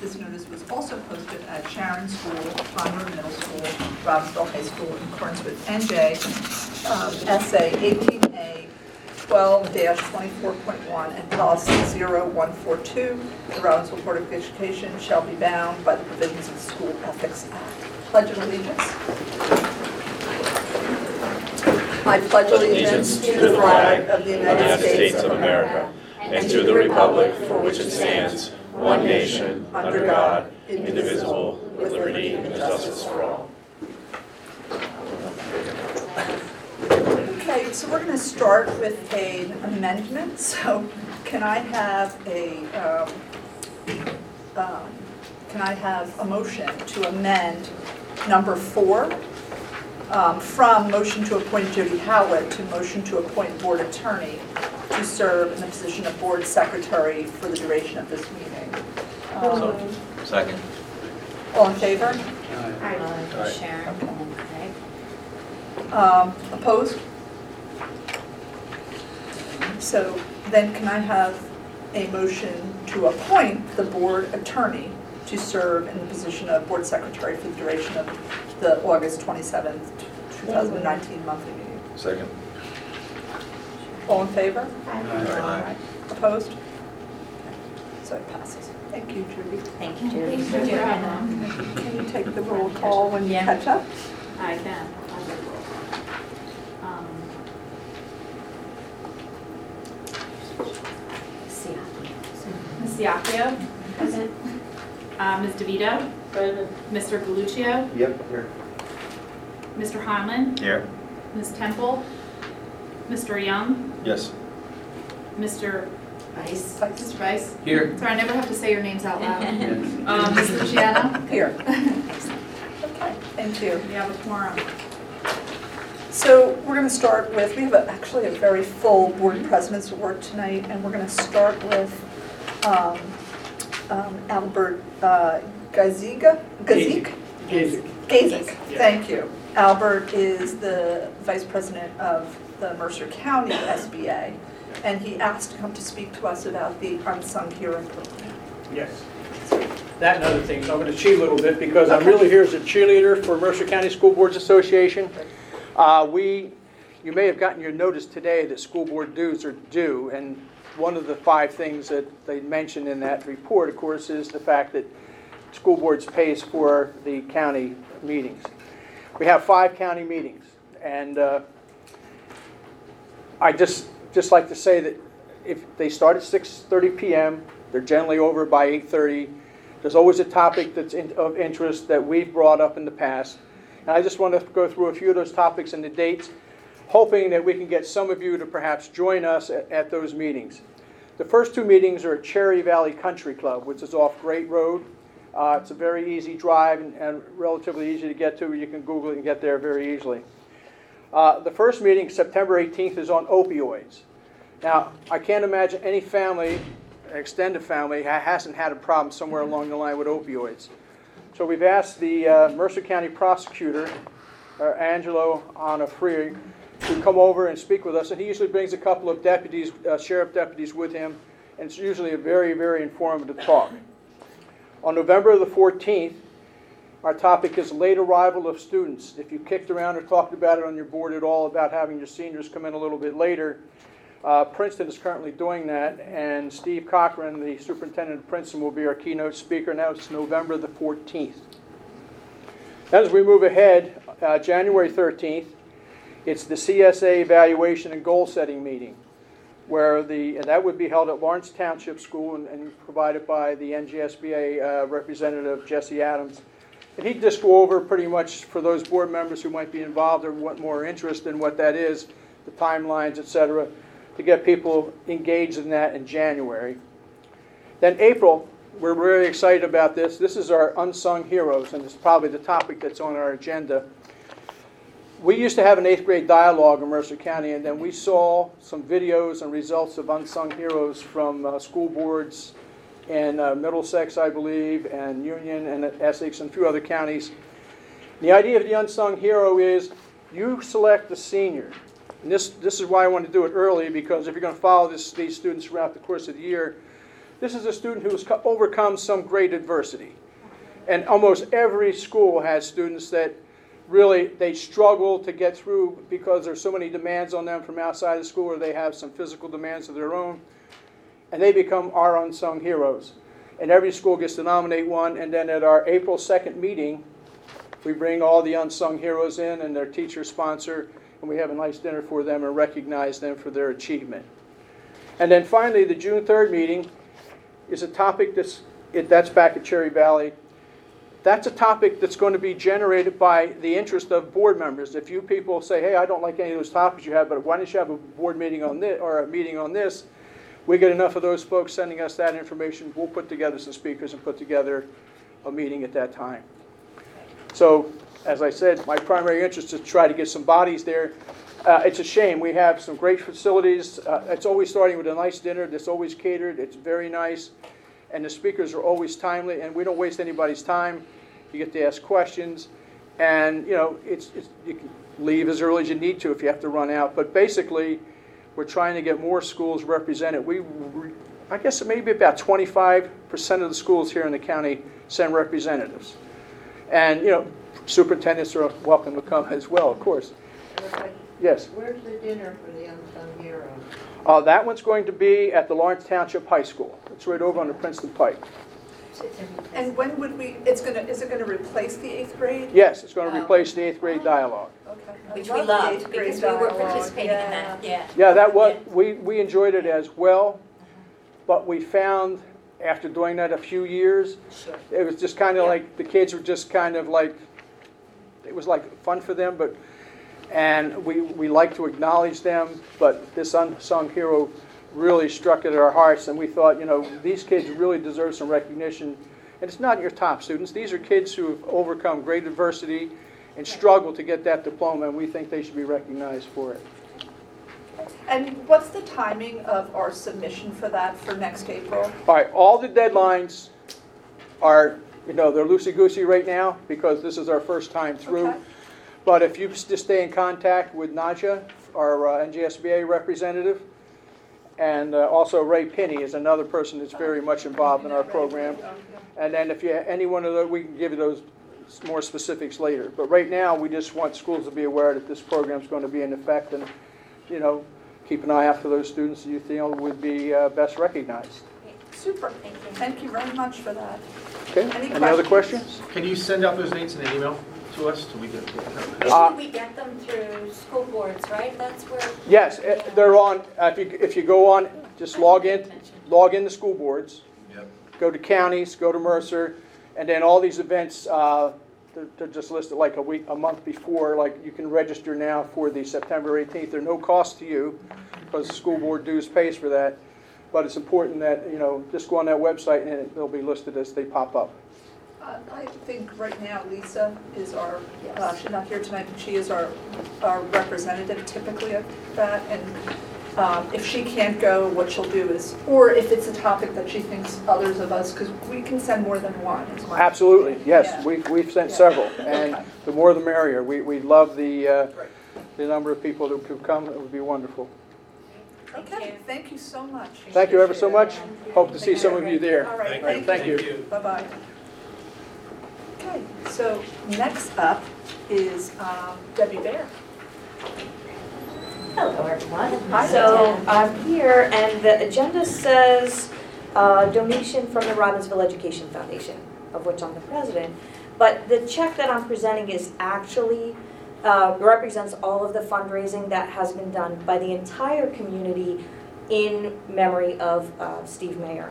This notice was also posted at Sharon School, Pond Road Middle School, Robbinsville High School in accordance with NJ um, SA 18A 12-24.1 and policy 0142. The Robbinsville Board of Education shall be bound by the provisions of the School Ethics Act. Pledge of allegiance. I pledge allegiance to the flag of the United States of America and to the republic for which it stands, one nation, under God, indivisible, with liberty and justice for all. Okay, so we're going to start with an amendment. So can I have a, um, um, can I have a motion to amend number four um, from motion to appoint Jody Howard to motion to appoint board attorney to serve in the position of board secretary for the duration of this meeting? Second. All in favor? Aye. Sharon, okay. Um, Opposed? So then can I have a motion to appoint the board attorney to serve in the position of board secretary for the duration of the August 27th, 2019 monthly meeting? Second. All in favor? Aye. Opposed? So it passes. Thank you, Judy. Thank you, Judy. Thanks, Judy. Can you take the roll call when you Yeah. catch up? I can. I'll do roll call. Um, See ya. Ms. Diakio? Present. Uh, Ms. DeVito? Present. Mr. Galuccio? Yep, here. Mr. Hanlon? Here. Ms. Temple? Mr. Young? Yes. Mr. Vice. Mr. Vice? Here. Sorry, I never have to say your names out loud. Yes. Um, Ms. Luciano? Here. Okay, thank you. We have a quorum. So we're going to start with, we have a- actually a very full board president's work tonight, and we're going to start with um, um, Albert uh, Gaziga, Gazik? Gazik. Gazik, Yeah. thank you. Albert is the vice president of the Mercer County SBA, and he asked to come to speak to us about the unsung hero program. Yes. That and other things. I'm going to cheat a little bit because I'm really here as a cheerleader for Mercer County School Boards Association. Uh, We, you may have gotten your notice today that school board dues are due, and one of the five things that they mentioned in that report, of course, is the fact that school boards pays for the county meetings. We have five county meetings, and uh, I just, just like to say that if they start at 6:30 PM, they're generally over by 8:30. There's always a topic that's in- of interest that we've brought up in the past. And I just want to go through a few of those topics and the dates, hoping that we can get some of you to perhaps join us at at those meetings. The first two meetings are at Cherry Valley Country Club, which is off Great Road. Uh, It's a very easy drive and- and relatively easy to get to. You can Google it and get there very easily. Uh, The first meeting, September 18th, is on opioids. Now, I can't imagine any family, extended family, ha- hasn't had a problem somewhere along the line with opioids. So we've asked the uh, Mercer County prosecutor, uh, Angelo Onofri, to come over and speak with us. And he usually brings a couple of deputies, uh, sheriff deputies with him, and it's usually a very, very informative talk. On November the 14th, our topic is late arrival of students. If you kicked around or talked about it on your board at all about having your seniors come in a little bit later, uh, Princeton is currently doing that, and Steve Cochrane, the superintendent of Princeton, will be our keynote speaker. Now it's November the 14th. As we move ahead, uh, January 13th, it's the CSA evaluation and goal setting meeting, where the, and that would be held at Lawrence Township School and, and provided by the NJSBA uh, representative Jesse Adams. He'd just go over pretty much for those board members who might be involved or want more interest in what that is, the timelines, et cetera, to get people engaged in that in January. Then April, we're really excited about this. This is our unsung heroes, and it's probably the topic that's on our agenda. We used to have an eighth grade dialogue in Mercer County, and then we saw some videos and results of unsung heroes from uh, school boards in uh, Middlesex, I believe, and Union and Essex and a few other counties. The idea of the unsung hero is you select the senior. And this, this is why I want to do it early, because if you're going to follow this, these students throughout the course of the year, this is a student who has co- overcome some great adversity. And almost every school has students that really, they struggle to get through because there's so many demands on them from outside the school, or they have some physical demands of their own. And they become our unsung heroes. And every school gets to nominate one, and then at our April 2nd meeting, we bring all the unsung heroes in and their teacher sponsor, and we have a nice dinner for them and recognize them for their achievement. And then finally, the June 3rd meeting is a topic that's, that's back at Cherry Valley. That's a topic that's going to be generated by the interest of board members. If you people say, hey, I don't like any of those topics you have, but why don't you have a board meeting on this, or a meeting on this? We get enough of those folks sending us that information, we'll put together some speakers and put together a meeting at that time. So, as I said, my primary interest is to try to get some bodies there. Uh, It's a shame, we have some great facilities. Uh, It's always starting with a nice dinner that's always catered, it's very nice, and the speakers are always timely, and we don't waste anybody's time. You get to ask questions, and, you know, it's, it's- you can leave as early as you need to if you have to run out. But basically, we're trying to get more schools represented. We, I guess maybe about 25% of the schools here in the county send representatives. And, you know, superintendents are welcome to come as well, of course. Yes. Where's the dinner for the unsung heroes? Uh, That one's going to be at the Lawrence Township High School. It's right over on the Princeton Pike. And when would we, it's gonna, is it gonna replace the eighth grade? Yes, it's going to Oh. replace the eighth grade dialogue. Okay. I Which we love the loved, eighth grade because we were dialogue, participating in yeah. that, yeah. Yeah, that was, we, we enjoyed it as well, but we found, after doing that a few years, Sure. it was just kind of like, the kids were just kind of like, it was like fun for them, but, and we, we like to acknowledge them, but this unsung hero really struck at our hearts, and we thought, you know, these kids really deserve some recognition. And it's not your top students, these are kids who have overcome great adversity and struggled to get that diploma, and we think they should be recognized for it. And what's the timing of our submission for that for next April? All right, all the deadlines are, you know, they're loosey-goosey right now because this is our first time through. Okay. But if you just stay in contact with Naja, our uh, NJSBA representative, and uh, also Ray Penny is another person that's very much involved in our program. And then if you, have any one of those, we can give you those more specifics later. But right now, we just want schools to be aware that this program is going to be in effect and, you know, keep an eye out for those students that you feel would be uh, best recognized. Super. Thank you. Thank you very much for that. Okay, Any any other questions? questions? Can you send out those dates in an email to us so we can? Uh, We get them through school boards, right? That's where. Yes, they're on, uh, if you, if you go on, just log in, log in to school boards, Yep. go to counties, go to Mercer, and then all these events, uh, they're, they're just listed like a week, a month before, like you can register now for the September 18th. They're no cost to you, because the school board dues pays for that. But it's important that, you know, just go on that website and it- they'll be listed as they pop up. Uh, I think right now Lisa is our, uh, she's not here tonight, but she is our, our representative typically of that. And um, if she can't go, what she'll do is, or if it's a topic that she thinks others of us, because we can send more than one. is my- Absolutely, yes, Yeah. we've, we've sent Yeah. several, and Okay. the more the merrier. We, we love the, uh, Great. the number of people that could come, it would be wonderful. Okay, thank you so much. Thank you ever so much. Hope to see Thank some of you there. All right, Thank thank you. you. Bye-bye. Okay, so next up is um, Debbie Bear. Hello, everyone. Hi, So I'm here, and the agenda says uh, donation from the Robbinsville Education Foundation, of which I'm the president. But the check that I'm presenting is actually, uh, represents all of the fundraising that has been done by the entire community in memory of uh, Steve Mayer.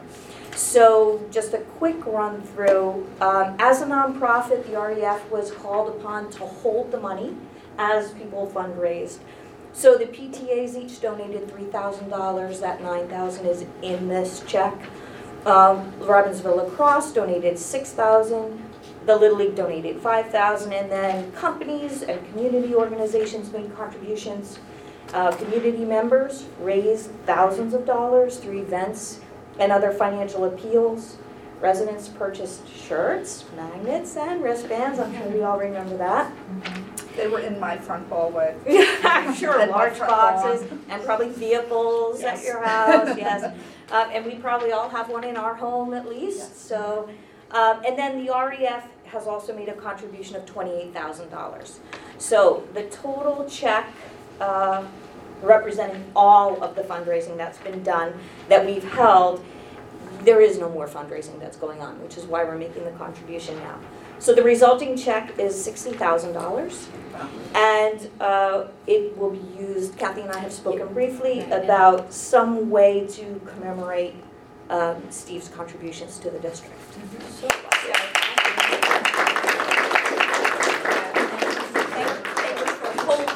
So just a quick run through. Um, As a nonprofit, the REF was called upon to hold the money as people fundraised. So the PTAs each donated three thousand dollars, that nine thousand is in this check. Um, Robbinsville Lacrosse donated six thousand, the Little League donated five thousand, and then companies and community organizations made contributions. Uh, community members raised thousands of dollars through events and other financial appeals. Residents purchased shirts, magnets, and wristbands, I'm sure we all remember that. They were in my front hallway. I'm sure, And my large front boxes, and probably vehicles at Yes. your house, yes. Um, and we probably all have one in our home at Yes. least, so. Um, and then the REF has also made a contribution of twenty-eight thousand dollars. So the total check, uh, representing all of the fundraising that's been done, that we've held, there is no more fundraising that's going on, which is why we're making the contribution now. So the resulting check is sixty thousand dollars. And uh, it will be used, Kathy and I have spoken briefly about some way to commemorate um, Steve's contributions to the district. So, Thank you for holding,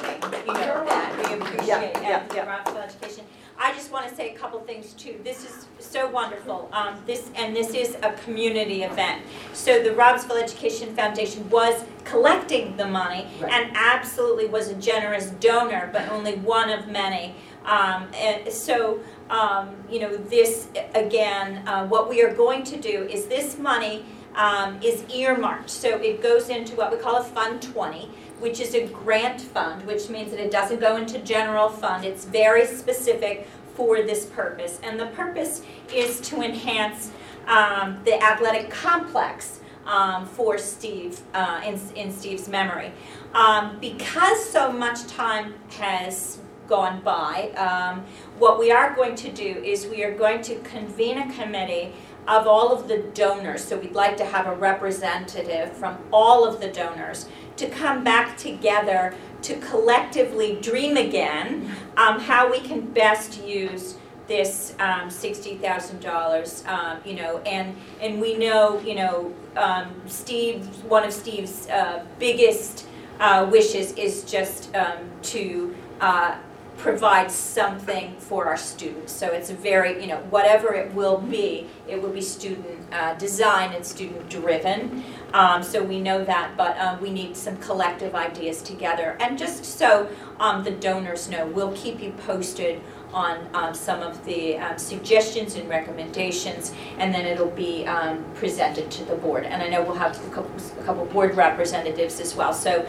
you know, that, we appreciate Yeah, it, yeah, and yeah. Robbinsville Education. I just want to say a couple things too. This is so wonderful, um, this, and this is a community event. So the Robbinsville Education Foundation was collecting the money Right. and absolutely was a generous donor, but only one of many. Um, and so, um, you know, this, again, uh, what we are going to do is this money um, is earmarked. So it goes into what we call a Fund 20, which is a grant fund, which means that it doesn't go into general fund. It's very specific for this purpose. And the purpose is to enhance um, the athletic complex um, for Steve, uh, in, in Steve's memory. Um, because so much time has gone by, um, what we are going to do is we are going to convene a committee of all of the donors. So we'd like to have a representative from all of the donors to come back together to collectively dream again um, how we can best use this um, sixty thousand dollars. Um, you know, and and we know, you know, um, Steve, one of Steve's uh, biggest uh, wishes is just um, to uh, provide something for our students. So it's a very, you know, whatever it will be, it will be student uh, design and student driven. Um, so we know that, but um, we need some collective ideas together. And just so um, the donors know, we'll keep you posted on um, some of the um, suggestions and recommendations, and then it'll be um, presented to the board. And I know we'll have a couple, a couple board representatives as well. So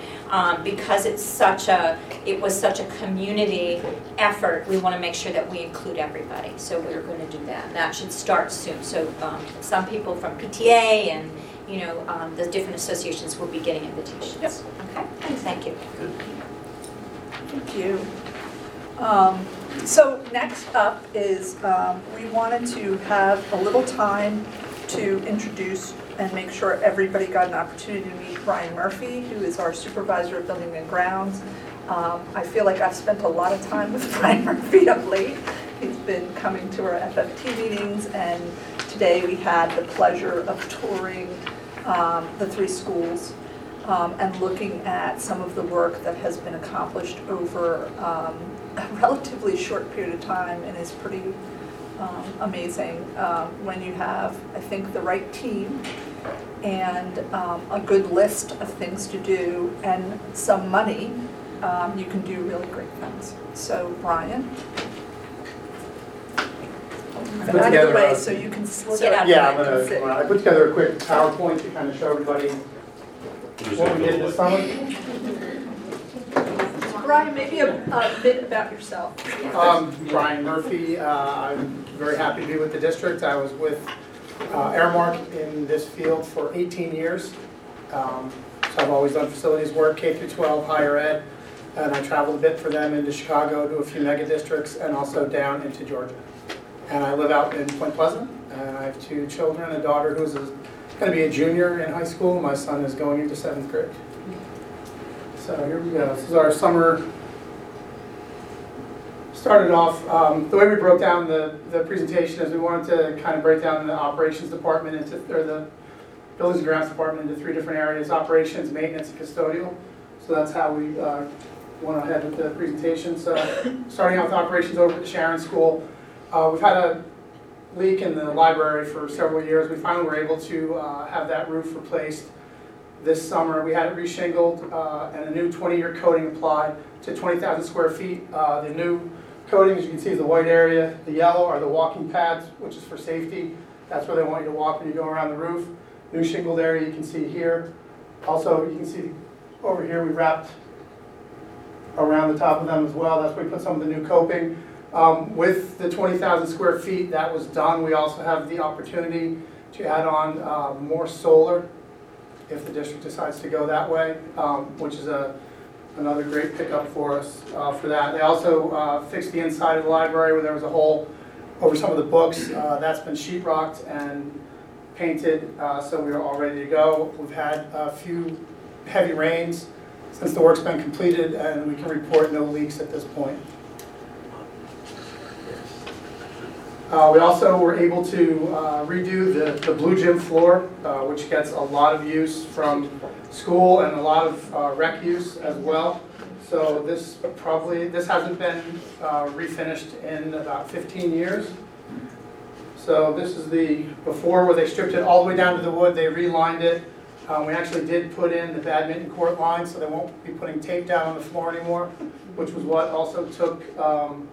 because it's such a, it was such a community effort, we want to make sure that we include everybody. So we're going to do that. And that should start soon. So some people from PTA and, you know, um, the different associations will be getting invitations. Yep. Okay, thank you. Thank you. Um, So next up is, um, we wanted to have a little time to introduce and make sure everybody got an opportunity to meet Brian Murphy, who is our supervisor of building and grounds. Um, I feel like I've spent a lot of time with Brian Murphy of late. He's been coming to our FFT meetings, and today we had the pleasure of touring um, the three schools um, and looking at some of the work that has been accomplished over um, a relatively short period of time and is pretty um, amazing um, when you have, I think, the right team and um, a good list of things to do and some money, um, you can do really great things. So Brian? Put Out of the together way a- so you can s- We'll so get out. Yeah, I'm gonna, sit. well, I put together a quick PowerPoint to kind of show everybody what we did this summer. Brian, maybe a a bit about yourself. Um, Brian Murphy, uh, I'm very happy to be with the district. I was with uh, Aramark in this field for 18 years. Um, So I've always done facilities work, K through 12, higher ed, and I traveled a bit for them into Chicago to a few mega districts and also down into Georgia. And I live out in Point Pleasant, and I have two children, a daughter who's going to be a junior in high school, my son is going into seventh grade. So here we go, this is our summer started off, um, the way we broke down the, the presentation is we wanted to kind of break down the operations department into, or the buildings and grounds department into three different areas, operations, maintenance, and custodial. So that's how we, uh, went ahead with the presentation. So, starting out with operations over at the Sharon School, uh, we've had a leak in the library for several years. We finally were able to, uh, have that roof replaced this summer. We had it reshingled, uh, and a new twenty-year coating applied to twenty thousand square feet. Uh, the new coating, as you can see, is the white area. The yellow are the walking pads, which is for safety. That's where they want you to walk when you go around the roof. New shingled area you can see here. Also, you can see over here, we wrapped around the top of them as well. That's where we put some of the new coping. Um, With the 20,000 square feet that was done, we also have the opportunity to add on uh, more solar if the district decides to go that way, um, which is a, another great pickup for us uh, for that. They also uh, fixed the inside of the library where there was a hole over some of the books. Uh, That's been sheetrocked and painted, uh, so we are all ready to go. We've had a few heavy rains since the work's been completed, and we can report no leaks at this point. Uh, We also were able to uh, redo the the blue gym floor, uh, which gets a lot of use from school and a lot of uh, rec use as well. So this probably, this hasn't been uh, refinished in about 15 years. So this is the before where they stripped it all the way down to the wood, they relined it. Um, We actually did put in the badminton court line, so they won't be putting tape down on the floor anymore, which was what also took um,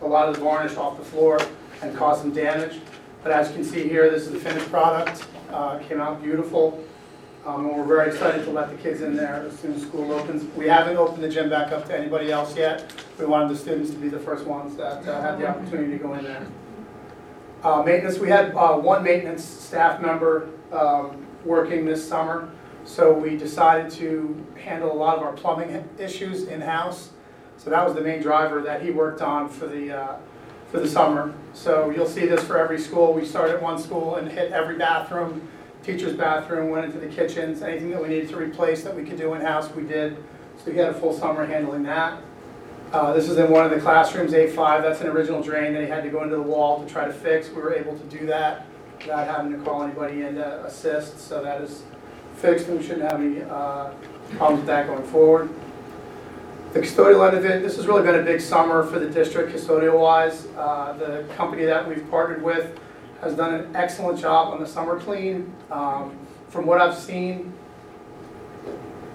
a lot of the varnish off the floor and cause some damage. But as you can see here, this is the finished product, Uh, came out beautiful. Um, And we're very excited to let the kids in there as soon as school opens. We haven't opened the gym back up to anybody else yet. We wanted the students to be the first ones that uh, had the opportunity to go in there. Uh, Maintenance, we had uh, one maintenance staff member um, working this summer, so we decided to handle a lot of our plumbing issues in-house. So that was the main driver that he worked on for the, uh, for the summer. So you'll see this for every school. We started at one school and hit every bathroom, teacher's bathroom, went into the kitchens, anything that we needed to replace that we could do in-house, we did. So we had a full summer handling that. Uh, This is in one of the classrooms, A5, that's an original drain that he had to go into the wall to try to fix. We were able to do that without having to call anybody in to assist, so that is fixed, and we shouldn't have any uh, problems with that going forward. The custodial end of it, this has really been a big summer for the district custodial-wise. Uh, The company that we've partnered with has done an excellent job on the summer clean. Um, From what I've seen,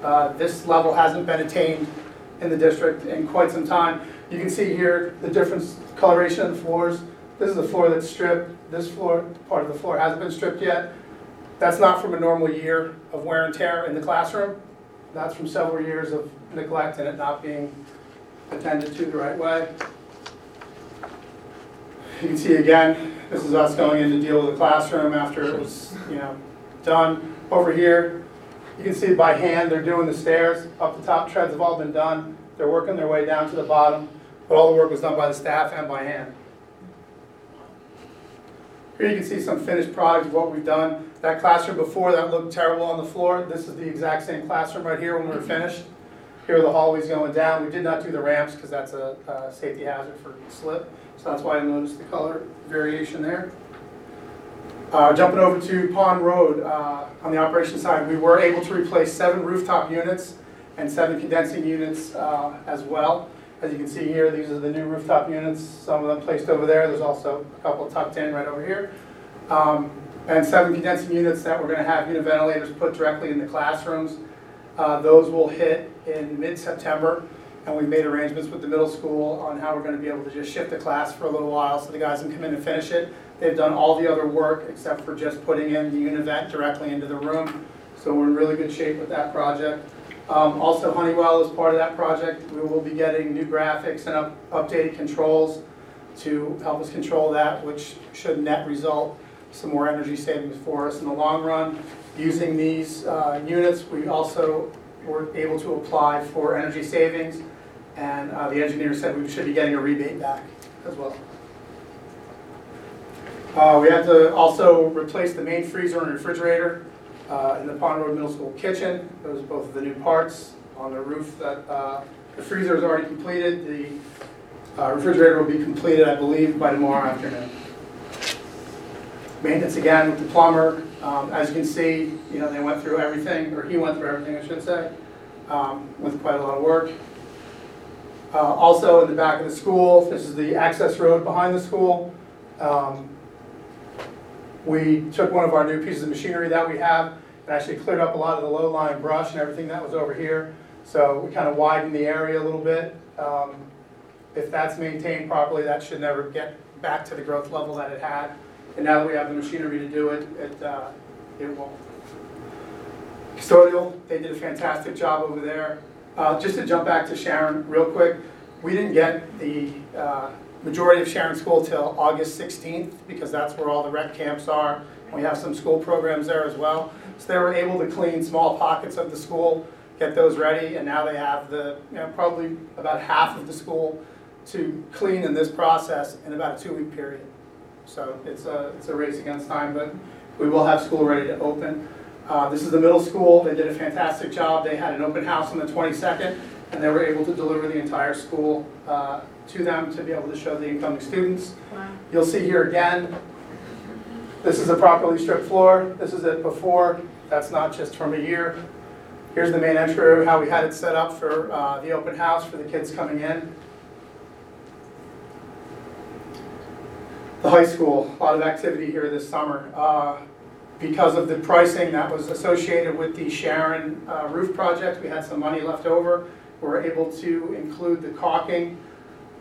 uh, this level hasn't been attained in the district in quite some time. You can see here the difference coloration of the floors. This is the floor that's stripped. This floor, part of the floor hasn't been stripped yet. That's not from a normal year of wear and tear in the classroom. That's from several years of neglect and it not being attended to the right way. You can see again, this is us going in to deal with the classroom after it was, you know, done. Over here, you can see by hand, they're doing the stairs. Up the top treads have all been done. They're working their way down to the bottom, but all the work was done by the staff and by hand. Here you can see some finished product of what we've done. That classroom before, that looked terrible on the floor. This is the exact same classroom right here when we were finished. Here are the hallways going down. We did not do the ramps because that's a uh, safety hazard for slip. So that's why I noticed the color variation there. Uh, Jumping over to Pond Road, uh, on the operation side, we were able to replace seven rooftop units and seven condensing units uh, as well. As you can see here, these are the new rooftop units, some of them placed over there. There's also a couple tucked in right over here. Um, And seven condensing units that we're going to have unit ventilators put directly in the classrooms. Uh, Those will hit in mid-September, and we've made arrangements with the middle school on how we're going to be able to just shift the class for a little while so the guys can come in and finish it. They've done all the other work except for just putting in the unit vent directly into the room. So we're in really good shape with that project. Um, Also Honeywell is part of that project. We will be getting new graphics and up- updated controls to help us control that, which should net result some more energy savings for us in the long run. Using these uh, units, we also were able to apply for energy savings, and uh, the engineer said we should be getting a rebate back as well. Uh, We had to also replace the main freezer and refrigerator uh, in the Pond Road Middle School kitchen. Those are both of the new parts on the roof that, uh, the freezer is already completed. The uh, refrigerator will be completed, I believe, by tomorrow afternoon. Maintenance again with the plumber. Um, As you can see, you know, they went through everything, or he went through everything, I should say, um, with quite a lot of work. Uh, Also, in the back of the school, this is the access road behind the school. Um, We took one of our new pieces of machinery that we have and actually cleared up a lot of the low-lying brush and everything that was over here. So we kind of widened the area a little bit. Um, If that's maintained properly, that should never get back to the growth level that it had. And now that we have the machinery to do it, it, uh, it won't. Custodial, they did a fantastic job over there. Uh, Just to jump back to Sharon real quick, we didn't get the uh, majority of Sharon School till August 16th because that's where all the rec camps are. We have some school programs there as well. So they were able to clean small pockets of the school, get those ready, and now they have the, you know, probably about half of the school to clean in this process in about a two-week period. So it's a, it's a race against time, but we will have school ready to open. Uh, This is the middle school, they did a fantastic job, they had an open house on the 22nd, and they were able to deliver the entire school uh, to them to be able to show the incoming students. Wow. You'll see here again, this is a properly stripped floor, this is it before, that's not just from a year. Here's the main entry, how we had it set up for uh, the open house for the kids coming in. The high school, a lot of activity here this summer. Uh, Because of the pricing that was associated with the Sharon uh, roof project, we had some money left over. We were able to include the caulking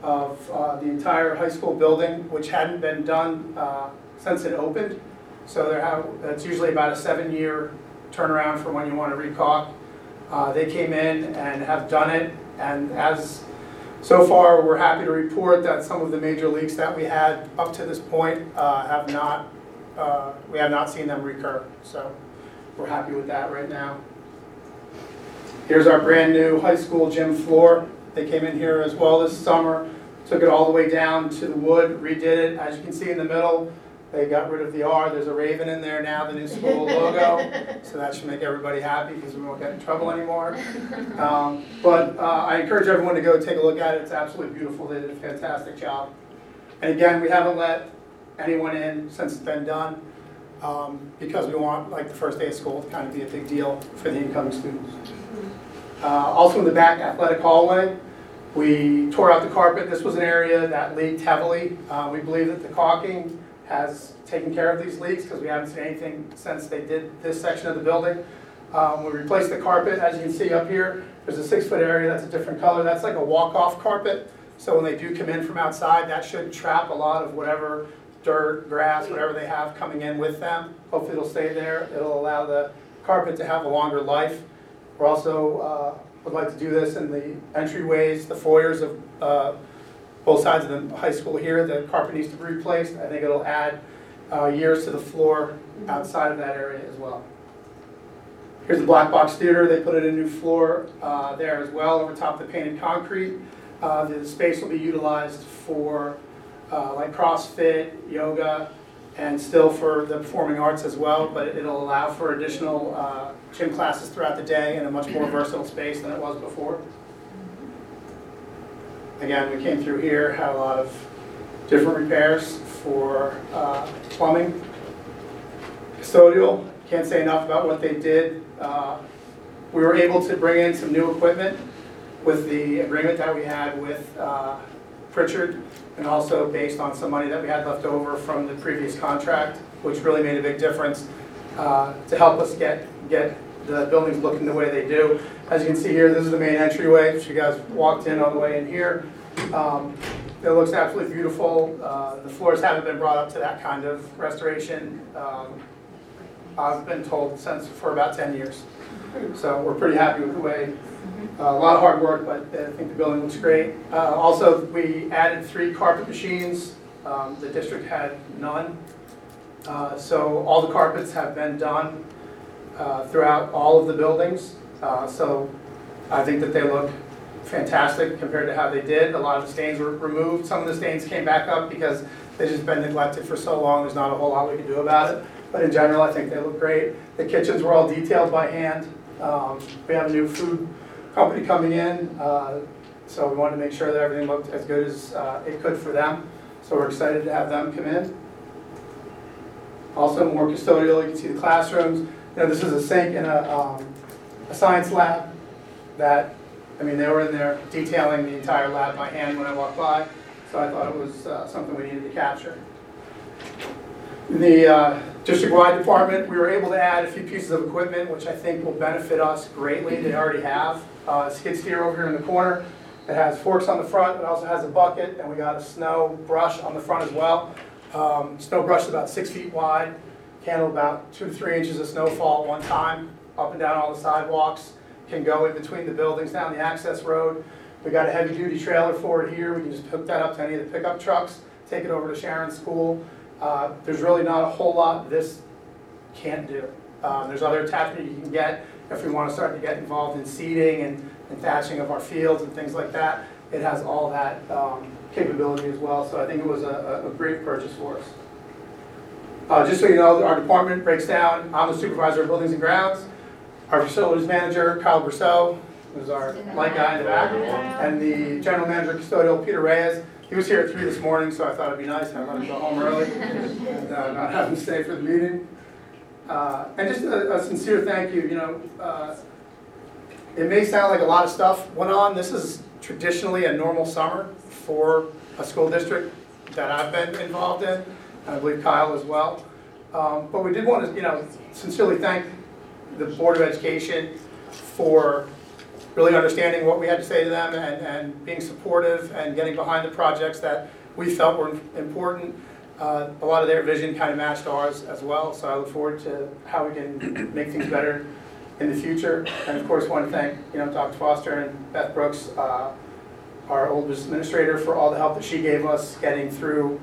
of uh, the entire high school building, which hadn't been done uh, since it opened. So there have, that's usually about a seven-year turnaround for when you want to recaulk. Uh, They came in and have done it, and as, so far, we're happy to report that some of the major leaks that we had up to this point uh, have not, uh, we have not seen them recur. So we're happy with that right now. Here's our brand-new high school gym floor. They came in here as well this summer, took it all the way down to the wood, redid it. As you can see in the middle, they got rid of the R. There's a raven in there now, the new school logo. So that should make everybody happy because we won't get in trouble anymore. Um, But uh, I encourage everyone to go take a look at it. It's absolutely beautiful. They did a fantastic job. And again, we haven't let anyone in since it's been done um, because we want, like, the first day of school to kind of be a big deal for the incoming students. Uh, Also in the back athletic hallway, we tore out the carpet. This was an area that leaked heavily. Uh, We believe that the caulking has taken care of these leaks because we haven't seen anything since they did this section of the building. Um, We replaced the carpet, as you can see up here, there's a six-foot area that's a different color. That's like a walk-off carpet. So when they do come in from outside, that should trap a lot of whatever dirt, grass, whatever they have coming in with them. Hopefully it'll stay there. It'll allow the carpet to have a longer life. We're also, uh, would like to do this in the entryways, the foyers of uh, both sides of the high school here. The carpet needs to be replaced. I think it'll add uh, years to the floor outside of that area as well. Here's the black box theater. They put in a new floor uh, there as well over top of the painted concrete. Uh, The space will be utilized for uh, like CrossFit, yoga, and still for the performing arts as well, but it'll allow for additional uh, gym classes throughout the day in a much more versatile space than it was before. Again, we came through here, had a lot of different repairs for uh, plumbing, custodial, can't say enough about what they did. Uh, We were able to bring in some new equipment with the agreement that we had with uh, Pritchard, and also based on some money that we had left over from the previous contract, which really made a big difference uh, to help us get, get the buildings looking the way they do. As you can see here, this is the main entryway, which you guys walked in all the way in here. Um, It looks absolutely beautiful. Uh, The floors haven't been brought up to that kind of restoration. um, I've been told since for about 10 years. So we're pretty happy with the way, uh, a lot of hard work, but I think the building looks great. Uh, Also, we added three carpet machines. Um, The district had none. Uh, So all the carpets have been done uh, throughout all of the buildings. Uh, So I think that they look fantastic compared to how they did. A lot of the stains were removed. Some of the stains came back up because they've just been neglected for so long, there's not a whole lot we can do about it. But in general, I think they look great. The kitchens were all detailed by hand. Um, We have a new food company coming in, uh, so we wanted to make sure that everything looked as good as uh, it could for them. So we're excited to have them come in. Also, more custodial, you can see the classrooms. You know, this is a sink in a, um, a science lab that, I mean, they were in there detailing the entire lab by hand when I walked by, so I thought it was uh, something we needed to capture. In the uh, district-wide department, we were able to add a few pieces of equipment, which I think will benefit us greatly. They already have. Uh, Skid steer over here in the corner. It has forks on the front, it also has a bucket, and we got a snow brush on the front as well. Um, Snow brush is about six feet wide, can handle about two to three inches of snowfall at one time, up and down all the sidewalks. can go in between the buildings down the access road. We got a heavy-duty trailer for it here, we can just hook that up to any of the pickup trucks, take it over to Sharon School. Uh, There's really not a whole lot this can't do. Um, There's other attachment you can get if we want to start to get involved in seeding and and thatching of our fields and things like that. It has all that um, capability as well, so I think it was a, a a great purchase for us. Uh, Just so you know, our department breaks down, I'm the supervisor of buildings and grounds. Our facilities manager, Kyle Brousseau, who's our light guy in the back, and the general manager custodial, Peter Reyes. He was here at three this morning, so I thought it'd be nice, I let him go home early and uh, not have him stay for the meeting. Uh, And just a a sincere thank you, you know, uh, it may sound like a lot of stuff went on. This is traditionally a normal summer for a school district that I've been involved in, and I believe Kyle as well. Um, But we did want to, you know, sincerely thank the Board of Education for really understanding what we had to say to them and, and being supportive and getting behind the projects that we felt were important. Uh, A lot of their vision kind of matched ours as well, so I look forward to how we can make things better in the future. And of course, want to thank, you know, Dr. Foster and Beth Brooks, uh, our old administrator, for all the help that she gave us getting through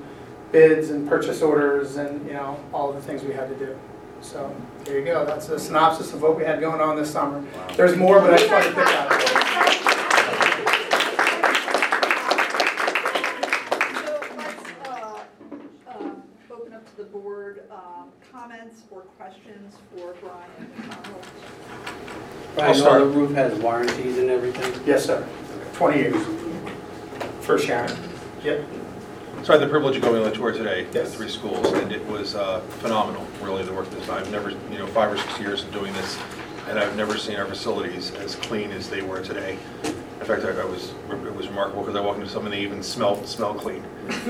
bids and purchase orders and, you know, all of the things we had to do. So, there you go, that's a synopsis of what we had going on this summer. There's more, but I just wanted to pick out. So let's uh, um, open up to the board, um, comments or questions for Brian I'll start. the roof has warranties and everything? Yes, sir. 20 years. For Sharon. Yep. So I had the privilege of going on a tour today at Yes. three schools, and it was uh, phenomenal, really, the work that's, I've never, you know, five or six years of doing this, and I've never seen our facilities as clean as they were today. In fact, I I was, it was remarkable, because I walked into some and they even smelled, smell clean,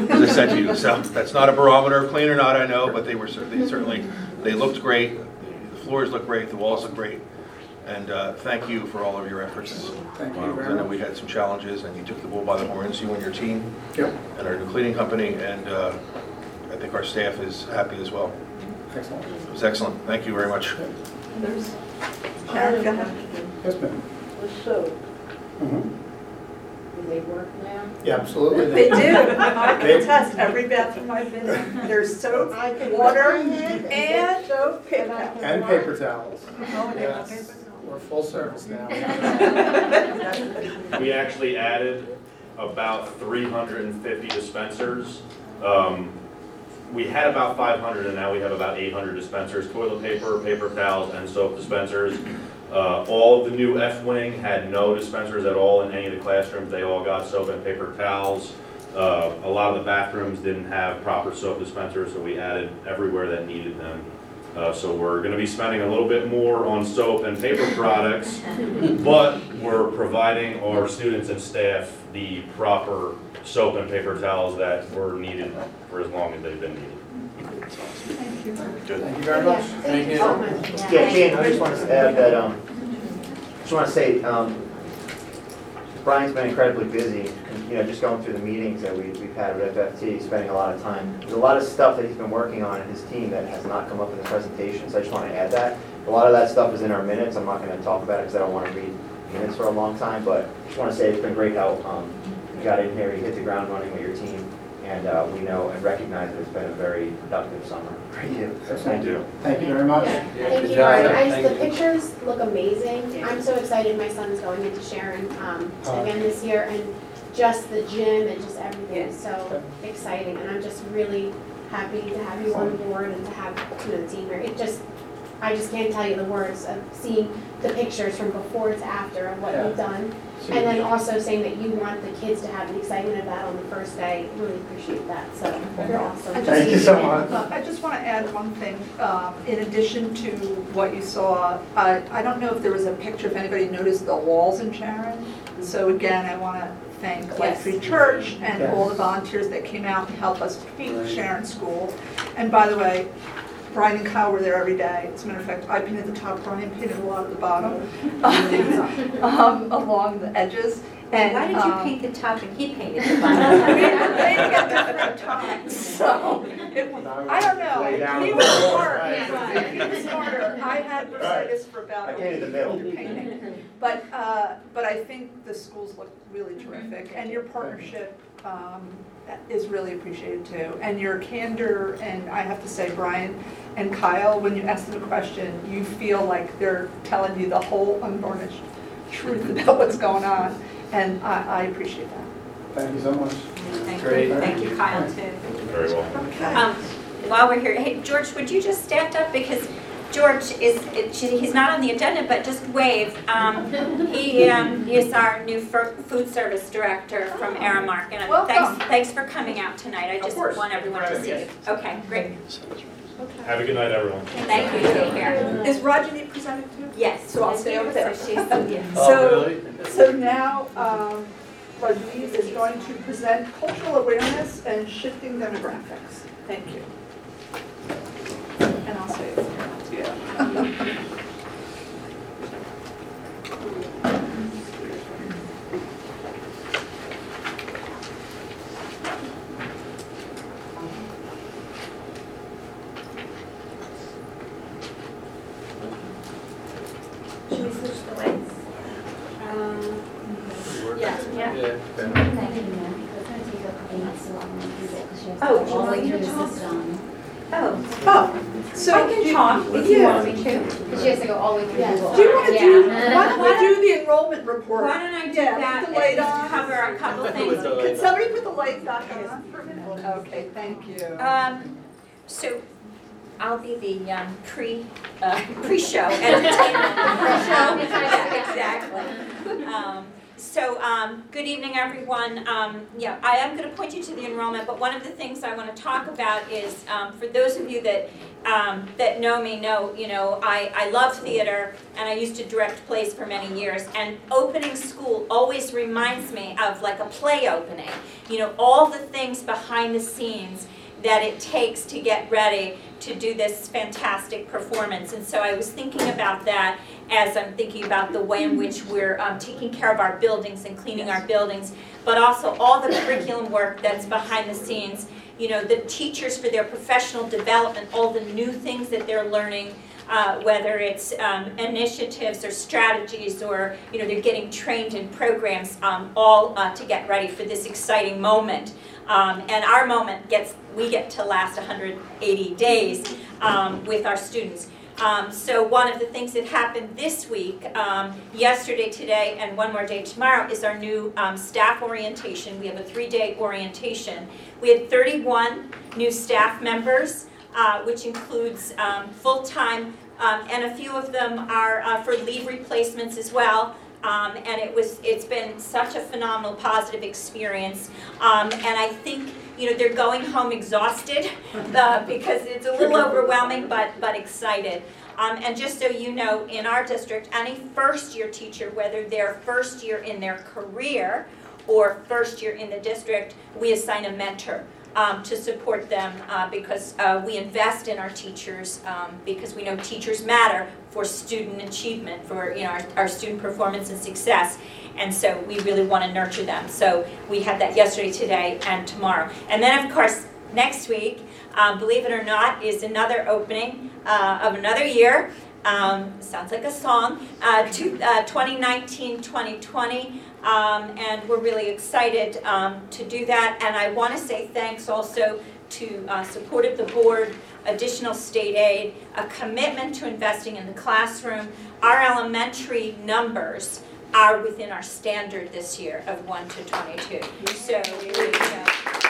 as I said to you. So that's not a barometer of clean or not, I know, but they were, cer- they certainly, they looked great, the floors looked great, the walls look great, and uh, thank you for all of your efforts. Thank you Uh, very I know much. we had some challenges, and you took the bull by the horns, you and your team Yep. and our new cleaning company, and uh, I think our staff is happy as well. Excellent. It was excellent. Thank you very much. There's, Sharon, go ahead. Yes, ma'am. the soap, Mhm. do they work now? Yeah, absolutely. They do, I can attest, every bathroom I've been in, there's soap, I can water, look in and and get soap, and I can. And wash- paper towels. Oh, and Yes. paper towels. We're full service now. We actually added about 350 dispensers. Um, We had about 500 and now we have about 800 dispensers, toilet paper, paper towels, and soap dispensers. Uh, All of the new F-wing had no dispensers at all in any of the classrooms. They all got soap and paper towels. Uh, A lot of the bathrooms didn't have proper soap dispensers, so we added everywhere that needed them. Uh, So we're gonna be spending a little bit more on soap and paper products, but we're providing our students and staff the proper soap and paper towels that were needed for as long as they've been needed. Thank you. Thank you very much. Thank you. Yeah, Jane, I just want to add that, um, just want to say, um, Brian's been incredibly busy, you know, just going through the meetings that we, we've had with FFT, spending a lot of time. There's a lot of stuff that he's been working on in his team that has not come up in the presentation, so I just want to add that. A lot of that stuff is in our minutes, I'm not going to talk about it because I don't want to read minutes for a long time, but I just want to say it's been great how, um, you got in here, you hit the ground running with your team, and, uh, we know and recognize that it's been a very productive summer for you. So thank you. Thank you very much. Yeah, Thank good you, job. Brian. I just, Thank the you. pictures look amazing. I'm so excited my son's going into Sharon, um, again this year, and just the gym and just everything is so Okay. exciting, and I'm just really happy to have you on board and to have, you know, the team here. It just, I just can't tell you the words of seeing the pictures from before to after of what Yeah. you've done. And then also saying that you want the kids to have the excitement of that on the first day, really appreciate that, so you're awesome. Thank you so much. Uh, I just want to add one thing, um, in addition to what you saw, I, I don't know if there was a picture, if anybody noticed the walls in Sharon. So again, I want to thank Light Tree Church and all the volunteers that came out and helped us paint Right. Sharon School. And by the way, Brian and Kyle were there every day. As a matter of fact, I painted the top, Brian painted a lot of the bottom, um, along the edges. And, Why did you um, paint the top and he painted We the were bottom? waiting at different times, so, it, I don't know, he was floor. smart, Right. he was smarter, I had Mercedes for about I a painted the week middle. painting. But, uh, but I think the schools look really terrific, and your partnership, um, is really appreciated too. And your candor, and I have to say, Brian and Kyle, when you ask them a question, you feel like they're telling you the whole unvarnished truth about what's going on, and I, I appreciate that. Thank you so much. Thank Great. you, thank you, Kyle, too. Very well. Okay. Um, While we're here, hey, George, would you just stand up, because George is, it- he's not on the agenda, but just wave. Um, He um, is our new fir- food service director from Aramark, and I'm- thanks, Welcome. thanks for coming out tonight. I just course. want everyone to see you. Okay, great. Have a good night, everyone. Thank you, take care. Is Rajani presenting too? Yes. So I'll stay over there. So she's, yeah. Oh, So, really? so now, um, Rajani is going to present cultural awareness and shifting demographics. Thank you. And I'll say it here, yeah. Should we switch the lights? Yeah. Yeah. Oh, do you want me to talk? Oh, Oh, so. I can do- talk if you want me to. Because she has to go all the way through Google. Do you want to do, Yeah. why don't we do enrollment report? Why don't I do Yeah, that put the light and on. just cover a couple things? Can somebody put the light back on for a minute? Okay, thank you. Um, so I'll be the um, pre, uh, pre-show entertainment. Pre-show, yeah, exactly. Um, So, um, good evening, everyone. Um, Yeah, I am going to point you to the enrollment, but one of the things I want to talk about is, um, for those of you that, um, that know me, know, you know, I, I love theater, and I used to direct plays for many years, and opening school always reminds me of like a play opening. You know, all the things behind the scenes that it takes to get ready to do this fantastic performance. And so I was thinking about that as I'm thinking about the way in which we're um, taking care of our buildings and cleaning our buildings, but also all the curriculum work that's behind the scenes. You know, the teachers for their professional development, all the new things that they're learning, uh, whether it's um, initiatives or strategies or, you know, they're getting trained in programs, um, all uh, to get ready for this exciting moment. Um, and our moment gets, we get to last 180 days um, with our students. Um, so one of the things that happened this week, um, yesterday, today, and one more day tomorrow, is our new um, staff orientation. We have a three-day orientation. We had 31 new staff members, uh, which includes um, full-time, um, and a few of them are uh, for leave replacements as well. Um, and it was, it's been such a phenomenal, positive experience. Um, and I think, you know, they're going home exhausted uh, because it's a little overwhelming, but, but excited. Um, and just so you know, in our district, any first-year teacher, whether they're first year in their career or first year in the district, we assign a mentor um, to support them uh, because uh, we invest in our teachers um, because we know teachers matter for student achievement, for you know our, our student performance and success. And so we really want to nurture them. So we had that yesterday, today, and tomorrow. And then of course next week, um, believe it or not, is another opening uh, of another year. Um, sounds like a song. Uh, uh, 2019, 2020. Um, and we're really excited um, to do that. And I want to say thanks also to uh, support of the board, additional state aid, a commitment to investing in the classroom. Our elementary numbers are within our standard this year of 1 to 22. So we, you know,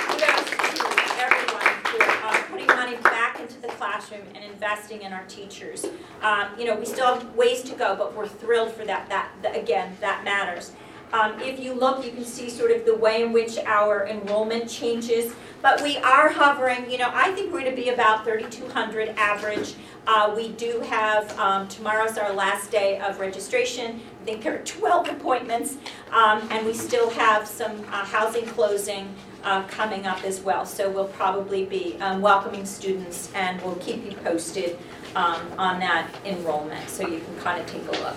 kudos to everyone for uh, putting money back into the classroom and investing in our teachers. Um, You know, we still have ways to go, but we're thrilled for that. That, that- again, that matters. Um, If you look, you can see sort of the way in which our enrollment changes. But we are hovering, you know, I think we're going to be about 3,200 average. Uh, We do have, um, tomorrow's our last day of registration. I think there are 12 appointments. Um, And we still have some uh, housing closing uh, coming up as well. So we'll probably be um, welcoming students and we'll keep you posted um, on that enrollment, so you can kind of take a look.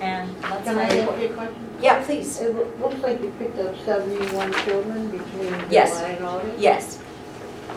And let's. Can I ask you a question? Yeah, please. It loo- looks like you picked up seventy-one children between Yes. July and August. Yes.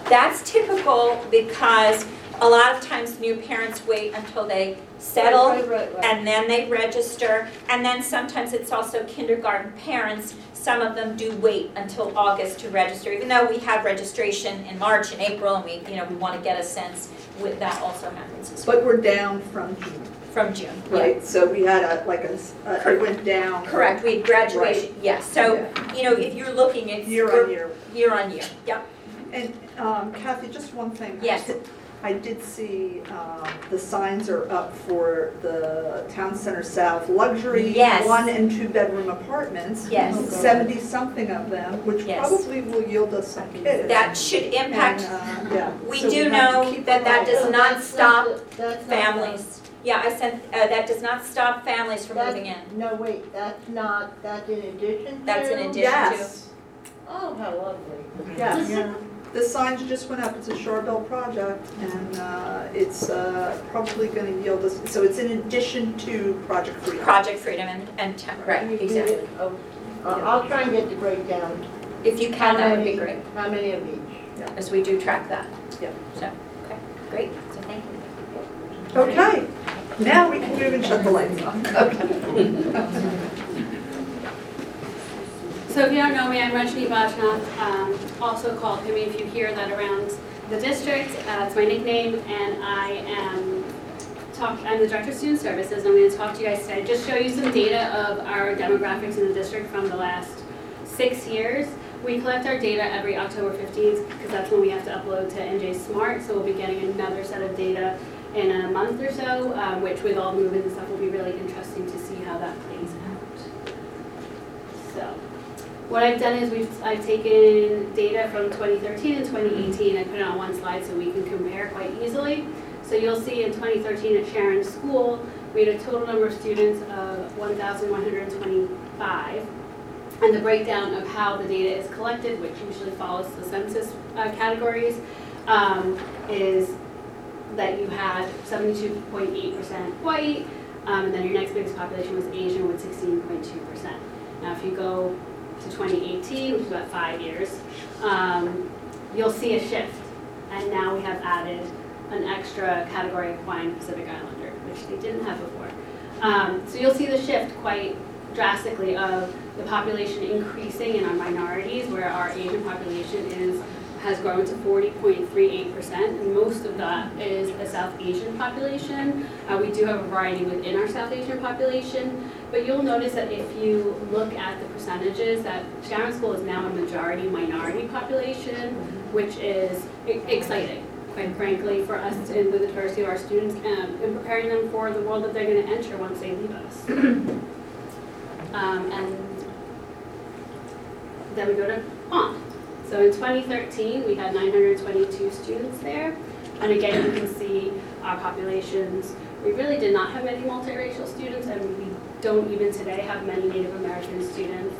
That's typical because a lot of times new parents wait until they settle Right, right, right. and then they register. And then sometimes it's also kindergarten parents. Some of them do wait until August to register, even though we have registration in March and April and we, you know, we want to get a sense with, that also happens as well, But we're down from June, from June. yeah. right? So we had a, like a, s- a- it went down. Correct, we had graduation, yes. So, Yeah. you know, if you're looking, it's. Year on year. Year on year, yep. And um, Kathy, just one thing. Yes. I did see um, the signs are up for the Town Center South luxury. Yes. One and two bedroom apartments. Yes. Seventy-something of them, which Yes. probably will yield us some kids. That should impact And, uh, yeah. We So do have to know keep that an that eye does on not That's stop the- that's not families. Yeah, I sent, uh, that does not stop families from That- moving in. No, wait, that's not, that's in addition to? That's in addition to. Yes, Oh, how lovely. yes. The signs just went up, it's a Sharbell project, and uh, it's uh, probably gonna yield us, so it's in addition to Project Freedom. Project Freedom and, and, Town- right, You exactly. Oh, uh, I'll try and get the breakdown. If you How can, that would be great, How many of each? as we do track that. Yeah. So, okay, great, so thank you. Okay, now we can move and shut the lights off. So if you don't know me, I'm Rajni Bajnath, um, also called Himi if you hear that around the district. Uh, It's my nickname, and I am talk, I'm the Director of Student Services. I'm going to talk to you guys today, just show you some data of our demographics in the district from the last six years. We collect our data every October 15th, because that's when we have to upload to NJ Smart, so we'll be getting another set of data in a month or so, um, which with all the movement and stuff will be really interesting to see how that plays out. So, what I've done is we've, I've taken data from 2013 and 2018 and put it on one slide so we can compare quite easily. So you'll see in 2013 at Sharon School, we had a total number of students of 1,125. And the breakdown of how the data is collected, which usually follows the census uh, categories, um, is that you had 72.8% white, um, and then your next biggest population was Asian with 16.2%. Now, if you go to 2018, which is about five years, um, you'll see a shift. And now we have added an extra category of Hawaiian Pacific Islander, which they didn't have before. Um, so you'll see the shift quite drastically of the population increasing in our minorities, where our Asian population is has grown to 40.38%, and most of that is a South Asian population. Uh, we do have a variety within our South Asian population, but you'll notice that if you look at the percentages, that Sharon School is now a majority minority population, which is exciting, quite frankly, for us and the diversity of our students, um, and preparing them for the world that they're going to enter once they leave us. Um, and then we go to Pond. So in 2013, we had 922 students there. And again, you can see our populations. We really did not have many multiracial students, and we don't even today have many Native American students.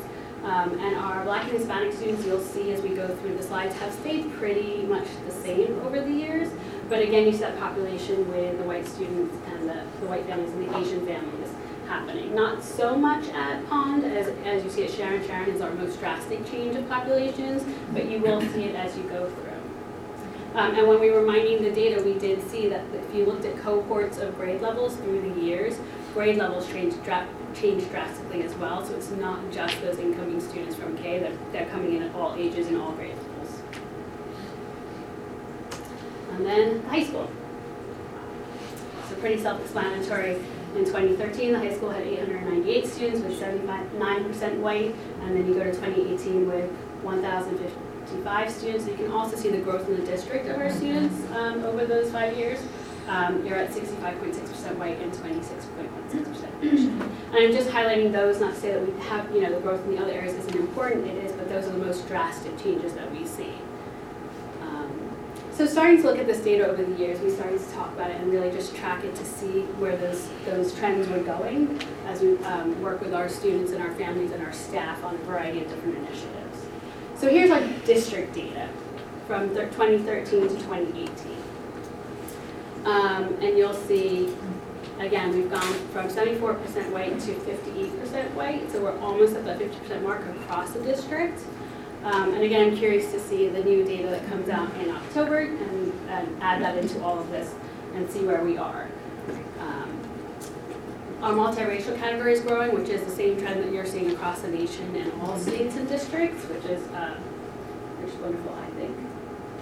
Um, and our Black and Hispanic students, you'll see as we go through the slides, have stayed pretty much the same over the years. But again, you see that population with the white students and the, the white families and the Asian families happening. Not so much at Pond as, as you see at Sharon. Sharon is our most drastic change of populations, but you will see it as you go through. Um, and when we were mining the data, we did see that if you looked at cohorts of grade levels through the years, grade levels changed, dra- changed drastically as well. So it's not just those incoming students from K, they're, they're coming in at all ages and all grade levels. And then high school. So pretty self-explanatory. In 2013, the high school had 898 students with 79% white, and then you go to 2018 with 1,055 students. And you can also see the growth in the district of our students um, over those five years. Um, you're at 65.6% white and 26.16% And I'm just highlighting those, not to say that we have, you know, the growth in the other areas isn't important, it is, but those are the most drastic changes that we see. So starting to look at this data over the years, we started to talk about it and really just track it to see where those, those trends were going as we um, work with our students and our families and our staff on a variety of different initiatives. So here's our district data from thir- 2013 to 2018. Um, and you'll see, again, we've gone from seventy-four percent white to fifty-eight percent white, so we're almost at the fifty percent mark across the district. Um, and again, I'm curious to see the new data that comes out in October and, and add that into all of this and see where we are. Um, Our multiracial category is growing, which is the same trend that you're seeing across the nation in all states and districts, which is, uh, which is wonderful, I think.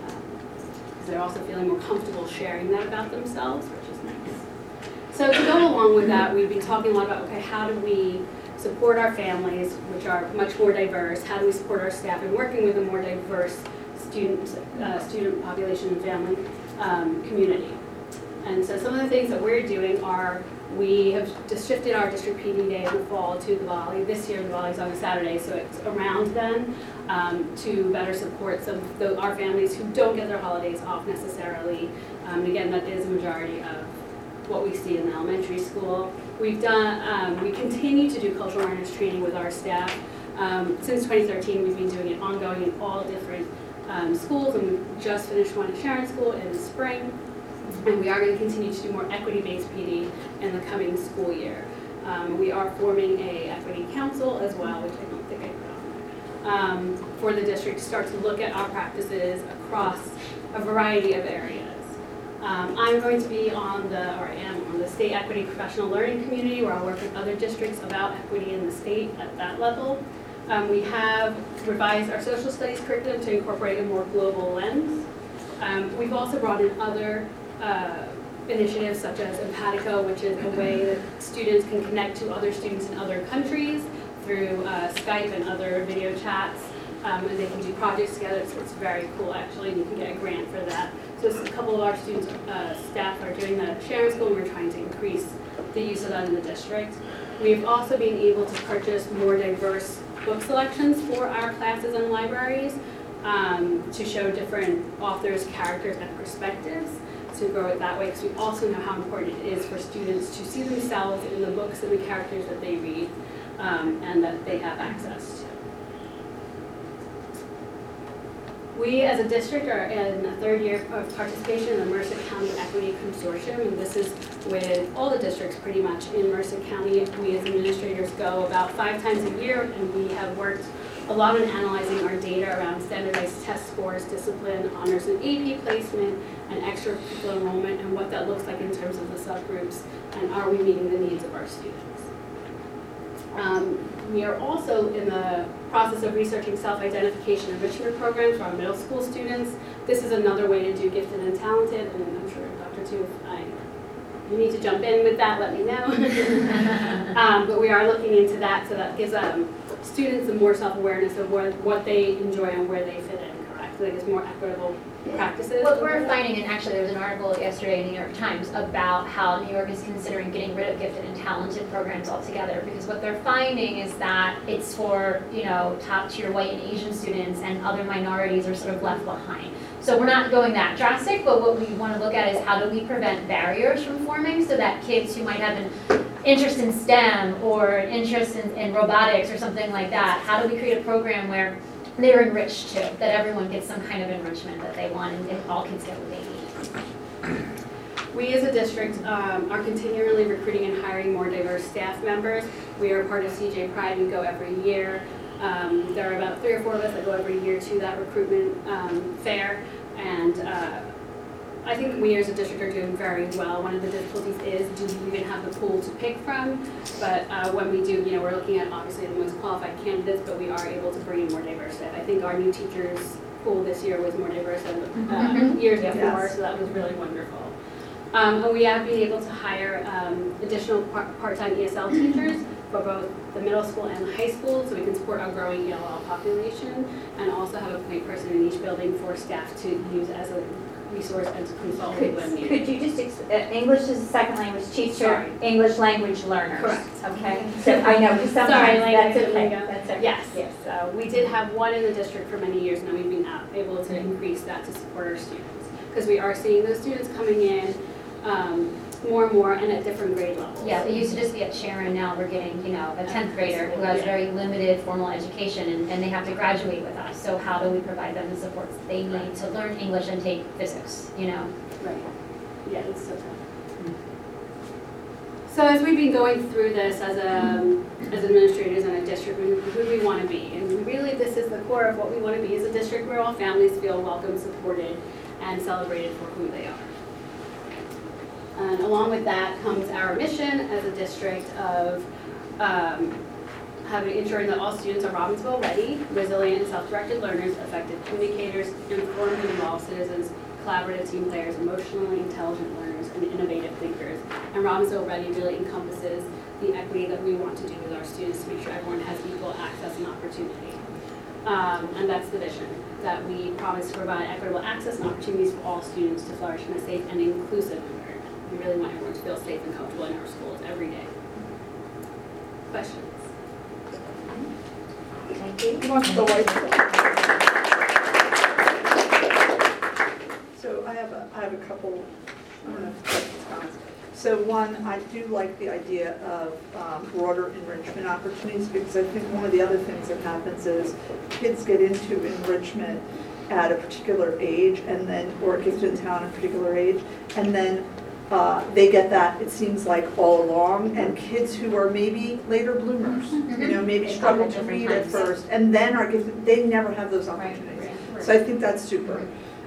Because they're also feeling more comfortable sharing that about themselves, which is nice. So to go along with that, we've been talking a lot about, okay, how do we support our families, which are much more diverse? How do we support our staff in working with a more diverse student, uh, student population and family um, community? And so some of the things that we're doing are, we have just shifted our district PD day in the fall to the Diwali. This year, the Diwali's on a Saturday, so it's around then, um, to better support some of the, our families who don't get their holidays off necessarily. Um, again, that is a majority of what we see in the elementary school. We've done, um, we continue to do cultural awareness training with our staff. Um, since 2013, we've been doing it ongoing in all different um, schools, and we just finished one at Sharon School in the spring. And we are going to continue to do more equity-based PD in the coming school year. Um, we are forming a equity council as well, which I don't think I put on there, um, for the district to start to look at our practices across a variety of areas. Um, I'm going to be on the, or am on the State Equity Professional Learning Community, where I'll work with other districts about equity in the state at that level. Um, we have revised our social studies curriculum to incorporate a more global lens. Um, we've also brought in other uh, initiatives such as Empatico, which is a way that students can connect to other students in other countries through uh, Skype and other video chats. Um, and they can do projects together, so it's very cool actually, and you can get a grant for that. So a couple of our students, uh, staff are doing that at Sharon School, and we're trying to increase the use of that in the district. We've also been able to purchase more diverse book selections for our classes and libraries um, to show different authors, characters, and perspectives to grow it that way because we also know how important it is for students to see themselves in the books and the characters that they read um, and that they have access to. We, as a district, are in the third year of participation in the Mercer County Equity Consortium, and this is with all the districts pretty much in Mercer County. We as administrators go about five times a year, and we have worked a lot on analyzing our data around standardized test scores, discipline, honors and AP placement, and extracurricular enrollment, and what that looks like in terms of the subgroups, and are we meeting the needs of our students. Um, we are also in the process of researching self-identification enrichment programs for our middle school students. This is another way to do gifted and talented, and I'm sure Dr. Tu, if I, you need to jump in with that, let me know. um, but we are looking into that, so that gives um, students a more self-awareness of what, what they enjoy and where they fit in, correct? So it's more equitable practices. What we're finding, and actually there was an article yesterday in the New York Times about how New York is considering getting rid of gifted and talented programs altogether, because what they're finding is that it's for, you know, top tier white and Asian students and other minorities are sort of left behind. So we're not going that drastic, but what we want to look at is how do we prevent barriers from forming so that kids who might have an interest in STEM or interest in, in robotics or something like that, how do we create a program where they're enriched too, that everyone gets some kind of enrichment that they want and and all kids get what they need. We as a district um, are continually recruiting and hiring more diverse staff members. We are part of CJ Pride, we go every year. Um, There are about three or four of us that go every year to that recruitment um, fair. And uh, I think we as a district are doing very well. One of the difficulties is, do we even have the pool to pick from? But uh, when we do, you know, we're looking at obviously the most qualified candidates, but we are able to bring in more diverse. I think our new teachers pool this year was more diverse than uh, years before, Yes. so that was really wonderful. Um, and we have been able to hire, um, additional par- part-time ESL teachers for both the middle school and the high school, so we can support our growing ELL population, and also have a point person in each building for staff to use as a resource and to consult with when Could, needed. could you just, ex- uh, English is a second language teacher, Sorry. English language learners? Correct. Okay, so I know, because Sorry, sometimes that's language okay, that's okay. Yes, Yes. so we did have one in the district for many years, now we've been out- able to increase that to support our students. Because we are seeing those students coming in um, more and more and at different grade levels. Yeah, it used to just be at Sharon, now we're getting, you know, a tenth grader who has very limited formal education and, and they have to graduate with us. So how do we provide them the supports they need to learn English and take physics, you know? Right. Yeah, it's so tough. So as we've been going through this as a, as administrators in a district, we- who we want to be. And really, this is the core of what we want to be as a district where all families feel welcome, supported, and celebrated for who they are. And along with that comes our mission as a district of um, having, ensuring that all students are Robbinsville ready, resilient self-directed learners, effective communicators, informed and involved citizens, collaborative team players, emotionally intelligent learners, and innovative thinkers. And Robbinsville Ready really encompasses the equity that we want to do with our students to make sure everyone has equal access and opportunity. Um, and that's the vision, that we promise to provide equitable access and opportunities for all students to flourish in a safe and inclusive environment. We really want everyone to feel safe and comfortable in our schools every day. Questions? Thank you. Who wants the white? So I have a, I have a couple, I don't know if questions, comments. So one, I do like the idea of um, broader enrichment opportunities because I think one of the other things that happens is kids get into enrichment at a particular age and then, or gifted in town at a particular age, and then uh, they get that, it seems like, all along, and kids who are maybe later bloomers, you know, maybe They struggle come to at read different at times. first, and then are gifted, they never have those opportunities. So I think that's super.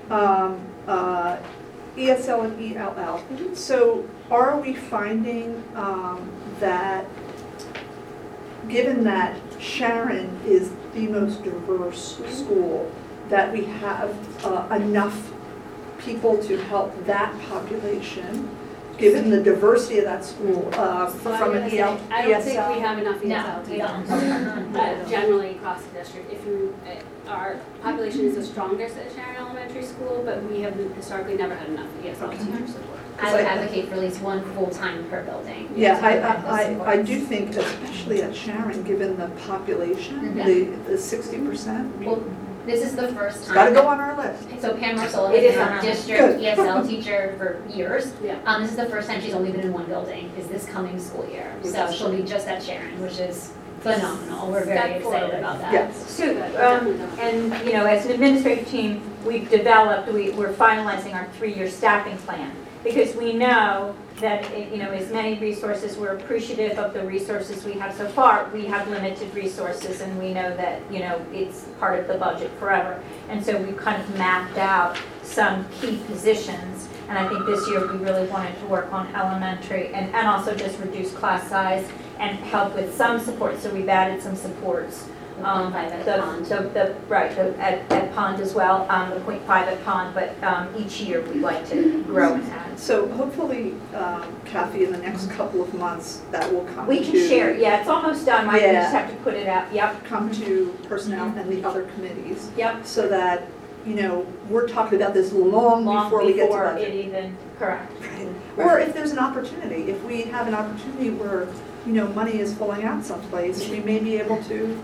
Um, uh, ESL and ELL. So are we finding um, that, given that Sharon is the most diverse school, that we have uh, enough people to help that population, given the diversity of that school, uh, So from an gonna I don't think we have enough No, ESL we don't. teachers. uh, Generally across the district, if you, uh, our population is the strongest at Sharon Elementary School, but we have historically never had enough ESL teacher support. I would advocate for at least one full-time per building. Yeah, I, to provide those I, I- I do think, especially at Sharon, given the population, Mhm. the, the sixty percent, Well, This is the first time. gotta go on our list. So Pam Marcel It has is been on our our district Good. ESL teacher for years. Yeah. Um, this is the first time she's only been in one building, is this coming school year. So she'll be just at Sharon, which is phenomenal. We're very Step excited about that. Yes. So, um, and, you know, as an administrative team, we've developed, we, we're finalizing our three-year staffing plan. Because we know that, you know, as many resources, we're appreciative of the resources we have so far. We have limited resources and we know that, you know, it's part of the budget forever. And so we've kind of mapped out some key positions. And I think this year we really wanted to work on elementary and, and also just reduce class size and help with some support. So we've added some supports um, Five at the, Pond. the, the, right, the, at, at Pond as well, um, the point five at Pond, but, um, each year we'd like to grow and add. So hopefully, um, Kathy, in the next couple of months, that will come to. We can share, yeah, it's almost done, I Yeah. just have to put it out, yep, Come to personnel and the other committees, yep, so that, you know, we're talking about this long long before we get to before budget. it even, correct. Or if there's an opportunity, if we have an opportunity where, you know, money is falling out someplace, we may be able to,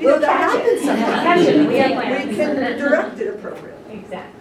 you know, We'll that catch it. happens sometimes. We We can direct it appropriately. Exactly.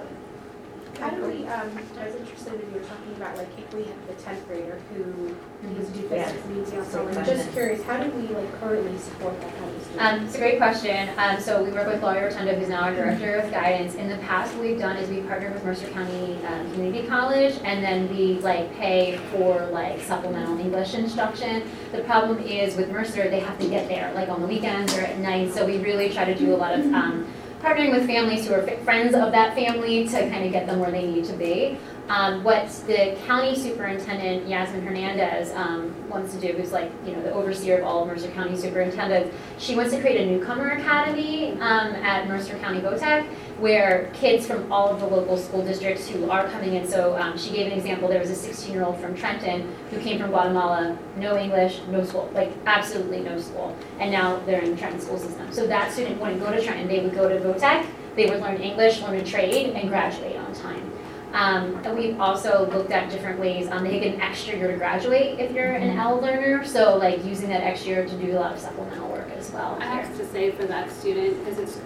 How do we, um, I was interested when you were talking about like if we have the tenth grader who needs to do Yeah. business needs to also, I'm question. just curious, how do we like currently support that kind of student? Um, it's a great question. Um, so we work with Laura Rotundo, who's now our director of guidance. In the past, what we've done is we partnered with Mercer County um, Community College, and then we like pay for like supplemental English instruction. The problem is with Mercer, they have to get there like on the weekends or at night. So we really try to do a lot of um, partnering with families who are friends of that family to kind of get them where they need to be. Um, what the county superintendent, Yasmin Hernandez, um, wants to do, who's like, you know, the overseer of all Mercer County superintendents, she wants to create a newcomer academy um, at Mercer County VOTEC where kids from all of the local school districts who are coming in, so um, she gave an example, there was a 16-year-old from Trenton who came from Guatemala, no English, no school, like absolutely no school, and now they're in the Trenton school system. So that student wouldn't go to Trenton, they would go to VOTEC, they would learn English, learn a trade, and graduate on time. Um, and we've also looked at different ways, um, they get an extra year to graduate if you're an L learner, so like using that extra year to do a lot of supplemental work as well. I have to say for that student, because it's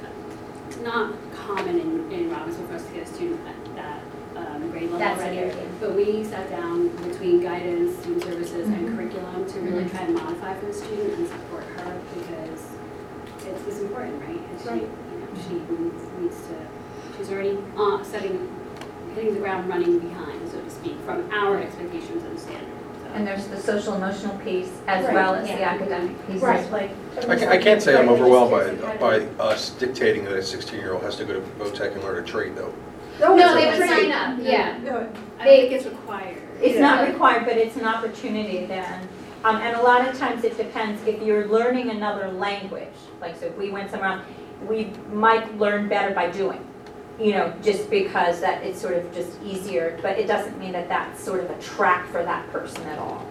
not common in, in Robbinsville for us to get a student at that um, grade level That's already. But we sat down between guidance, student services, and Mhm. curriculum to really try and modify for the student and support her because it's, it's important, right? And she, you know, she needs, needs to, she's already uh, setting, hitting the ground running behind, so to speak, from our expectations and standards. So. And there's the social emotional piece as Right, well as the yeah. academic piece. Right, like. I can't, I can't say I'm overwhelmed by, by us dictating that a 16-year-old has to go to VOTEC and learn a trade, though. No, they have to sign up, yeah. Yeah. I think it's required. It's Yeah. not required, but it's an opportunity then. Um, and a lot of times it depends, if you're learning another language, like so if we went somewhere, else, we might learn better by doing. You know, just because that it's sort of just easier, but it doesn't mean that that's sort of a track for that person at all.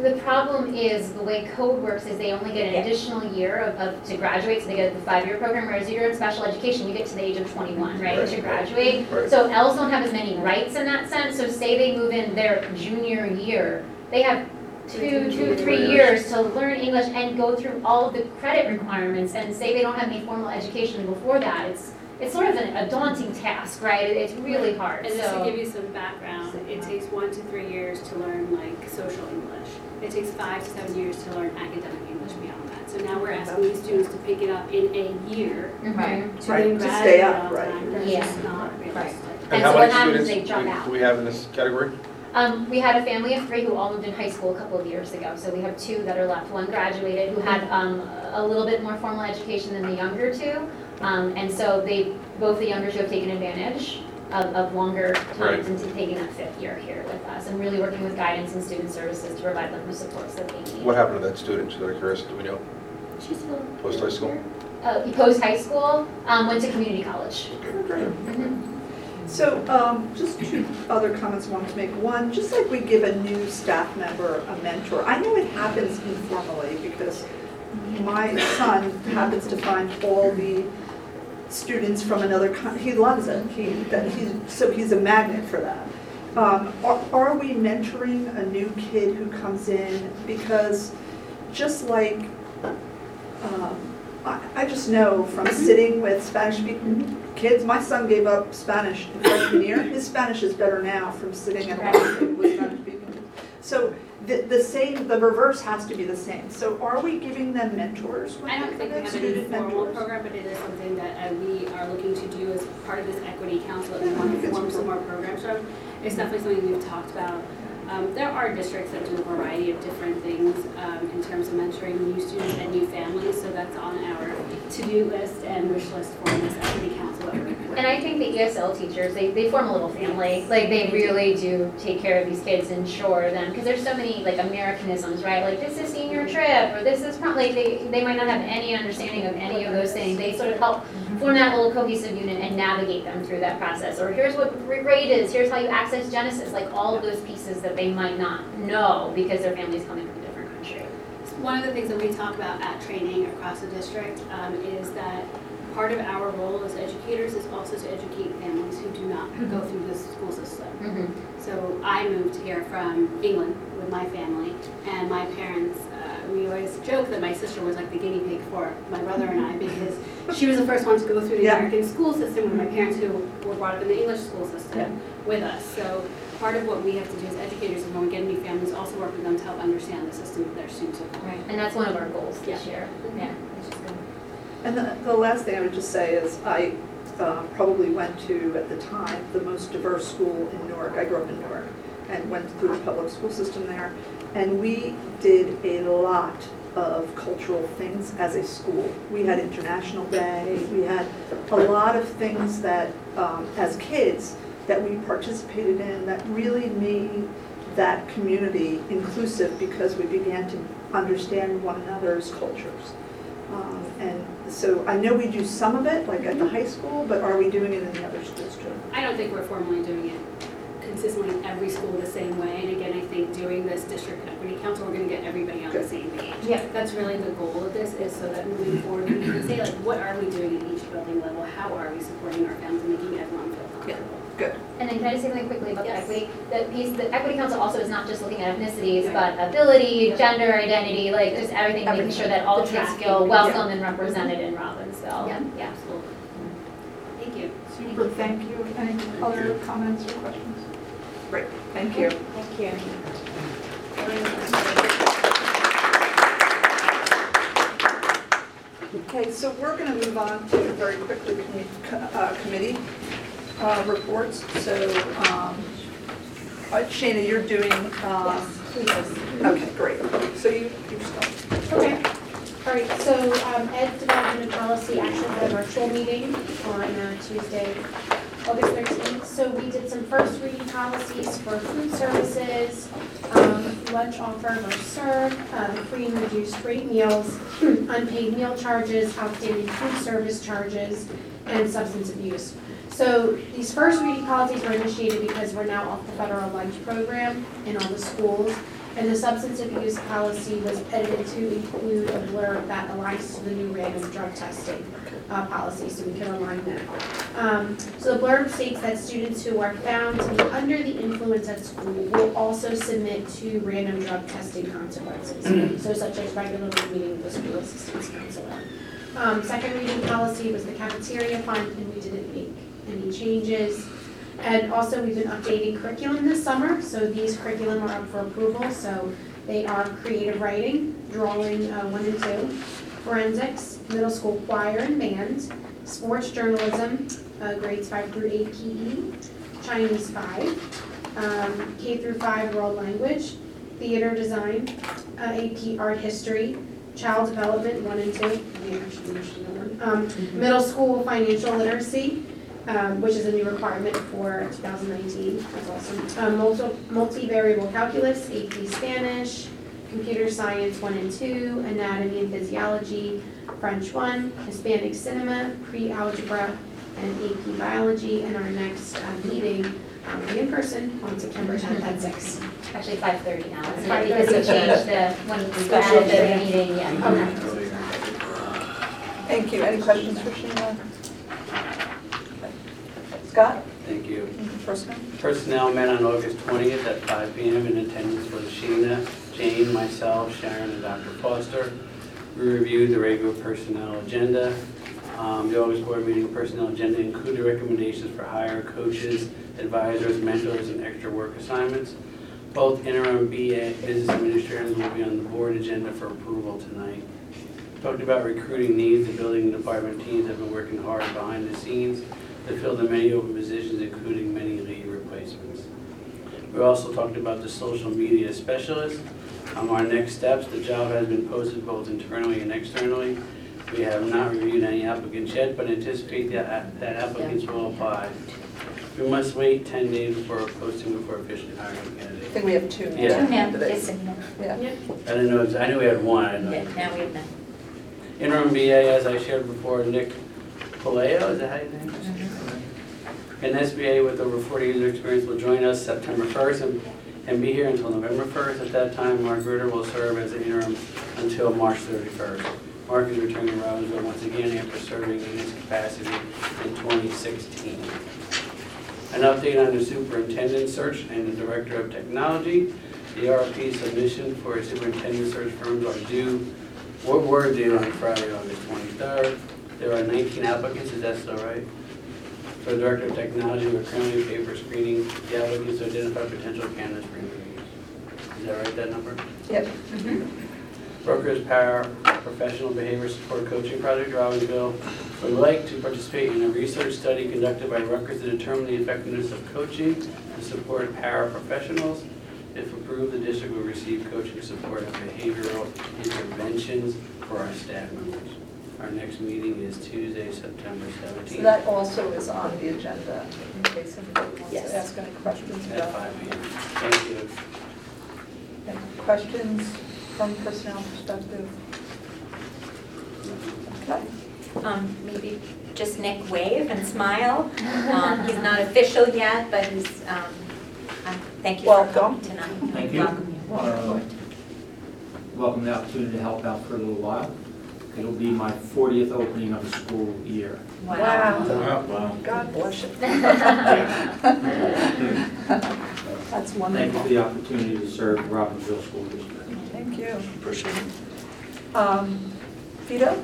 The problem is, the way code works is they only get Yeah. an additional year of, of, to graduate, so they get the five-year program, whereas you're in special education, you get to the age of twenty-one, right, Right. to graduate. Right. So Ls don't have as many rights in that sense, so say they move in their junior year, they have two, two, three years to learn English and go through all of the credit requirements, and say they don't have any formal education before that, it's, it's sort of an- a daunting task, right, It- it's really hard, And just to so. give you some background, it takes one to three years to learn like social English. It takes five to seven years to learn academic English beyond that. So now we're asking these students to pick it up in a year Mhm. to Right, then to graduate stay up, on right. time. That's Yeah. just not realistic. And And how so what many happens students they jump do- out. do we have in this category? Um, we had a family of three who all moved in high school a couple of years ago, so we have two that are left. One graduated who had, um, a little bit more formal education than the younger two. Um, and so they, both the younger two have taken advantage of, of longer Right. times into taking that fifth year here with us and really working with guidance and student services to provide them the supports that they need. What happened to that student, just out of curiosity, do we know? She's still. Post high school? Uh, post high school, um, went to community college. Great. Mhm. So, um, just two other comments I wanted to make. One, just like we give a new staff member a mentor, I know it happens informally because my son happens to find all the students from another coun, he loves it. He, that he's, so he's a magnet for that. Um, are, are we mentoring a new kid who comes in? Because just like, um, I, I just know from sitting with Spanish-speaking kids, my son gave up Spanish in freshman year. His Spanish is better now from sitting at home with Spanish-speaking. So the, the same, the reverse has to be the same. So are we giving them mentors? when I don't think we have any formal mentors? program, but it is something that uh, we are looking to do as part of this equity council that we want to form some more programs from. It's definitely something we've talked about. Um, There are districts that do a variety of different things um, in terms of mentoring new students and new families, so that's on our to-do list and wish list for this equity council that we're And I think the ESL teachers, they, they form a little family. Like, they really do take care of these kids and ensure them, because there's so many, like, Americanisms, right? Like, this is senior trip, or this is prom, like, they, they might not have any understanding of any of those things. They sort of help form that little cohesive unit and navigate them through that process. Or here's what grade is, here's how you access Genesis, like, all of those pieces that they might not know because their family's coming from a different country. One of the things that we talk about at training across the district um, is that part of our role as educators is also to educate families who do not mm-hmm. go through the school system. Mm-hmm. So I moved here from England with my family, and my parents, uh, we always joke that my sister was like the guinea pig for my brother and I, mm-hmm. because she was the first one to go through the Yeah. American school system with my parents who were brought up in the English school Yeah. system with us. So part of what we have to do as educators is when we get new families, also work with them to help understand the system that their students are. Right. And that's one of our goals this Yeah. year. Yeah, which is good. And the, the last thing I would just say is I uh, probably went to, at the time, the most diverse school in Newark. I grew up in Newark and went through the public school system there. And we did a lot of cultural things as a school. We had International Day, we had a lot of things that, um, as kids, that we participated in that really made that community inclusive because we began to understand one another's cultures. Um, And so I know we do some of it, like at the high school, but are we doing it in the other schools too? I don't think we're formally doing it consistently in every school the same way. And again, I think doing this district equity council, we're gonna get everybody on the Good. same page. Yeah. That's really the goal of this, is so that moving mm-hmm. forward, we can say like, what are we doing at each building level? How are we supporting our families and making everyone feel comfortable? Good. And then can I just say something quickly about the Yes. equity? The piece, the equity council also is not just looking at ethnicities, but ability, gender identity, like just everything, making sure that all The kids tracking. feel welcome and represented in Robbinsville. Yeah. Yeah. Absolutely. Thank you. Super, thank you. Any other comments or questions? Great, thank you. Thank you. Okay, so we're going to move on to very quickly commu- co- uh, committee uh, reports. So um, Uh, Shana, you're doing, um, okay, great. So you, you start. Okay. All right, so um, Ed Development and Policy actually had a virtual meeting on uh, Tuesday, August 13th. So we did some first reading policies for food services, um, lunch offer versus serve, uh, the free and reduced rate meals, unpaid meal charges, outstanding food service charges, and substance abuse. So these first reading policies were initiated because we're now off the federal lunch program in all the schools. And the substance abuse policy was edited to include a blurb that aligns to the new random drug testing uh, policy, so we can align that. Um, So the blurb states that students who are found to be under the influence at school will also submit to random drug testing consequences, so such as regularly meeting with the school assistance counselor. Um, Second reading policy was the cafeteria fund, and we didn't make any changes. And also, we've been updating curriculum this summer, so these curriculum are up for approval, so they are creative writing, drawing uh, one and two, forensics, middle school choir and band, sports journalism, uh, grades five through eight PE, Chinese five, um, K through five world language, theater design, uh, AP art history, child development, one and two. Um, middle school financial literacy, um, which is a new requirement for 2019. That's awesome. Um, multi- Multivariable calculus, AP Spanish, computer science one and two, anatomy and physiology, French one, Hispanic cinema, pre-algebra, and AP biology. And our next uh, meeting um, will be in person on September 10th at six. Actually, five thirty now, isn't it? Because we changed the, when we Special added the meeting, yeah. Okay. Thank you. Any questions for Sheena? Scott? Thank you. Personnel? Personnel met on August 20th at 5 PM in attendance was Sheena, Jane, myself, Sharon, and Dr. Foster. We reviewed the regular personnel agenda. Um, The August board meeting personnel agenda included recommendations for hire coaches, advisors, mentors, and extra work assignments. Both interim BA business administrators will be on the board agenda for approval tonight. Talked about recruiting needs, the building department teams have been working hard behind the scenes to fill the many open positions, including many lead replacements. We also talked about the social media specialist. Um, our next steps, the job has been posted both internally and externally. We have not reviewed any applicants yet, but anticipate that, that applicants will apply. We must wait ten days before posting before officially hiring a I candidate. I think we have two. Yeah. Two now, candidates. it's in Yeah. I didn't know, I knew we had one, I didn't know. Yeah, now we have none. Interim BA, as I shared before, Nick Paleo, is that how you name it? An SBA with over 40 years of experience will join us September 1st and, and be here until November 1st. At that time, Mark Ritter will serve as interim until March 31st. Mark is returning to Robbinsville once again after serving in his capacity in 2016. An update on the superintendent search and the director of technology. The RFP submission for a superintendent search firms are due, were- were due on Friday, August 23rd. There are 19 applicants, is that still right? For the Director of Technology, we're currently paper screening the applicants to identify potential candidates for interviews. Is that right, that number? Yep. Mm-hmm. Brokers Power Professional Behavior Support Coaching Project, Robbinsville, would like to participate in a research study conducted by Rutgers to determine the effectiveness of coaching to support paraprofessionals. If approved, the district will receive coaching support and behavioral interventions for our staff members. Our next meeting is Tuesday, September So 17th. that also is on the agenda, in case anybody wants Yes. to ask any questions At about. 5 p.m. Thank you. Any questions from personnel perspective? Okay. Um, maybe just Nick wave and smile. Um, he's not official yet, but he's, um, uh, thank you for Welcome. coming tonight. Thank you. Welcome you. Uh, Welcome the opportunity to help out for a little while. It'll be my 40th opening of the school year. Wow. Wow. God bless you. That's Thank you wonderful. for the opportunity to serve Robbinsville School District. Thank you. Appreciate it. Um, Vito,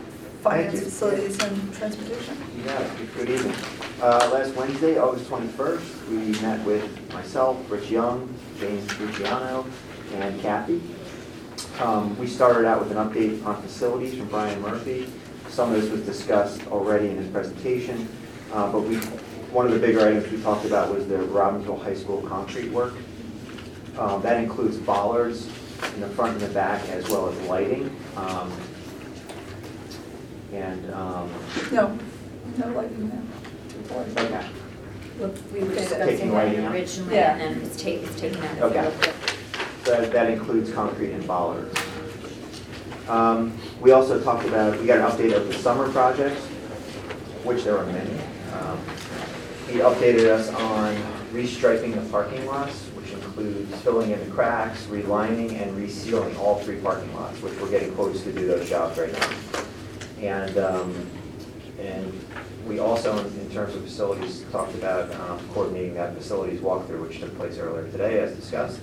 Finance, you. Facilities, and Transportation? Yeah, good evening. Uh, Last Wednesday, August 21st, we met with myself, Rich Young, James Luciano, and Kathy. Um, We started out with an update on facilities from Brian Murphy. Some of this was discussed already in his presentation, uh, but we, one of the bigger items we talked about was the Robbinsville High School concrete work. Um, That includes bollards in the front and the back, as well as lighting. Um, And, um, No, no lighting now. okay, We were Taking discussing lighting that out? originally, Yeah. and then it's taken, it's taken out of Okay. That that includes concrete and bollards. Um, We also talked about, we got an update of the summer projects, which there are many. Um, He updated us on restriping the parking lots, which includes filling in the cracks, relining, and resealing all three parking lots, which we're getting quotes to do those jobs right now. And, um, and we also, in in terms of facilities, talked about um, coordinating that facilities walkthrough, which took place earlier today, as discussed.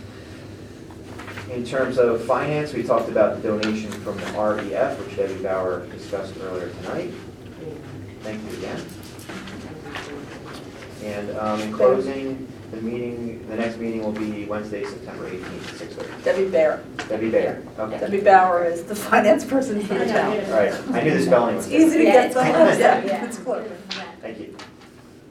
In terms of finance, we talked about the donation from the REF, which Debbie Bauer discussed earlier tonight. Thank you again. And um, in closing, the meeting, the next meeting will be Wednesday, September 18th, at 6:30. Debbie Bear. Debbie Bayer, okay. Debbie Bauer is the finance person for the town. All right, I knew the spelling was It's easy to get Yeah, someone, it's yeah, yeah. it's close. Thank you.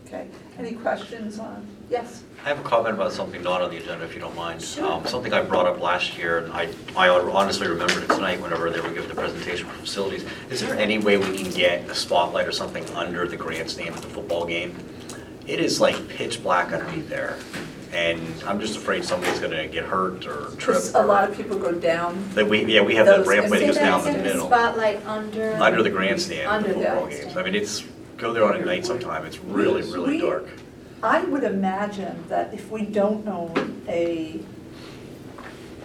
Okay, any questions on, yes? I have a comment about something not on the agenda, if you don't mind. Um, Something I brought up last year, and I I honestly remembered it tonight whenever they were giving the presentation for facilities. Is there any way we can get a spotlight or something under the grandstand at the football game? It is like pitch black underneath there, and I'm just afraid somebody's gonna get hurt or trip. Because a lot of people go down, That we, yeah, we have that Those- ramp that goes down the again, middle. Spotlight under. Under the grandstand at Under the the football games. I mean, it's, go there on a night sometime, it's really, really dark. I would imagine that if we don't own a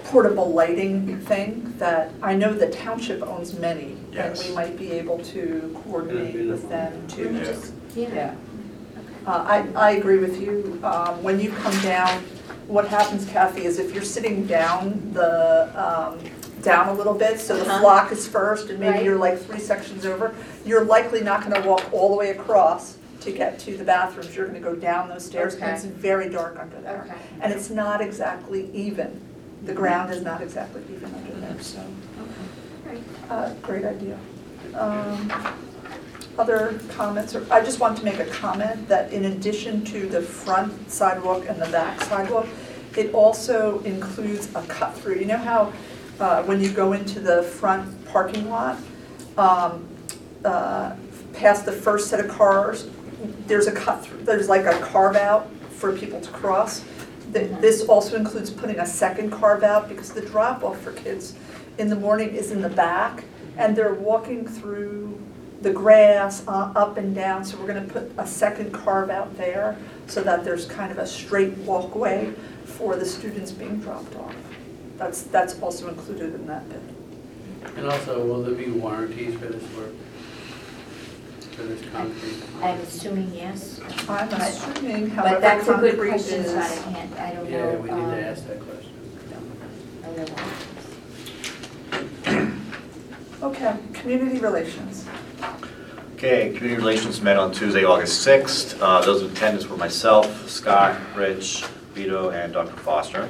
portable lighting thing, that, I know the township owns many, and Yes. we might be able to coordinate with them to, Yeah. Just, yeah. yeah. Uh, I, I agree with you. Um, When you come down, what happens, Kathy, is if you're sitting down the, um, down a little bit, so the Uh-huh. flock is first, and maybe you're like three sections over, you're likely not gonna walk all the way across to get to the bathrooms. You're gonna go down those stairs, and it's very dark under there. Okay. And it's not exactly even. The ground is not exactly even under there, so, Right. uh, great idea. Um, Other comments, or, I just want to make a comment that in addition to the front sidewalk and the back sidewalk, it also includes a cut through. You know how, uh, when you go into the front parking lot, um, uh, past the first set of cars, there's a cut through, there's like a carve out for people to cross. Th- This also includes putting a second carve out because the drop off for kids in the morning is in the back and they're walking through the grass uh, up and down, so we're gonna put a second carve out there so that there's kind of a straight walkway for the students being dropped off. That's, that's also included in that bid. And also, will there be warranties for this work? For this concrete? I'm assuming yes, I'm But- assuming however but that's a good concrete question, is- so I can't, I don't know. Yeah, we need um, to ask that question. other ones. Okay, community relations. Okay, Community Relations met on Tuesday, August 6th. Uh, Those in attendance were myself, Scott, Rich, Vito, and Dr. Foster.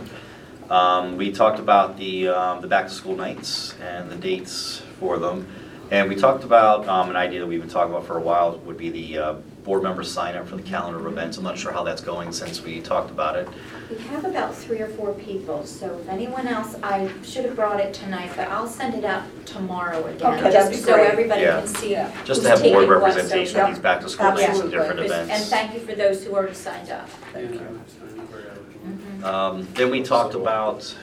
Um, We talked about the, um, the back-to-school nights and the dates for them. And we talked about um, an idea that we've been talking about for a while, would be the uh, board members sign up for the calendar of events. I'm not sure how that's going since we talked about it. We have about three or four people, so if anyone else, I should have brought it tonight, but I'll send it out tomorrow again. Okay, that'd be Just so great. everybody Yeah. can see Yeah. Just who's to have board taking what, so- representation at these back-to-school nights and Absolutely. different And events. thank you for those who already signed up. Thank Yeah, you. I've signed up already. Um, Then we talked about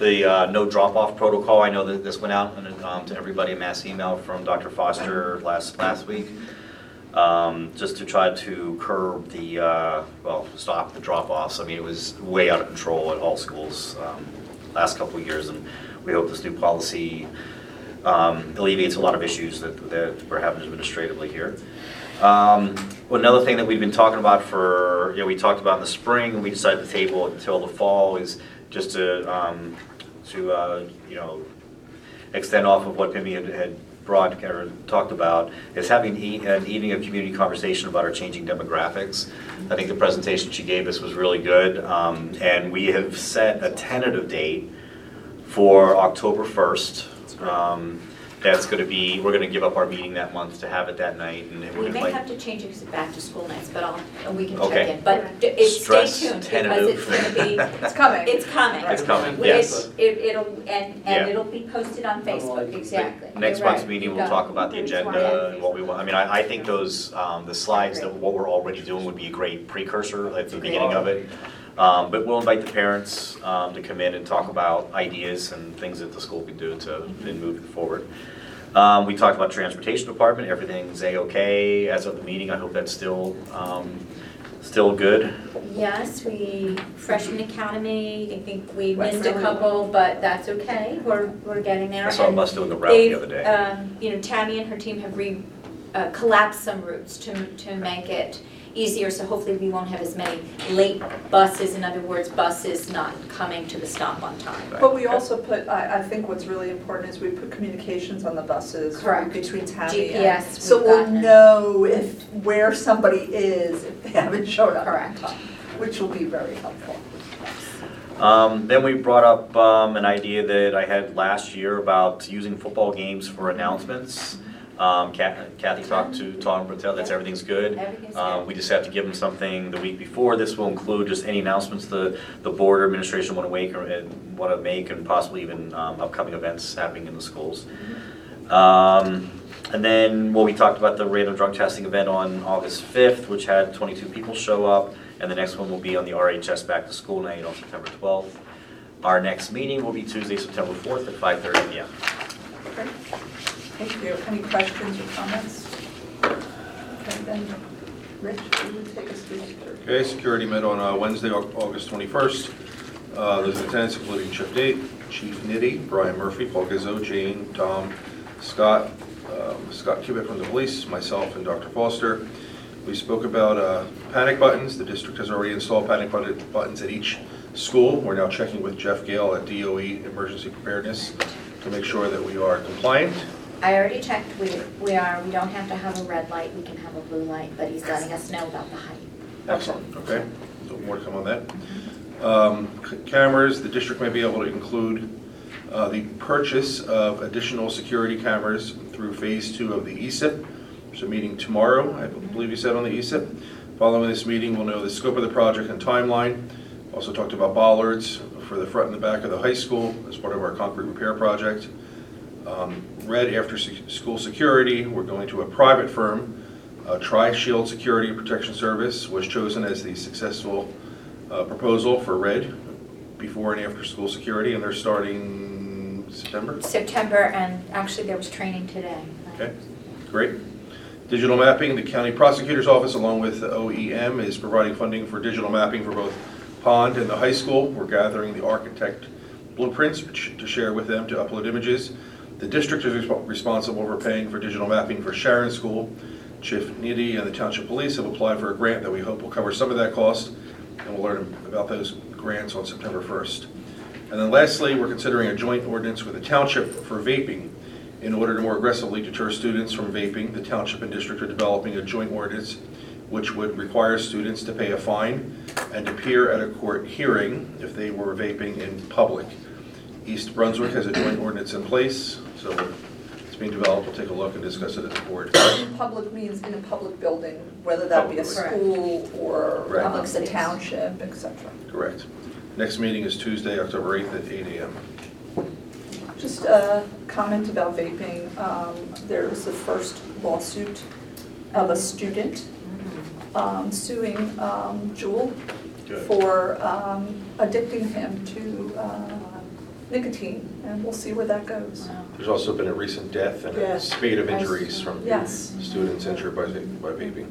the uh, no drop-off protocol. I know that this went out um, to everybody, a mass email from Dr. Foster last, last week, um, just to try to curb the, uh, well, stop the drop-offs. I mean, it was way out of control at all schools um, last couple of years, and we hope this new policy um, alleviates a lot of issues that, that we're having administratively here. Um, Another thing that we've been talking about for, you know, we talked about in the spring, we decided to table until the fall, is just to, um, to, uh, you know, extend off of what Pimmy had- had brought, or talked about, is having e- an evening of community conversation about our changing demographics. I think the presentation she gave us was really good, um, and we have set a tentative date for October 1st. Um, that's gonna be, we're gonna give up our meeting that month to have it that night, and it We would may like. have to change it to back to school nights, but I'll, and we can check Okay. in. But d- it's, stay Stress tuned because tentative. it's gonna be, It's coming. it's coming. It's coming, It's- yes. It, it'll, and, Yeah. and it'll be posted on Facebook, exactly. Next You're month's right. meeting, You we'll got talk it. about the Maybe agenda, tomorrow. and what we want, I mean, I, I think those, um, the slides, that what we're already doing would be a great precursor at the beginning of it. Um, but we'll invite the parents, um, to come in and talk about ideas and things that the school can do to, in moving forward. Um, we talked about transportation department, everything's A-okay as of the meeting, I hope that's still, um, still good. Yes, we, freshman academy, I think we Went missed a really couple, but that's okay, we're, we're getting there. I saw a And bus doing the route the they've, other day. um, You know, Tammy and her team have re, uh, collapsed some routes to, to make it easier, so hopefully we won't have as many late buses, in other words, buses not coming to the stop on time. But we also put, I, I think what's really important is we put communications on the buses. Correct. Between Tammy and. GPS, So we've we'll gotten it. know if, where somebody is, if they haven't showed up. on Correct. time, Which will be very helpful. Um, then we brought up, um, an idea that I had last year about using football games for announcements. Um, Kathy talked to Tom Bertel, that's, everything's good. Everything's Um, good. we just have to give them something the week before. This will include just any announcements the, the board or administration want to make or want to make and possibly even, um, upcoming events happening in the schools. Um, and then, well, we talked about the random drug testing event on August fifth, which had twenty-two people show up. And the next one will be on the RHS Back to School Night on September twelfth. Our next meeting will be Tuesday, September fourth at five thirty P M. Okay. Thank you. Any questions or comments? Okay, then, Rich, you would take us through security. Okay, security met on uh, Wednesday, Au- August 21st. Uh, in attendance including Chip Date, Chief Nitty, Brian Murphy, Paul Gizzo, Jane, Tom, Scott, um, Scott Cubic from the police, myself, and Dr. Foster. We spoke about uh, panic buttons. The district has already installed panic button- buttons at each school. We're now checking with Jeff Gale at DOE Emergency Preparedness to make sure that we are compliant. I already checked, we, we are, we don't have to have a red light, we can have a blue light, but he's letting us know about the height. Excellent, okay. So More to come on that. Um, Cameras, the district may be able to include uh, the purchase of additional security cameras through Phase Two of the ESIP. There's a meeting tomorrow, I believe you said on the ESIP. Following this meeting, we'll know the scope of the project and timeline. Also talked about bollards for the front and the back of the high school as part of our concrete repair project. Um, Red after se- school security, we're going to a private firm. Uh, Tri-Shield Security and Protection Service was chosen as the successful uh, proposal for Red before and after school security, and they're starting September. September, and actually there was training today. Okay, great. Digital mapping, the county prosecutor's office along with OEM is providing funding for digital mapping for both Pond and the high school. We're gathering the architect blueprints to share with them to upload images. The district is resp- responsible for paying for digital mapping for Sharon School. Chief Nitty and the Township Police have applied for a grant that we hope will cover some of that cost, and we'll learn about those grants on September 1st. And then lastly, we're considering a joint ordinance with the township for vaping. In order to more aggressively deter students from vaping, the township and district are developing a joint ordinance which would require students to pay a fine and appear at a court hearing if they were vaping in public. East Brunswick has a joint ordinance in place, so it's being developed. We'll take a look and discuss it at the board. Public means in a public building, whether that be a Public. school or Right. um, the township, et cetera. Correct. Next meeting is Tuesday, October 8th at 8 AM. Just a comment about vaping. Um, There was the first lawsuit of a student um, suing um, Juul Good. for um, addicting him to uh, nicotine, and we'll see where that goes. There's also been a recent death and a Yes. spate of injuries from Yes. students injured by by vaping.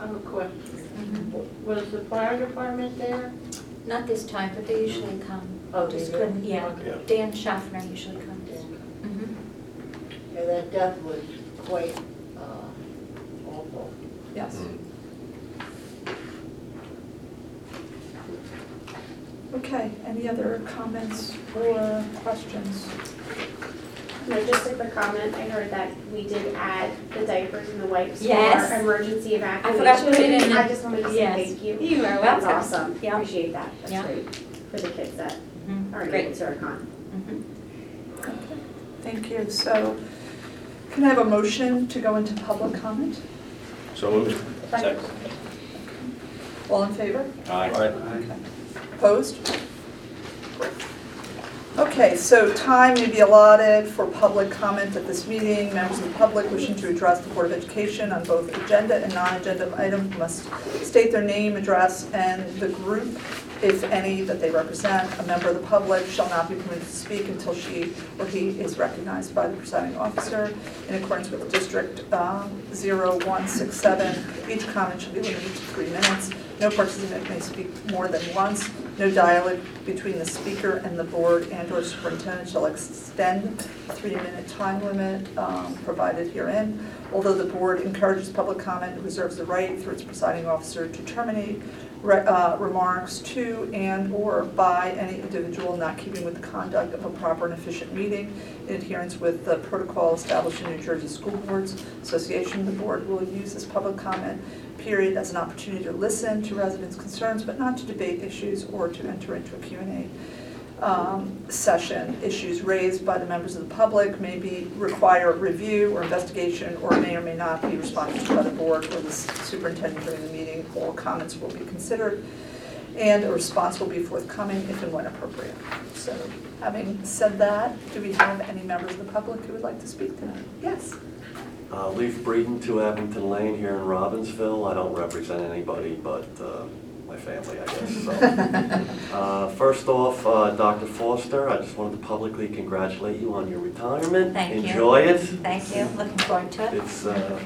I have a question. Was the fire department there? Not this time, but they usually come. Oh, they Just do? couldn't, yeah. Yeah. Dan Schaffner usually comes. Mhm. Yeah, that death was quite uh, awful. Yes. Mm. Okay, any other comments or questions? No, just a quick comment, I heard that we did add the diapers and the wipes Yes. for emergency evacuation. I forgot to put it in the- I just wanted to say Yes. thank you. You are That's welcome. awesome, Yeah. appreciate that, Yeah. that's great, for the kids that Mhm. aren't Great. able to or can't. Mhm. Okay, Thank you. So Can I have a motion to go into public comment? So moved. Second. All in favor? Aye. Opposed? Okay, so time may be allotted for public comment at this meeting. Members of the public wishing to address the Board of Education on both agenda and non-agenda items must state their name, address, and the group, if any, that they represent. A member of the public shall not be permitted to speak until she or he is recognized by the presiding officer. In accordance with District um, 0167, each comment should be limited to three minutes. No participant may speak more than once. No dialogue between the speaker and the board and/or superintendent shall extend the three-minute time limit um, provided herein. Although the board encourages public comment, it reserves the right through its presiding officer to terminate re- uh, remarks to and/or by any individual not keeping with the conduct of a proper and efficient meeting in adherence with the protocol established in New Jersey School Boards Association. The board will use this public comment period as an opportunity to listen to residents' concerns, but not to debate issues or to enter into a Q and A um, session. Issues raised by the members of the public may be, require review or investigation, or may or may not be responded to by the board or the superintendent during the meeting. All comments will be considered, and a response will be forthcoming if and when appropriate. So, having said that, do we have any members of the public who would like to speak tonight? Yes? Uh, Leaf Breeden, 2 Abington Lane here in Robbinsville. I don't represent anybody but uh, my family, I guess. so. Uh, First off, uh, Dr. Foster, I just wanted to publicly congratulate you on your retirement. Thank you. Enjoy it. Thank you, looking forward to it. It's, uh,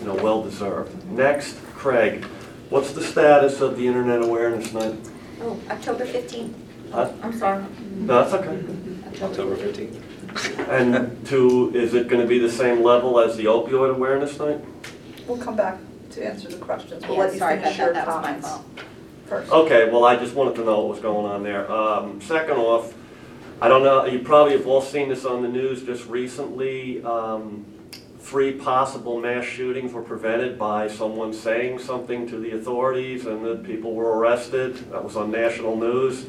you know, well-deserved. Next, Craig, what's the status of the Internet Awareness Night? Oh, October 15th. Huh? I'm sorry. No, that's okay. October 15th. And two, is it going to be the same level as the opioid awareness night? We'll come back to answer the questions. We'll Yeah, let you sorry finish your that, that was my comments fault. first. Okay, well, I just wanted to know what was going on there. Um, Second off, I don't know, you probably have all seen this on the news just recently. Um, Three possible mass shootings were prevented by someone saying something to the authorities and that people were arrested. That was on national news.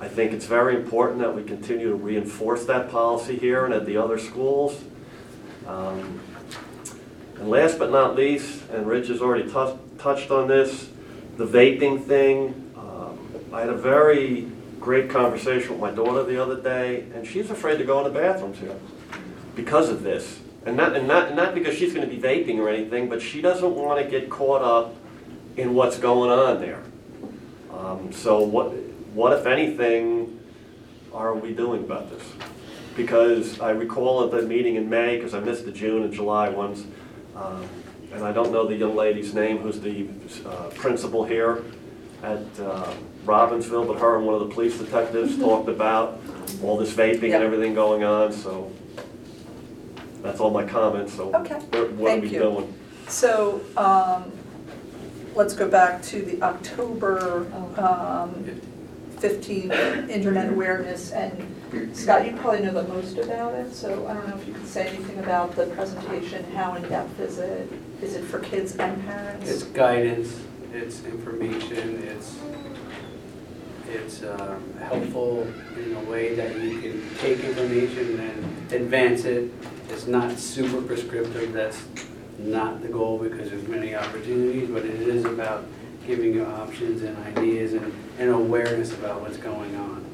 I think it's very important that we continue to reinforce that policy here and at the other schools. Um, And last but not least, and Rich has already tou- touched on this, the vaping thing. Um, I had a very great conversation with my daughter the other day, and she's afraid to go in the bathrooms here because of this. And not, and not, not because she's gonna be vaping or anything, but she doesn't wanna get caught up in what's going on there. Um, So what, what if anything are we doing about this? Because I recall at the meeting in May, because I missed the June and July ones, um, and I don't know the young lady's name who's the uh, principal here at uh, Robbinsville, but her and one of the police detectives talked about all this vaping and everything going on, so that's all my comments, so Okay, what what are thank we you. doing? So, um, let's go back to the October, um, 15 Internet Awareness. And Scott, you probably know the most about it, so I don't know if you can say anything about the presentation. How in-depth is it? Is it for kids and parents? It's guidance, it's information, it's, it's um, helpful in a way that you can take information and advance it. It's not super prescriptive, that's not the goal because there's many opportunities, but it is about giving you options and ideas and, and awareness about what's going on.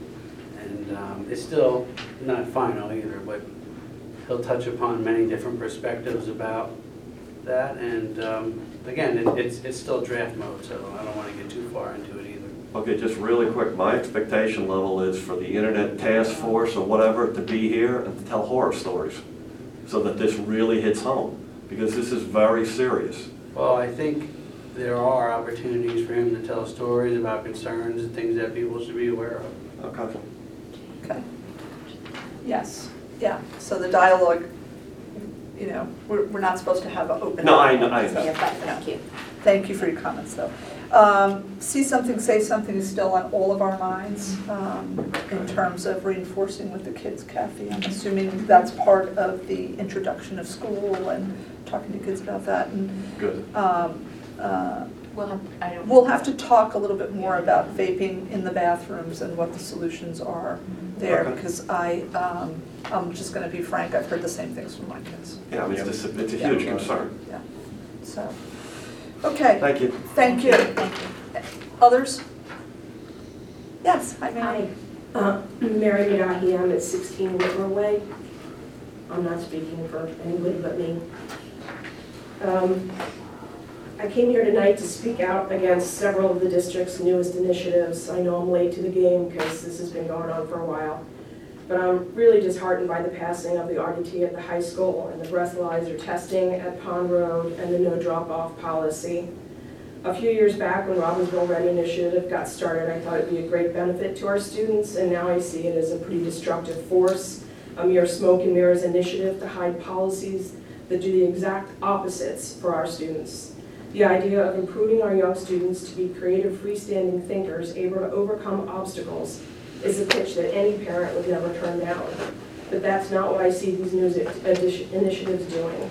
And um, it's still not final either, but he'll touch upon many different perspectives about that. And um, again, it- it's, it's still draft mode, so I don't want to get too far into it either. Okay, just really quick, my expectation level is for the internet task force or whatever to be here and to tell horror stories, so that this really hits home, because this is very serious. Well, I think there are opportunities for him to tell stories about concerns and things that people should be aware of. Okay. Okay. Yes, yeah, so the dialogue, you know, we're, we're not supposed to have an open. No, I know, I dialogue, know. Yeah, but thank you. Thank you for your comments, though. Um, See something, say something is still on all of our minds um, in terms of reinforcing with the kids, Kathy. I'm assuming that's part of the introduction of school and talking to kids about that. And Good. um, uh, We'll have, I don't. We'll have to talk a little bit more about vaping in the bathrooms and what the solutions are there, Okay. because I, um, I'm just gonna be frank, I've heard the same things from my kids, Yeah, it's just, a- it's a huge concern. Yeah, so. Okay, Thank you. thank you. Thank you. Others? Yes, hi, Mary. Hi, uh, Mary Madahi, I'm at 16 River Way. I'm not speaking for anybody but me. Um, I came here tonight to speak out against several of the district's newest initiatives. I know I'm late to the game because this has been going on for a while. But I'm really disheartened by the passing of the RDT at the high school and the breathalyzer testing at Pond Road and the no drop-off policy. A few years back, when Robbinsville Ready Initiative got started, I thought it'd be a great benefit to our students, and now I see it as a pretty destructive force, a mere smoke and mirrors initiative to hide policies that do the exact opposites for our students. The idea of improving our young students to be creative, freestanding thinkers able to overcome obstacles is a pitch that any parent would never turn down. But that's not what I see these new initiatives doing.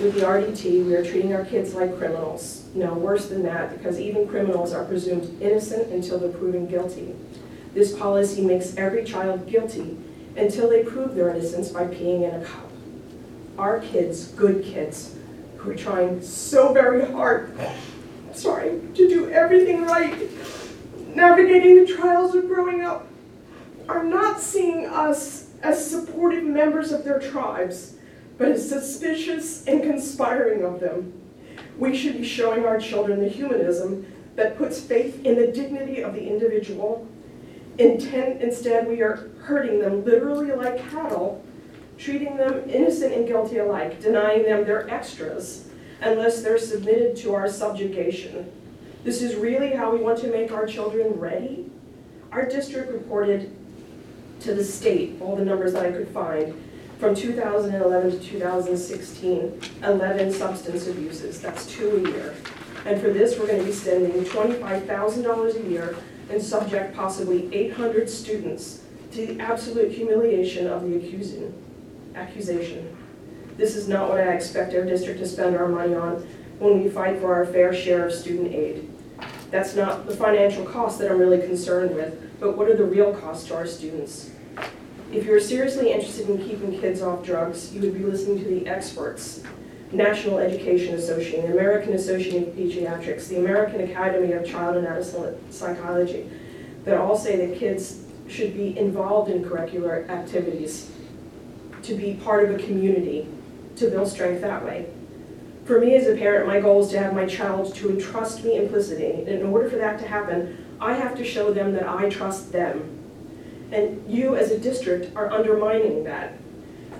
With the RDT, we are treating our kids like criminals. No, worse than that, because even criminals are presumed innocent until they're proven guilty. This policy makes every child guilty until they prove their innocence by peeing in a cup. Our kids, good kids, who are trying so very hard, sorry, to do everything right, navigating the trials of growing up, are not seeing us as supportive members of their tribes, but as suspicious and conspiring of them. We should be showing our children the humanism that puts faith in the dignity of the individual. Intent, instead, we are hurting them literally like cattle, treating them innocent and guilty alike, denying them their extras unless they're submitted to our subjugation. This is really how we want to make our children ready? Our district reported to the state, all the numbers that I could find, from 2011 to 2016, 11 substance abuses, that's two a year. And for this, we're going to be spending $25,000 a year and subject possibly 800 students to the absolute humiliation of the accusing, accusation. This is not what I expect our district to spend our money on when we fight for our fair share of student aid. That's not the financial cost that I'm really concerned with, but what are the real costs to our students? If you're seriously interested in keeping kids off drugs, you would be listening to the experts. National Education Association, American Association of Pediatrics, the American Academy of Child and Adolescent Psychology, that all say that kids should be involved in curricular activities, to be part of a community, to build strength that way. For me as a parent, my goal is to have my child to entrust me implicitly. And in order for that to happen, I have to show them that I trust them. And you as a district are undermining that.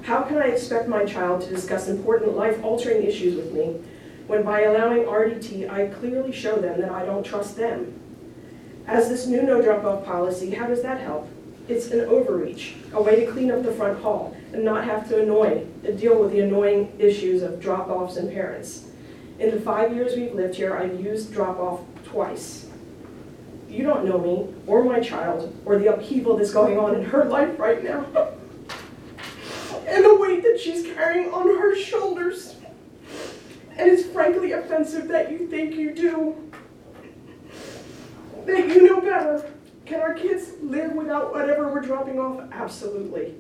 How can I expect my child to discuss important life-altering issues with me when by allowing RDT, I clearly show them that I don't trust them? As this new no drop-off policy, how does that help? It's an overreach, a way to clean up the front hall and not have to annoy, deal with the annoying issues of drop-offs and parents. In the five years we've lived here, I've used drop-off twice. You don't know me, or my child, or the upheaval that's going on in her life right now. and the weight that she's carrying on her shoulders. And it's frankly offensive that you think you do. That you know better. Can our kids live without whatever we're dropping off? Absolutely.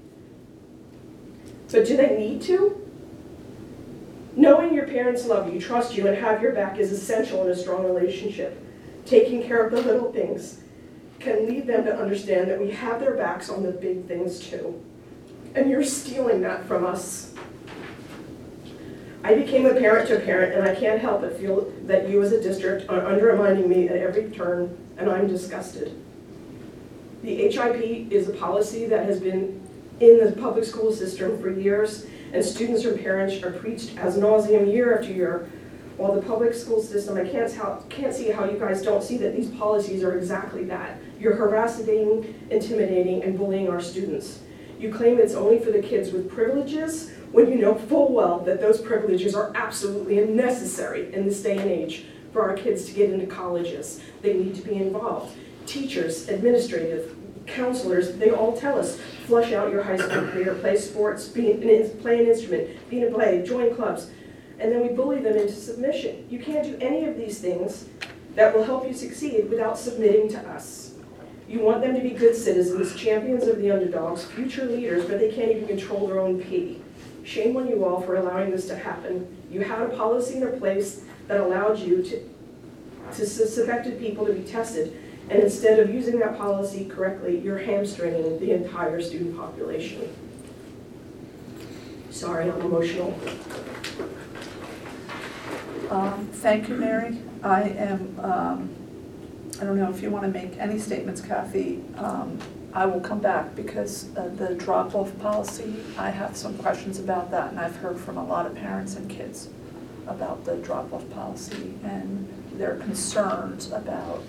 But do they need to? Knowing your parents love you, trust you, and have your back is essential in a strong relationship. Taking care of the little things can lead them to understand that we have their backs on the big things too. And you're stealing that from us. I became a parent to a parent, and I can't help but feel that you as a district are undermining me at every turn, and I'm disgusted. The HIB is a policy that has been in the public school system for years, and students and parents are preached as nauseum year after year. While the public school system, I can't, how, can't see how you guys don't see that these policies are exactly that. You're harassing, intimidating, and bullying our students. You claim it's only for the kids with privileges when you know full well that those privileges are absolutely necessary in this day and age for our kids to get into colleges. They need to be involved. Teachers, administrative, counselors, they all tell us, flush out your high school career, play sports, be an, play an instrument, be in a play, join clubs. And then we bully them into submission. You can't do any of these things that will help you succeed without submitting to us. You want them to be good citizens, champions of the underdogs, future leaders, but they can't even control their own pee. Shame on you all for allowing this to happen. You had a policy in a place that allowed you to, to suspected people to be tested, and instead of using that policy correctly, you're hamstringing the entire student population. Sorry, I'm emotional. Um, Thank you, Mary. I am, um, I don't know if you want to make any statements, Kathy. Um, I will come back because uh, the drop-off policy, I have some questions about that, and I've heard from a lot of parents and kids about the drop-off policy and their concerns about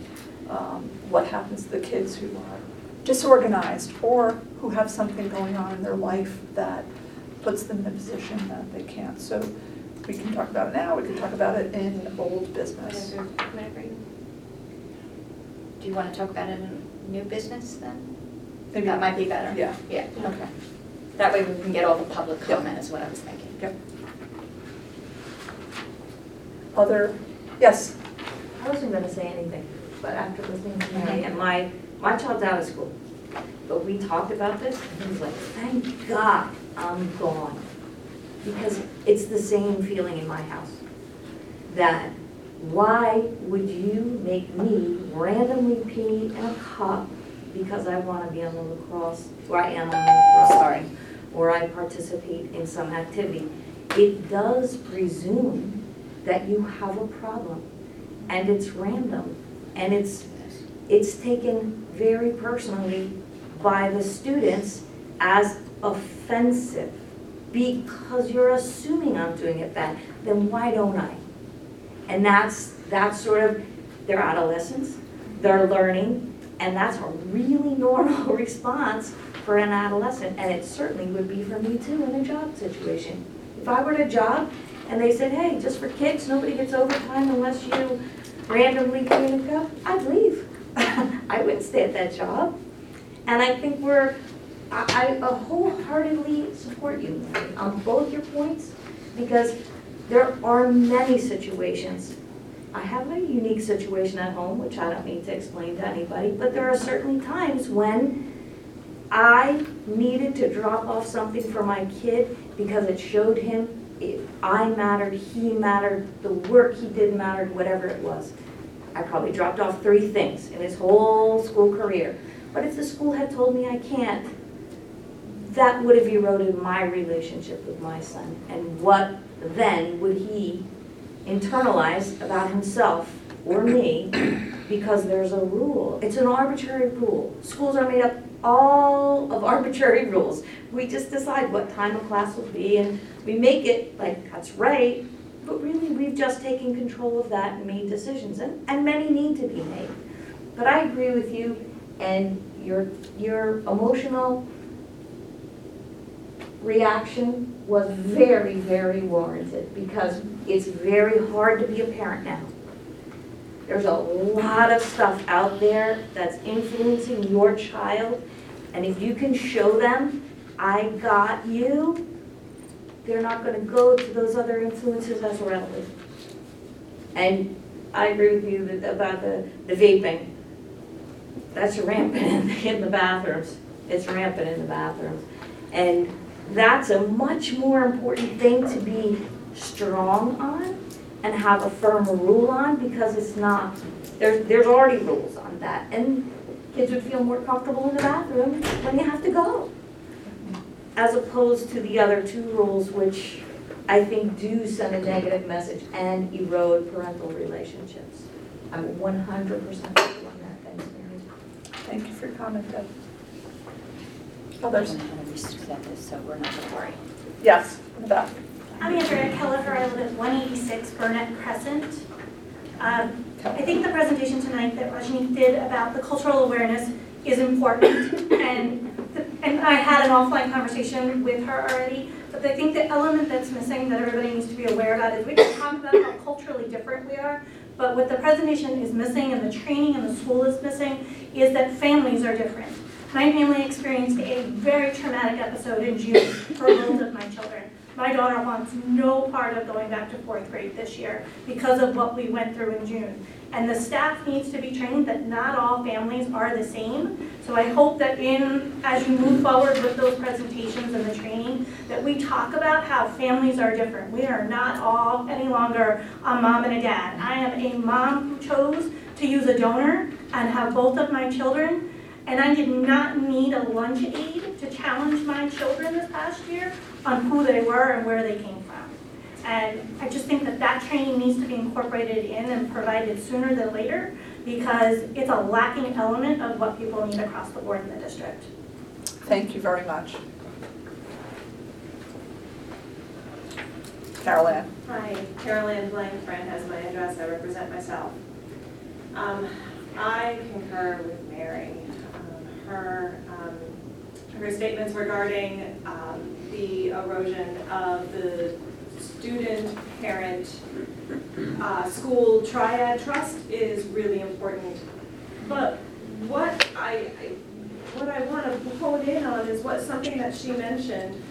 um, what happens to the kids who are disorganized or who have something going on in their life that puts them in a position that they can't. So we can talk about it now, we can talk about it in old business. Do you want to talk about it in new business then? Maybe- That might be better. Yeah. Yeah, okay. That way we can get all the public comment is what I was thinking. Yep. Other, yes, I wasn't gonna say anything, but after listening to and my, my child's out of school. But we talked about this, and he was like, thank God I'm gone. Because it's the same feeling in my house. That why would you make me randomly pee in a cup because I wanna be on the lacrosse, or I am on the lacrosse, sorry, or I participate in some activity. It does presume that you have a problem and it's random and it's it's taken very personally by the students as offensive. Because you're assuming I'm doing it bad then why don't I? And that's that's sort of their adolescence they're learning and that's a really normal response for an adolescent. And it certainly would be for me too in a job situation. If I were at a job and they said, hey, just for kicks, nobody gets overtime unless you randomly clean a cup, I'd leave. I wouldn't stay at that job. And I think we're, I, I wholeheartedly support you on both your points, because there are many situations. I have a unique situation at home, which I don't need to explain to anybody, but there are certainly times when I needed to drop off something for my kid because it showed him it- I mattered, he mattered, the work he did mattered, whatever it was. I probably dropped off three things in his whole school career. But if the school had told me I can't, that would have eroded my relationship with my son. And what then would he internalize about himself or me because there's a rule? It's an arbitrary rule. Schools are made up all of arbitrary rules. We just decide what time a class will be and we make it like that's right, but really we've just taken control of that and made decisions and, and many need to be made. But I agree with you and your, your emotional reaction was very, very warranted because it's very hard to be a parent now. There's a lot of stuff out there that's influencing your child, and if you can show them, I got you, they're not gonna go to those other influences as readily. And I agree with you that- about the, the vaping. That's rampant in, in the bathrooms. It's rampant in the bathrooms. And that's a much more important thing to be strong on and have a firm rule on because it's not, there's, there's already rules on that. And kids would feel more comfortable in the bathroom when you have to go. As opposed to the other two rules, which I think do send a negative message and erode parental relationships. I'm one hundred percent on that, thanks, Mary. thank you for your comment, Deb. Others? So we're not gonna worry. Yes, in the back. I'm Andrea Kelleher, I live at 186 Burnett Crescent. Um, I think the presentation tonight that Rajni did about the cultural awareness is important, and, the- and I had an offline conversation with her already, but I think the element that's missing that everybody needs to be aware about is we can talk about how culturally different we are, but what the presentation is missing and the training in the school is missing is that families are different. My family experienced a very traumatic episode in June for both of my children. My daughter wants no part of going back to fourth grade this year because of what we went through in June. And the staff needs to be trained that not all families are the same. So I hope that in, as you move forward with those presentations and the training, that we talk about how families are different. We are not all any longer a mom and a dad. I am a mom who chose to use a donor and have both of my children. And I did not need a lunch aid to challenge my children this past year on who they were and where they came from. And I just think that that training needs to be incorporated in and provided sooner than later because it's a lacking element of what people need across the board in the district. Thank you very much. Carol Ann. Hi, Carol Ann Blankenfriend has my address, I represent myself. Um, I concur with Mary. Her, um, her statements regarding um, the erosion of the student-parent uh, school triad trust is really important. But what I, I- what I want to hone in on is what, something that she mentioned,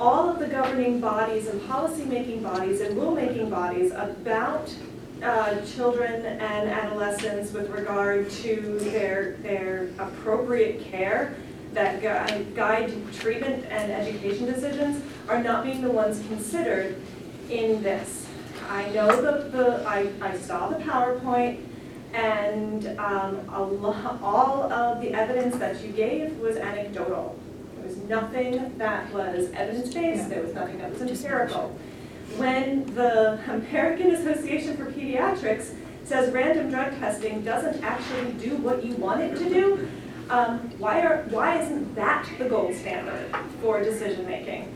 all of the governing bodies and policy-making bodies and rulemaking bodies about uh, children and adolescents with regard to their, their appropriate care that gui- guide treatment and education decisions are not being the ones considered in this. I know the, the, I, I saw the PowerPoint and um, a lo- all of the evidence that you gave was anecdotal. There was nothing that was evidence-based, there was nothing that was empirical. When the American Association for Pediatrics says random drug testing doesn't actually do what you want it to do, um, why are, why isn't that the gold standard for decision-making?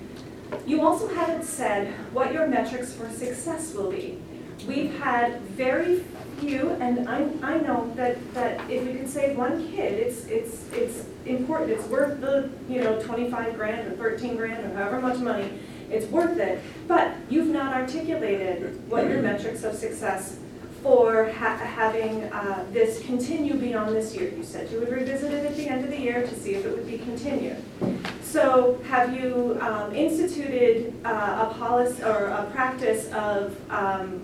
You also haven't said what your metrics for success will be. We've had very few, and I, I know that, that if you can save one kid, it's, it's, it's important, it's worth the, you know, twenty-five grand or thirteen grand or however much money, it's worth it. But you've not articulated what your metrics of success for ha- having uh, this continue beyond this year. You said you would revisit it at the end of the year to see if it would be continued. So have you um, instituted uh, a policy or a practice of um,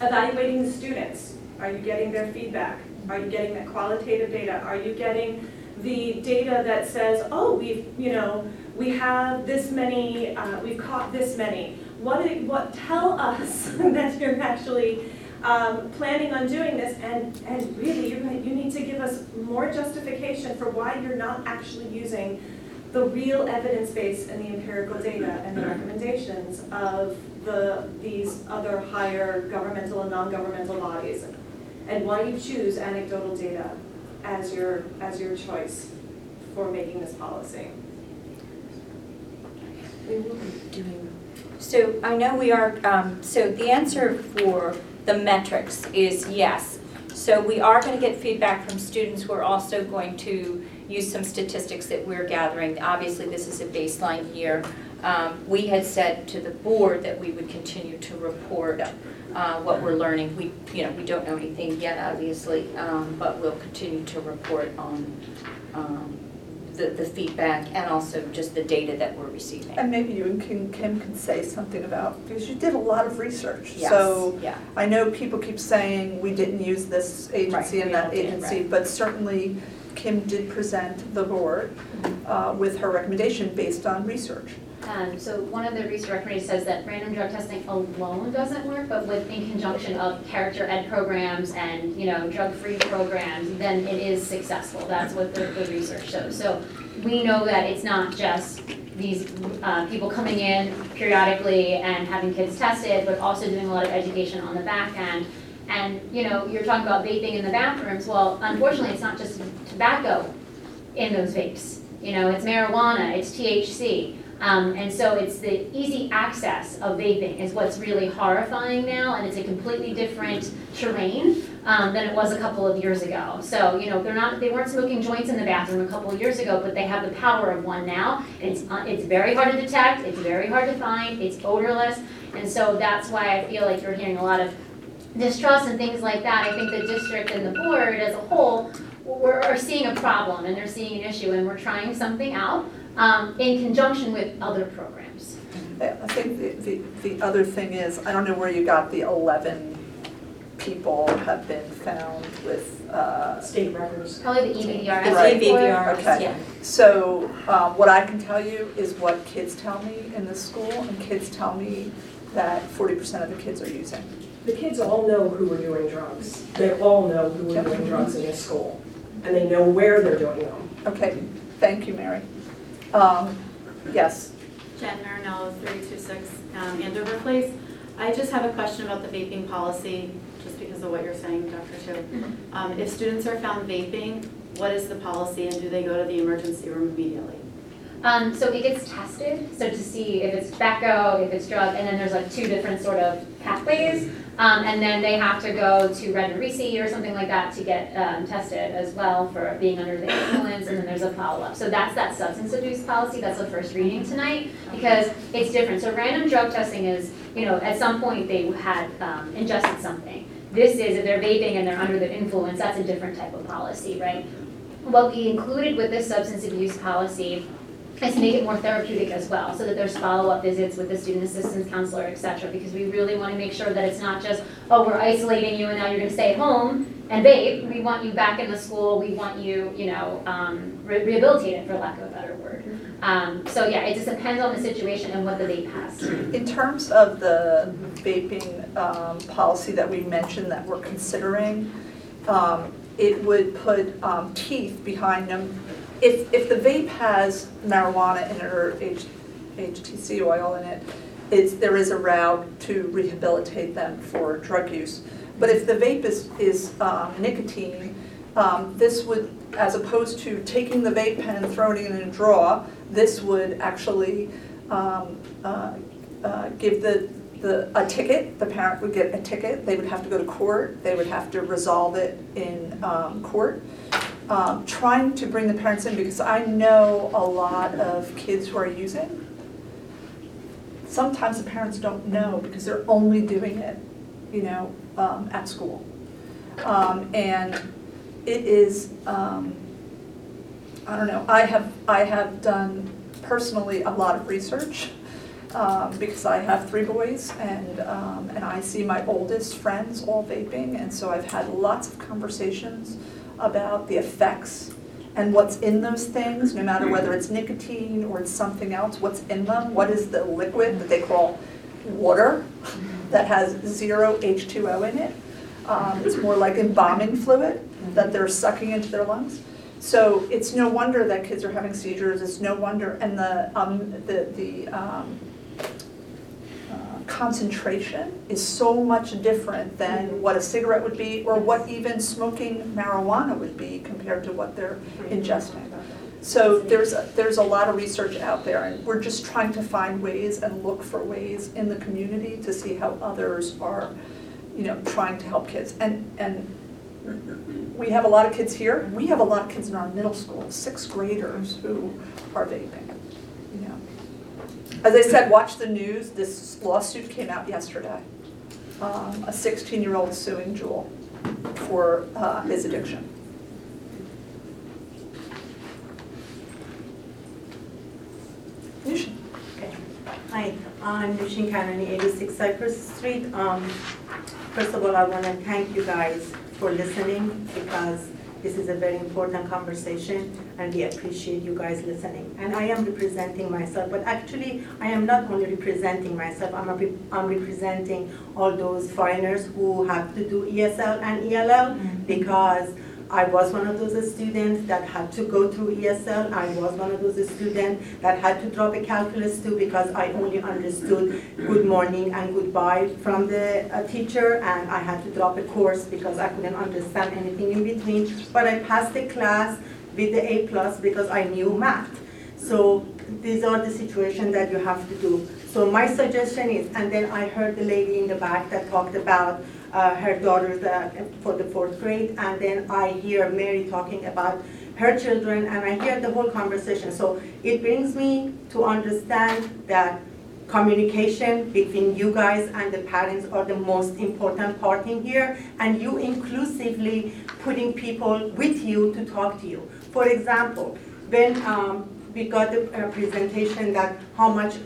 evaluating the students? Are you getting their feedback? Are you getting that qualitative data? Are you getting the data that says, oh, we've, you know, we have this many, uh, we've caught this many. What, what, tell us that you're actually um, planning on doing this, and, and really, you're, you need to give us more justification for why you're not actually using the real evidence base and the empirical data and the recommendations of the, these other higher governmental and non-governmental bodies, and why you choose anecdotal data as your, as your choice for making this policy. We will be doing. So I know we are, um, so the answer for the metrics is yes. So we are gonna get feedback from students, we're also going to use some statistics that we're gathering. Obviously, this is a baseline year. Um, we had said to the board that we would continue to report, uh, what we're learning. We, you know, we don't know anything yet, obviously, um, but we'll continue to report on, um, the, the feedback and also just the data that we're receiving. And maybe you and Kim, Kim can say something about, because you did a lot of research. Yes, So yeah. I know people keep saying we didn't use this agency Right, and we all that did, agency, right. but certainly Kim did present the board uh, with her recommendation based on research. Um, so one of the research recommendations says that random drug testing alone doesn't work, but with, in conjunction of character ed programs and, you know, drug-free programs, then it is successful. That's what the, the research shows. So we know that it's not just these, uh, people coming in periodically and having kids tested, but also doing a lot of education on the back end. And, you know, you're talking about vaping in the bathrooms. Well, unfortunately, it's not just tobacco in those vapes. You know, it's marijuana, it's THC. Um, and so it's the easy access of vaping is what's really horrifying now, and it's a completely different terrain um, than it was a couple of years ago. So, you know, they're not, they weren't smoking joints in the bathroom a couple of years ago, but they have the power of one now. It's, uh, it's very hard to detect, it's very hard to find, it's odorless, and so that's why I feel like you're hearing a lot of distrust and things like that. I think the district and the board as a whole we're, are seeing a problem and they're seeing an issue, and we're trying something out um, in conjunction with other programs. I I think the, the, the other thing is, I don't know where you got the eleven people have been found with, uh. State records. Probably the E EBDR. Right. EBDR, Okay. yeah. So, um, what I can tell you is what kids tell me in the school, and kids tell me that forty percent of the kids are using. The kids all know who are doing drugs. They all know who are doing drugs in this school. And they know where they're doing them. Okay, thank you, Mary. Um, yes, Jen Marinello, 326 um, Andover Place. I just have a question about the vaping policy, just because of what you're saying, Dr. Chu. Um, If students are found vaping, what is the policy and do they go to the emergency room immediately? Um, so it gets tested, so to see if it's tobacco, if it's drug, and then there's like two different sort of pathways. Um, and then they have to go to Red Risi or something like that to get um, tested as well for being under the influence, and then there's a follow-up. So that's that substance abuse policy, that's the first reading tonight, because it's different. So random drug testing is, you know, at some point they had um, ingested something. This is if they're vaping and they're under the influence, that's a different type of policy, right? What we included with this substance abuse policy is to make it more therapeutic as well, so that there's follow-up visits with the student assistance counselor, et cetera, because we really want to make sure that it's not just, oh, we're isolating you and now you're going to stay home and vape. We want you back in the school, we want you, you know, um, re- rehabilitated, for lack of a better word. Um, so yeah, it just depends on the situation and what the vape has. in terms of the vaping, um, policy that we mentioned that we're considering, um, it would put, um, teeth behind them. If, if the vape has marijuana in it or H, HTC oil in it, it's, there is a route to rehabilitate them for drug use. But if the vape is, is um, nicotine, um, this would, as opposed to taking the vape pen and throwing it in a drawer, this would actually um, uh, uh, give the, the, a ticket, the parent would get a ticket, they would have to go to court, they would have to resolve it in um, court. Um, Trying to bring the parents in, because I know a lot of kids who are using. Sometimes the parents don't know because they're only doing it, you know, um, at school. Um, And it is, um, I don't know, I have, I have done personally a lot of research um, because I have three boys and, um, and I see my oldest friends all vaping. And so I've had lots of conversations about the effects and what's in those things, no matter whether it's nicotine or it's something else, what's in them, what is the liquid that they call water that has zero H2O in it. Um, It's more like embalming fluid that they're sucking into their lungs. So it's no wonder that kids are having seizures, it's no wonder, and the, um, the, the, um, concentration is so much different than mm-hmm. what a cigarette would be, or what even smoking marijuana would be compared to what they're ingesting. So there's, a- there's a lot of research out there, and we're just trying to find ways and look for ways in the community to see how others are, you know, trying to help kids. And, and we have a lot of kids here, we have a lot of kids in our middle school, sixth graders who are vaping. As I said, watch the news, this lawsuit came out yesterday. Um, A 16-year-old suing Juul for uh, his addiction. Nushin. Hi, I'm Nushin Kanani, 86 Cypress Street. Um, First of all, I want to thank you guys for listening because this is a very important conversation and we appreciate you guys listening. And I am representing myself, but actually, I am not only representing myself, I'm, I'm representing all those foreigners who have to do ESL and ELL mm-hmm. because I was one of those students that had to go through ESL. I was one of those students that had to drop a calculus too because I only understood good morning and goodbye from the uh, teacher and I had to drop a course because I couldn't understand anything in between. But I passed the class with the A plus because I knew math. So these are the situations that you have to do. So my suggestion is, and then I heard the lady in the back that talked about uh, her daughters uh, for the fourth grade, and then I hear Mary talking about her children, and I hear the whole conversation. So it brings me to understand that communication between you guys and the parents are the most important part in here, and you inclusively putting people with you to talk to you. For example, when um, we got the uh, presentation that how much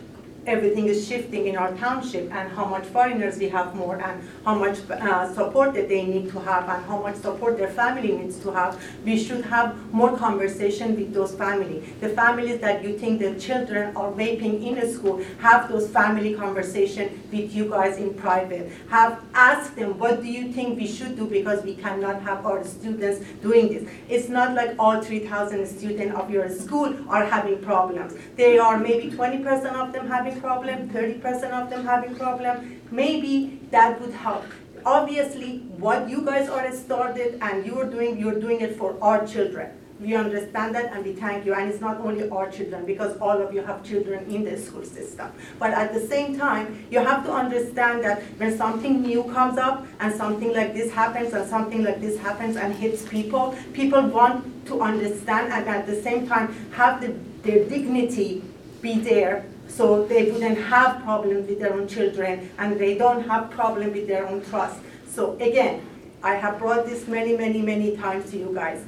everything is shifting in our township and how much foreigners we have more and how much uh, support that they need to have and how much support their family needs to have, we should have more conversation with those families. The families that you think the children are vaping in a school, have those family conversation with you guys in private. Have asked them, what do you think we should do because we cannot have our students doing this. It's not like all 3,000 students of your school are having problems. They are maybe 20% of them having problem, 30% of them having problem. Maybe that would help. Obviously, what you guys are started and you're doing, you're doing it for our children. We understand that and we thank you. And it's not only our children, because all of you have children in the school system. But at the same time, you have to understand that when something new comes up and something like this happens and something like this happens and hits people, people want to understand and at the same time have the, their dignity be there so they wouldn't have problems with their own children and they don't have problem with their own trust. So again, I have brought this many, many, many times to you guys.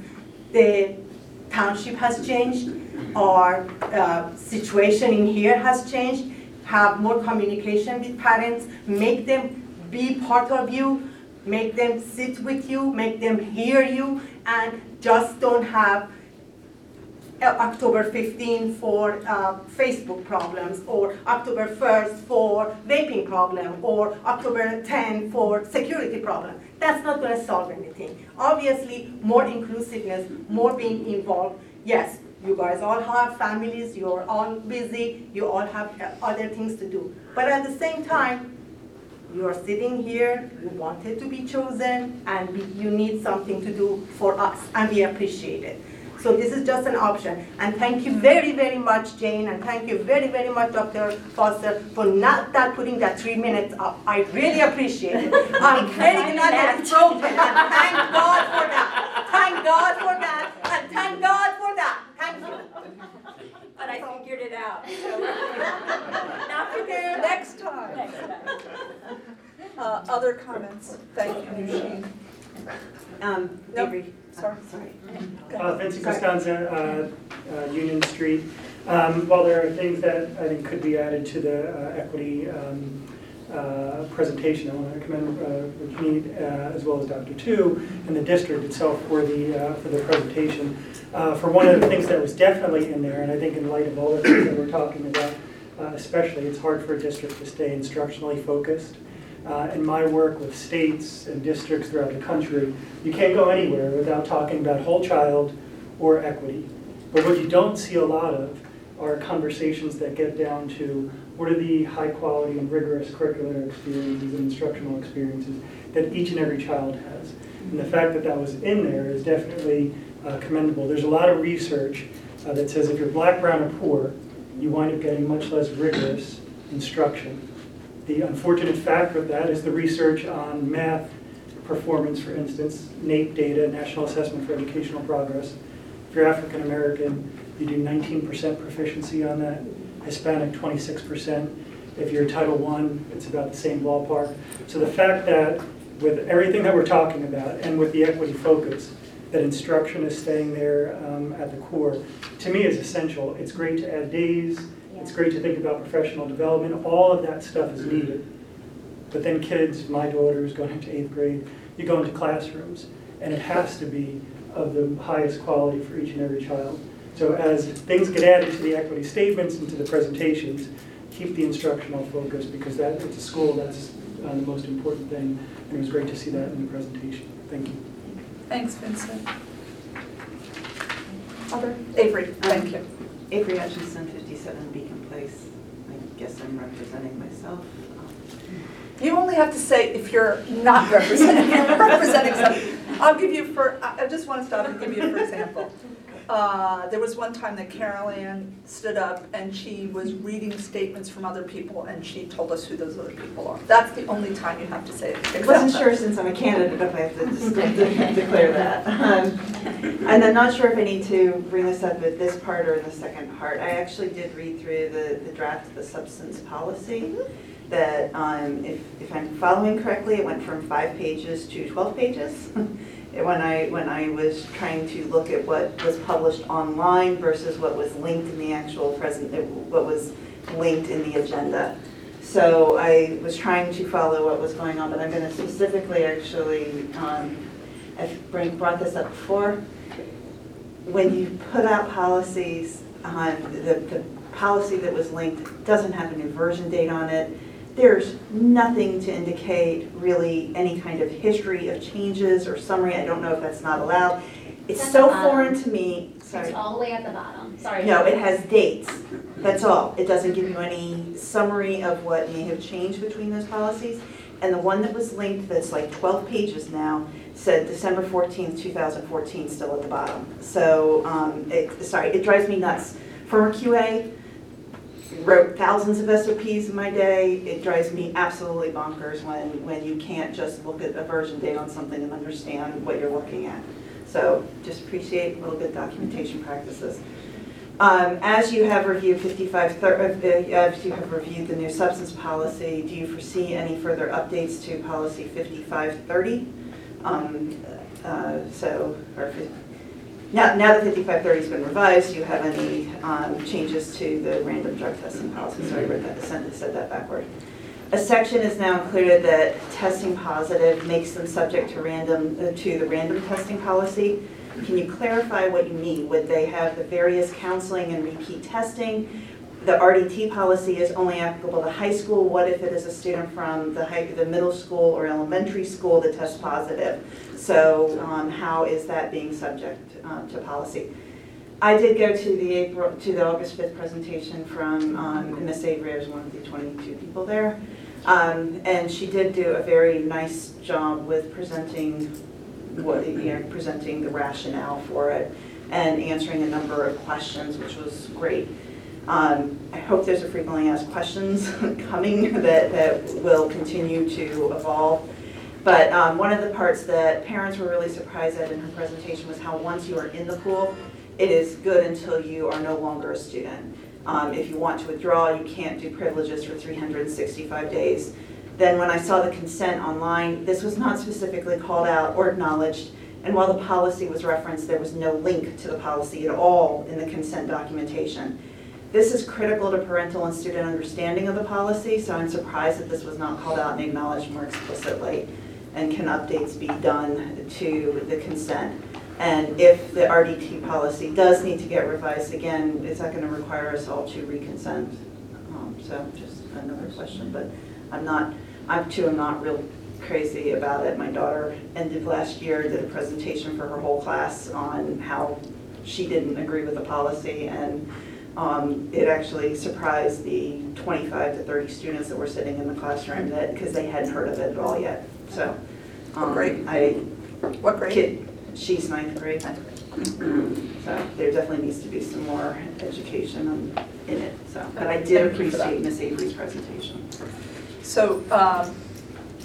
The township has changed, our uh, situation in here has changed, have more communication with parents, make them be part of you, make them sit with you, make them hear you, and just don't have October 15 for uh, Facebook problems, or October 1st for vaping problem, or October 10 for security problem. That's not going to solve anything. Obviously, more inclusiveness, more being involved. Yes, you guys all have families, you're all busy, you all have uh, other things to do. But at the same time, you are sitting here, you wanted to be chosen, and you need something to do for us, and we appreciate it. So this is just an option. And thank you very, very much, Jane, and thank you very, very much, Dr. Foster, for not that putting that three minutes up. I really appreciate it. I'm very glad that it's broken, and thank God for that. Thank God for that, and thank God for that. Thank you. But I figured it out, so. Not for there, next time. Next time. Uh, Other comments? Thank you, Nusheen. Um, Nope. Avery, Sorry. sorry. Uh, Vincent Costanza, uh, uh, Union Street. Um, While there are things that I think could be added to the uh, equity um, uh, presentation, I want to commend uh, Rakeem, uh as well as Dr. Tu and the district itself for the, uh, for the presentation. Uh, For one of the things that was definitely in there, and I think in light of all the things that we're talking about, uh, especially, it's hard for a district to stay instructionally focused. Uh, In my work with states and districts throughout the country, you can't go anywhere without talking about whole child or equity. But what you don't see a lot of are conversations that get down to what are the high quality and rigorous curricular experiences and instructional experiences that each and every child has. And the fact that that was in there is definitely uh, commendable. There's a lot of research uh, that says if you're black, brown, or poor, you wind up getting much less rigorous instruction. The unfortunate fact with that is the research on math performance, for instance, NAEP data, National Assessment for Educational Progress. If you're African American, you do 19% proficiency on that, Hispanic 26%. If you're Title I, it's about the same ballpark. So the fact that with everything that we're talking about and with the equity focus, that instruction is staying there um, at the core, to me is essential. It's great to add days, it's great to think about professional development, all of that stuff is needed. But then kids, my daughter is going into eighth grade, you go into classrooms, and it has to be of the highest quality for each and every child. So as things get added to the equity statements and to the presentations, keep the instructional focus, because that, it's a school, that's uh, the most important thing, and it was great to see that in the presentation. Thank you. Thanks, Vincent. Other? Avery, thank you. Avery Hutchinson, 57 Beacon Place. I guess I'm representing myself. You only have to say if you're not representing, representing something. I'll give you for, I I just want to stop and give you for example. Uh, There was one time that Carol Ann stood up and she was reading statements from other people and she told us who those other people are. That's the only time you have to say it. I wasn't sure since I'm a candidate if I have to just declare that. Um, and I'm not sure if I need to bring this up at this part or in the second part. I actually did read through the, the draft of the substance policy that, um, if, if I'm following correctly, it went from five pages to 12 pages. When I, when I was trying to look at what was published online versus what was linked in the actual present, what was linked in the agenda. So I was trying to follow what was going on, but I'm gonna specifically actually, um, I've bring- brought this up before. When you put out policies, um, the, the policy that was linked doesn't have a new version date on it. There's nothing to indicate really any kind of history of changes or summary. I don't know if that's not allowed. It's at so foreign to me, sorry. It's all the way at the bottom, sorry. No, it has dates, that's all. It doesn't give you any summary of what may have changed between those policies. And the one that was linked, that's like 12 pages now, said December 14th, 2014, still at the bottom. So, um, it, sorry, it drives me nuts. Former QA, wrote thousands of SOPs in my day. It drives me absolutely bonkers when, when you can't just look at a version date on something and understand what you're looking at. So just appreciate a little good documentation practices. Um, As you have reviewed 55, thir- uh, as you have reviewed the new substance policy, do you foresee any further updates to policy 5530? Um, uh, So, or now, now that 5530's been revised, do you have any um, changes to the random drug testing policy? Sorry, I read that, the sentence said that backward. A section is now included that testing positive makes them subject to random, uh, to the random testing policy. Can you clarify what you mean? Would they have the various counseling and repeat testing? The RDT policy is only applicable to high school. What if it is a student from the high, the middle school or elementary school that tests positive? So um, how is that being subject uh, to policy? I did go to the April, to the August 5th presentation from um, Miss Avery, I was one of the 22 people there. Um, And she did do a very nice job with presenting what, you know, presenting the rationale for it and answering a number of questions, which was great. Um, I hope there's a frequently asked questions coming that, that will continue to evolve. But um, one of the parts that parents were really surprised at in her presentation was how once you are in the pool, it is good until you are no longer a student. Um, If you want to withdraw, you can't do privileges for 365 days. Then when I saw the consent online, this was not specifically called out or acknowledged. And while the policy was referenced, there was no link to the policy at all in the consent documentation. This is critical to parental and student understanding of the policy, so I'm surprised that this was not called out and acknowledged more explicitly. And can updates be done to the consent? And if the RDT policy does need to get revised again, is that going to require us all to reconsent? Um, So just another question, but I'm not, I'm too I'm not real crazy about it. My daughter ended last year, did a presentation for her whole class on how she didn't agree with the policy, and um, it actually surprised the 25 to 30 students that were sitting in the classroom that, because they hadn't heard of it at all yet, so. um, grade? I. What grade? Kid- She's ninth grade. So there definitely needs to be some more education on- in it, so. But I did Thank you for that. appreciate Miss Avery's presentation. So, um,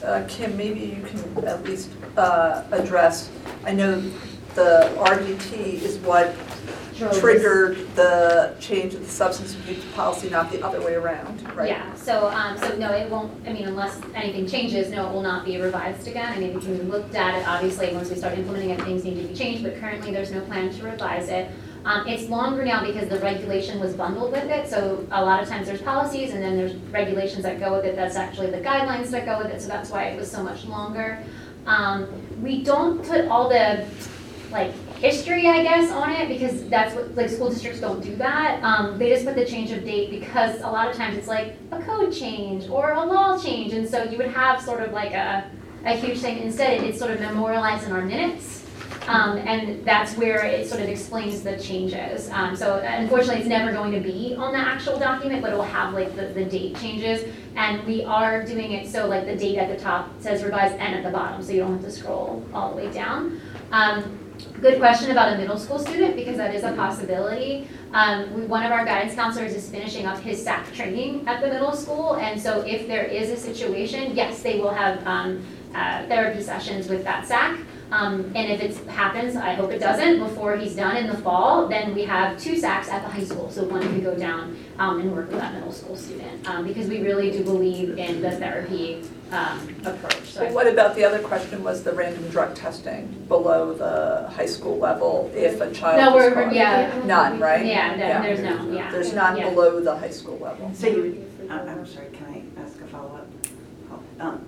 uh, Kim, maybe you can at least uh, address, I know the RDT is what. Triggered the change of the substance abuse policy, not the other way around, right? Yeah, so, um, so no, it won't, I mean, unless anything changes, no, it will not be revised again. I mean, we can look at it, obviously, once we start implementing it, things need to be changed, but currently there's no plan to revise it. Um, it's longer now because the regulation was bundled with it, so a lot of times there's policies and then there's regulations that go with it, that's actually the guidelines that go with it, so that's why it was so much longer. Um, we don't put all the, like, history, I guess, on it, because that's what, like, school districts don't do that. Um, they just put the change of date because a lot of times it's like a code change or a law change, and so you would have sort of like a, a huge thing. Instead, it's sort of memorialized in our minutes. Um, and that's where it sort of explains the changes. Um, so unfortunately, it's never going to be on the actual document, but it'll have like the, the date changes. And we are doing it so like the date at the top says revised and at the bottom, so you don't have to scroll all the way down. Um, Good question about a middle school student, because that is a possibility. Um, we, one of our guidance counselors is finishing up his SAC training at the middle school, and so if there is a situation, yes, they will have, um, uh, therapy sessions with that SAC. Um, and if it happens, I hope it doesn't, before he's done in the fall, then we have two SACs at the high school, so one can go down, um, and work with that middle school student. Um, because we really do believe in the therapy, um, approach. So What about the other question was the random drug testing below the high school level if a No, child is we're, yeah. None, right? Yeah, there- there's no, yeah. There's none Yeah. below the high school level. So you, uh, I'm sorry, can I ask a follow-up? Um,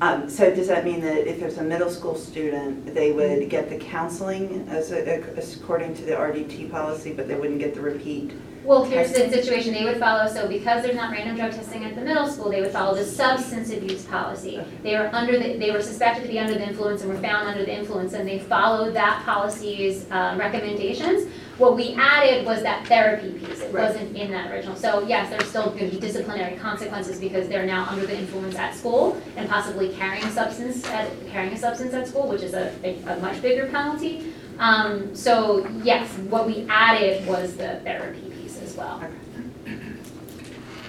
um, So does that mean that if there's a middle school student, they would get the counseling as, a- as according to the RDT policy, but they wouldn't get the repeat? Well, here's the situation, they would follow, so because there's not random drug testing at the middle school, they would follow the substance abuse policy. They were under the, they were suspected to be under the influence and were found under the influence, and they followed that policy's um, recommendations. What we added was that therapy piece, it Right. wasn't in that original. So yes, there's still gonna be disciplinary consequences because they're now under the influence at school and possibly carrying substance, at carrying a substance at school, which is a, a a much bigger penalty. Um, So yes, what we added was the therapy piece as well.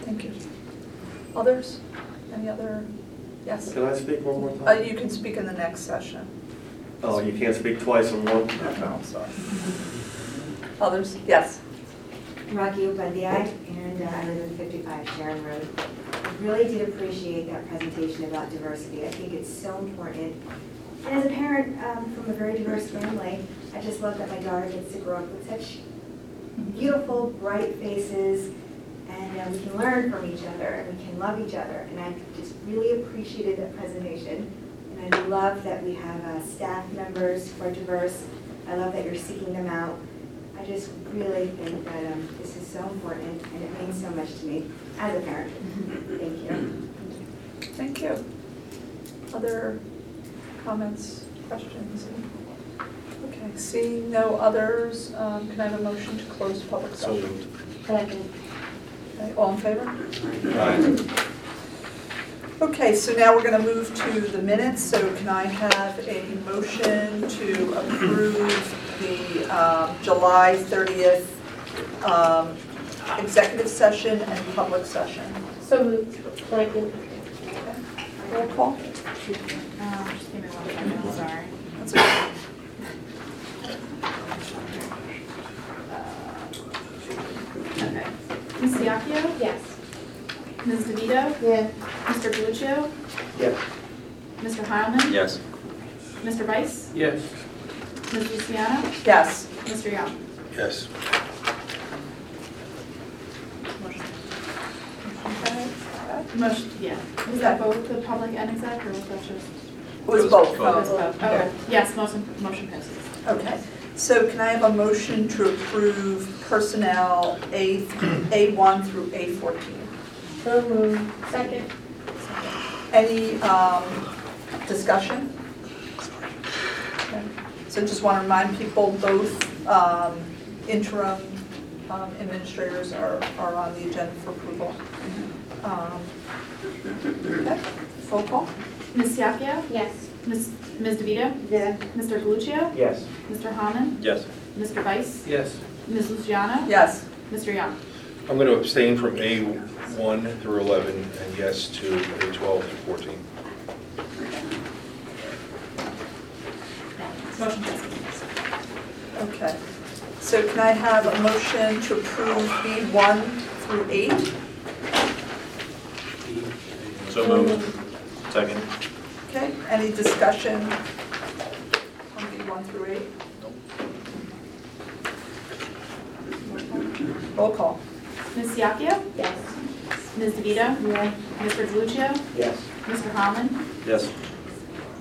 Thank you. Others? Any other? Yes? Can I speak one more Uh, time? You can speak in the next session. Oh, you can't speak twice in one? No, I'm sorry. Others? Yes? Rocky Upadhyay, and uh, I live in 55 Sharon Road. I really did appreciate that presentation about diversity. I think it's so important. And as a parent um, from a very diverse family, I just love that my daughter gets to grow up with such beautiful, bright faces, and uh, we can learn from each other, and we can love each other. And I just really appreciated that presentation. And I love that we have uh, staff members who are diverse. I love that you're seeking them out. I just really think that um, this is so important and it means so much to me as a parent. Thank you. Thank you. Other comments, questions? Okay, seeing no others, um, can I have a motion to close public So session? moved. Second. Okay, All in favor? Okay, so now we're going to move to the minutes, so can I have a motion to approve the um, July 30th um, executive session and public session? So moved. Second. Roll call? Um, Just give me one second, sorry. That's okay. Okay. Ms. Yes. Ms. DeVito? Yeah. Mr. Galuccio? Yes. Mr. Heilman? Yes. Mr. Weiss? Yes. Ms. Luciano? Yes. Mr. Young? Yes. Motion, yeah. Was that both the public and exec, or was that just? It was both. Oh, it's both. Okay, yes, motion, motion passes. Okay, so can I have a motion to approve personnel A, A1 through A14? So moved. Second. Any um, discussion? Okay. So just want to remind people, both um, interim um, administrators are, are on the agenda for approval. Um, Okay, roll call? Ms. Diakio? Yes. Ms. Ms. DeVito? Yeah. Mr. Galuccio? Yes. Mr. Hammond? Yes. Mr. Weiss? Yes. Ms. Luciano? Yes. Mr. Young? I'm going to abstain from A1 through 11 and yes to A12 through 14. Motion passes. Okay, so can I have a motion to approve B1 through 8? So moved. Second. Okay, any discussion on B1 through 8? Roll call. Ms. Diakio? Yes. Ms. DeVito? Yeah. Mr. Galuccio? Yes. Mr. Hammond? Yes.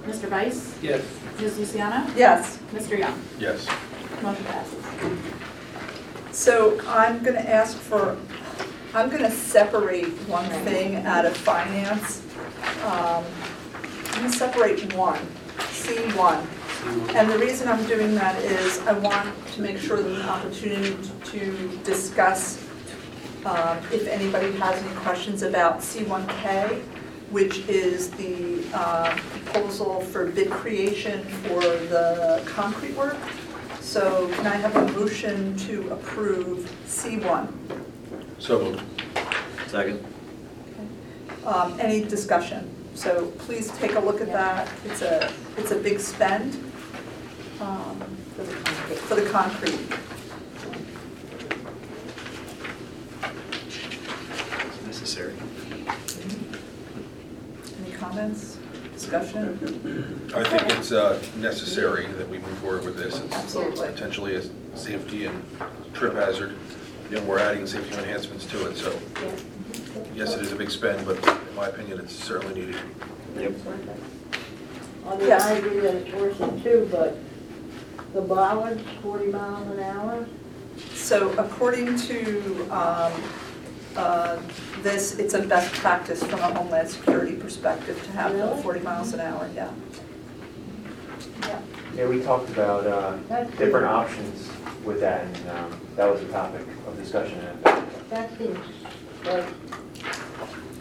Mr. Weiss? Yes. Ms. Luciano? Yes. Mr. Young? Yes. Motion passes. So I'm going to ask for, I'm going to separate one thing out of finance. Um, I'm going to separate one, C1. And the reason I'm doing that is I want to make sure there's an opportunity to discuss um, if anybody has any questions about C1K, which is the uh, proposal for bid creation for the concrete work. So can I have a motion to approve C1? So moved. Second. Um, Any discussion? So please take a look at that. It's a, it's a big spend um, for the concrete. Necessary. comments, discussion? I think it's uh, necessary that we move forward with this. It's Absolutely. potentially a safety and trip hazard, and we're adding safety enhancements to it, so yes, it is a big spend, but in my opinion, it's certainly needed. Yep. I mean, I agree that it's worse than two, but the bollards, forty miles an hour, So according to um, uh, this, it's a best practice from a homeland security perspective to have them Really? 40 miles an hour, yeah. Yeah. Yeah, we talked about uh, That's different good. options with that, and um, that was a topic of discussion. that seems like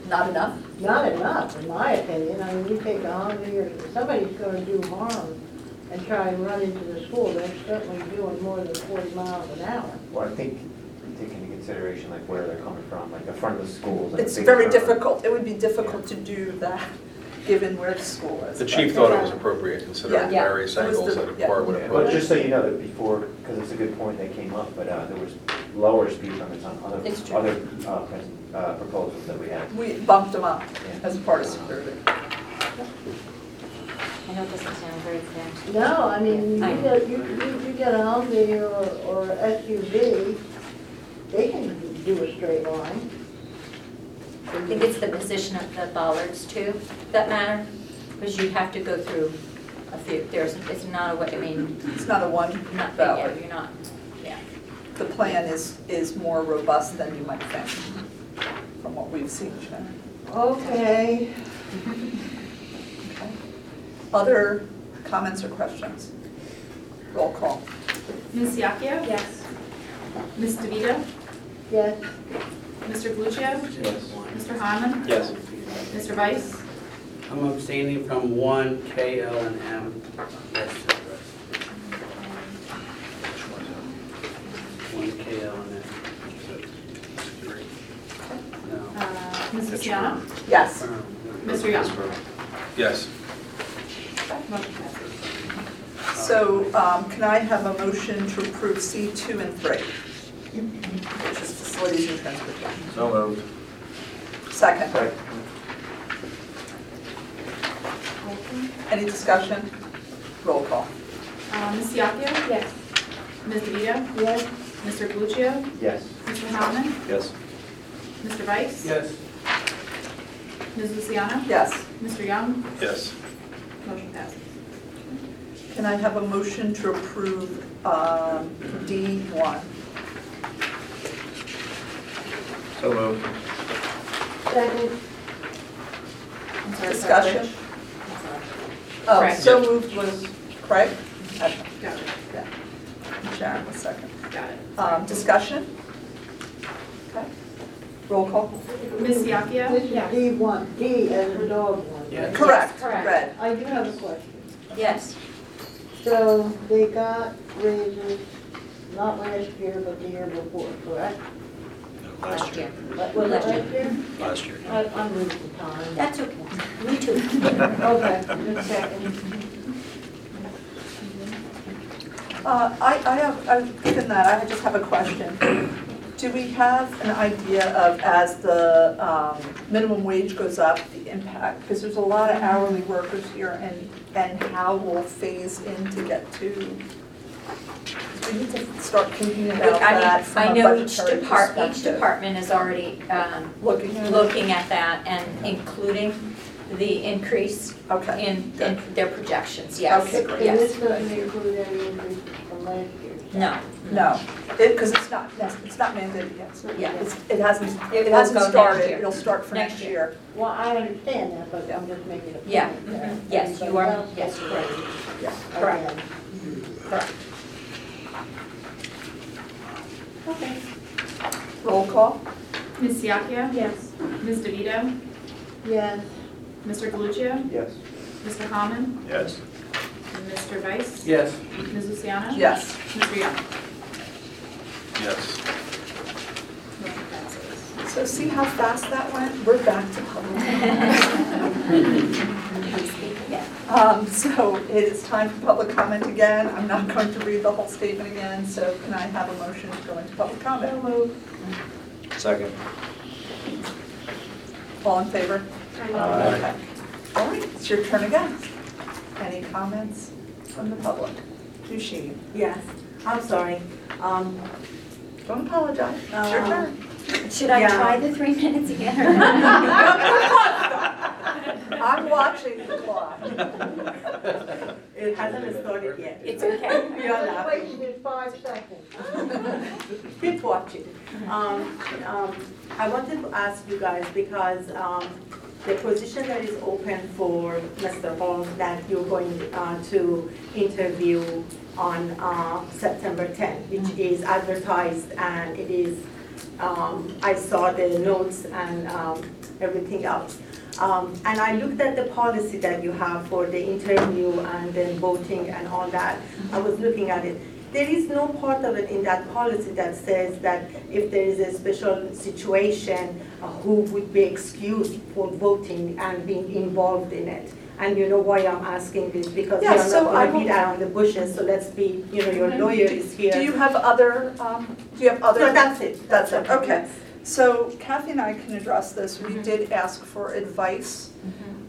Not enough? not enough, in my opinion. I mean, you take a Humvee or somebody's gonna do harm and try and run into the school, they're certainly doing more than forty miles an hour. Well, I think take into consideration like where they're coming from, like the front of the schools. and It's big very curve. difficult, it would be difficult to do that, given where the school is. The chief thought it was appropriate considering the Yeah. various It was angles the- that a yeah. car would Yeah, But approach. just so you know that before, because it's a good point that came up, but uh, there was lower speed limits on other, It's true. other uh, pres- uh, proposals that we had. We bumped them up as part of security. I know it doesn't sound very fancy. No, I mean, you I- get, you, you you get a Humvee or, or SUV, they can do a straight line. I think it's the position of the bollards too that matter, because you have to go through a few, there's, it's not a, way. I mean, It's not a one not, yeah, bollard. you're not, yeah. The plan is, is more robust than you might think, from what we've seen, Sharon. Okay, Okay. Other comments or questions? Roll call. Ms. Yacchio? Yes. Ms. DeVito? Yes, Mr. Lucio? Yes. Mr. Harmon? Yes. Mr. Weiss? I'm abstaining from one, K, L, and M. One, K, L, and M. No. Uh, Ms. Luciano? Yes. Mr. Young? Yes. Motion passes. So um, can I have a motion to approve C2 and 3? Which is facilities and transportation. So moved. Second. Any discussion? Roll call. Uh, Ms. Yacchio? Yes. Ms. DeVito? yes, Mr. Lucio? Yes. Mr. Harmon? Yes. Mr. Weiss? Yes. Ms. Luciano? Yes. Mr. Young? Yes. Motion passes. Can I have a motion to approve um, D1? So moved. second, I'm sorry, Discussion? Oh, Craig. so moved was Craig? Okay. Got it, Yeah. Sharon was second. got it. Um, Discussion? Okay. Roll call? Ms. Yacchio? this D one, D as in dog one. Yes. Correct. correct. Red. I do have a question. Yes, So they got raises, not last year, but the year before, correct? Last year. What, Was it Last year. last year? I- I'm losing time. that's okay. Me too. Okay, just checking. Uh, I, I have, I've given that, I just have a question. Do we have an idea of, as the um, minimum wage goes up, the impact? Because there's a lot of hourly workers here, and, and how we'll phase in to get to, we need to start thinking about I that mean, from I a know each budgetary depart, each perspective. department is already um, Looking at it? looking at that and including the increase Okay. in, in their projections, yes. Okay, great. And this doesn't include any increase from last year. No, No, it, because it's not, it's not mandated yet. so Yeah. It's, it hasn't, It it will hasn't next started, year. it'll start for Next next year. year. Well, I understand that, but I'm just making a point. Yeah. that Yes, you everybody are. else Yes, you're right. Correct. again. correct. Okay. Roll call? Ms. Yacchio? Yes. Ms. DeVito? Yes, Mr. Galuccio? Yes. Mr. Harmon? Yes. Mr. Weiss? Yes. Ms. Luciano? Yes. Mr. Young? Yes. Motion passes. So see how fast that went? We're back to public Yeah. Um, so it is time for public comment again. I'm not going to read the whole statement again, so can I have a motion to go into public comment? Second. All in favor? Aye. Okay. It's your turn again. Any comments from the public? To Sheen. Yes, I'm sorry. Um, Don't apologize. It's your Uh, turn. Should I Yeah. try the three minutes again? I'm watching the clock. It hasn't started yet. It's okay. We are laughing. Wasted five seconds. Keep watching. Um, um, I wanted to ask you guys because, um, the position that is open for Mr. Holmes that you're going, uh, to interview on, uh, September tenth, which is advertised and it is, um, I saw the notes and, um, everything else. Um, and I looked at the policy that you have for the interview and then voting and all that. I was looking at it. There is no part of it in that policy that says that if there is a special situation, uh, who would be excused for voting and being involved in it. And you know why I'm asking this, because Yeah, are so not I gonna beat will- around the bushes, so let's be, you know, your Mhm. lawyer is here. Do you have other, um, do you have other? No, that's it. That's it, okay. So Kathy and I can address this. We did ask for advice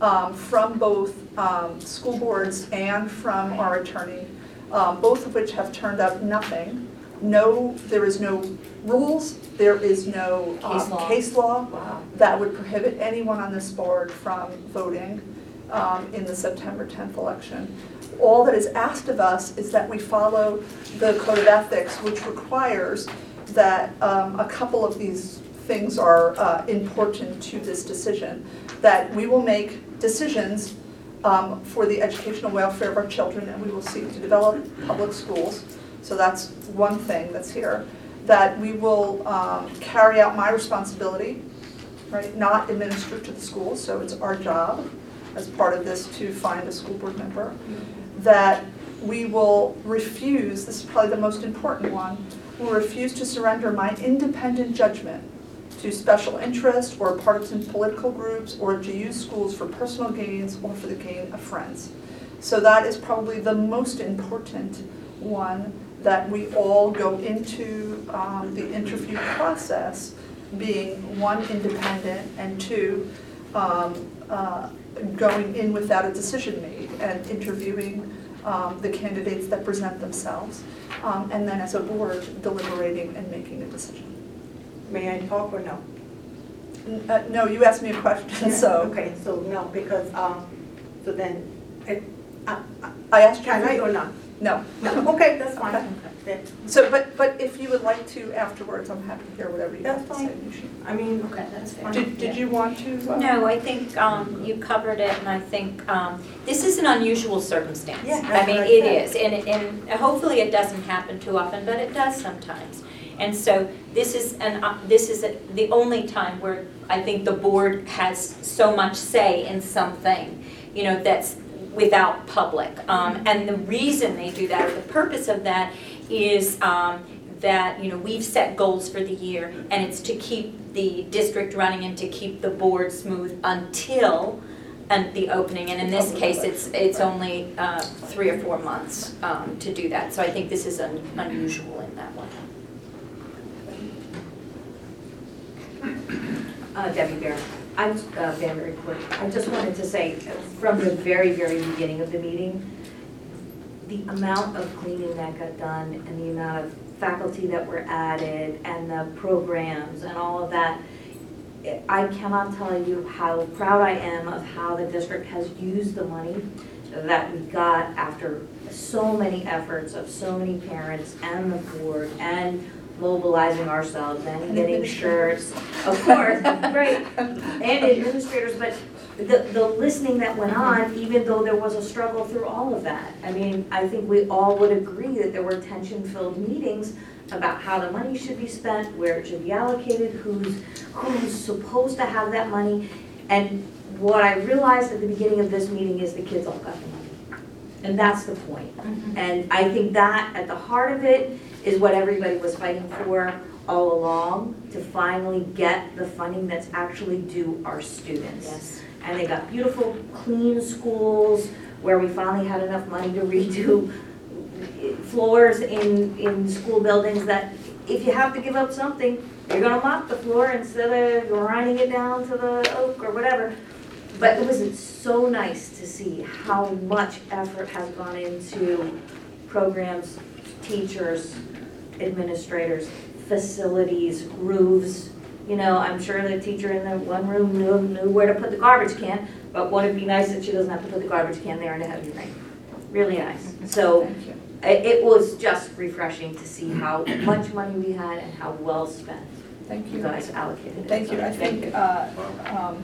um, from both um, school boards and from our attorney, um, both of which have turned up nothing. No, there is no rules, there is no um, Case law. case law Wow. that would prohibit anyone on this board from voting um, in the September 10th election. All that is asked of us is that we follow the code of ethics, which requires that um, a couple of these things are uh, important to this decision, that we will make decisions um, for the educational welfare of our children, and we will seek to develop public schools. So that's one thing that's here. That we will um, carry out my responsibility, right, not administer to the schools, so it's our job as part of this to find a school board member. That we will refuse, this is probably the most important one, will refuse to surrender my independent judgment to special interest or partisan political groups or to use schools for personal gains or for the gain of friends. So that is probably the most important one, that we all go into um, the interview process being one, independent, and two, um, uh, going in without a decision made and interviewing um, the candidates that present themselves, um, and then as a board deliberating and making a decision. May I talk or no? N- uh, No, you asked me a question, so. Okay, so no, because, um, so then, it, uh, uh, I asked you. can I or not? No. No, okay, that's fine. Then- So, but, but if you would like to afterwards, I'm happy to hear whatever you That's have to say. fine. Nishi. I mean, Okay, that's fair. Did, did you want to? uh, No, I think um, you covered it, and I think um, this is an unusual circumstance. Yeah, I mean, what I it said. is, and, and hopefully it doesn't happen too often, but it does sometimes. And so this is, an uh, this is a- the only time where I think the board has so much say in something, you know, that's without public. Um, And the reason they do that, or the purpose of that, is um, that, you know, we've set goals for the year, and it's to keep the district running and to keep the board smooth until and the opening, and in this case, it's, it's only uh, three or four months um, to do that. So I think this is un- unusual in that one. Uh, Debbie Bear, I'm, uh, Van I just wanted to say, from the very, very beginning of the meeting, the amount of cleaning that got done and the amount of faculty that were added and the programs and all of that, I cannot tell you how proud I am of how the district has used the money that we got after so many efforts of so many parents and the board and mobilizing ourselves and getting shirts, of course, right, and administrators, but the, the listening that went on, mm-hmm. even though there was a struggle through all of that. I mean, I think we all would agree that there were tension-filled meetings about how the money should be spent, where it should be allocated, who's, who's supposed to have that money. And what I realized at the beginning of this meeting is the kids all got the money. And that's the point. Mm-hmm. And I think that, at the heart of it, is what everybody was fighting for all along, to finally get the funding that's actually due our students. Yes. And they got beautiful, clean schools, where we finally had enough money to redo floors in, in school buildings that if you have to give up something, you're gonna mop the floor instead of grinding it down to the oak or whatever. But it was so nice to see how much effort has gone into programs, teachers, administrators, facilities, roofs. You know, I'm sure the teacher in the one room knew, knew where to put the garbage can, but wouldn't it be nice that she doesn't have to put the garbage can there in a heavy rain? Really nice. So Thank you. it, it was just refreshing to see how much money we had and how well spent Thank you you. guys allocated it. Thank you. I So, think, uh, um,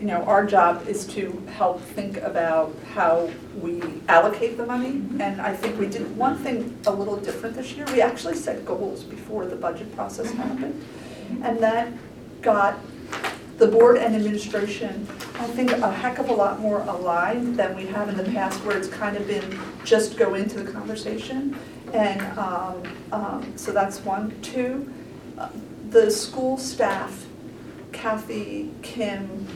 you know, our job is to help think about how we allocate the money. And I think we did one thing a little different this year. We actually set goals before the budget process happened. And that got the board and administration, I think, a heck of a lot more aligned than we have in the past where it's kind of been just go into the conversation. And um, um, so that's one. Two, uh, the school staff, Kathy, Kim,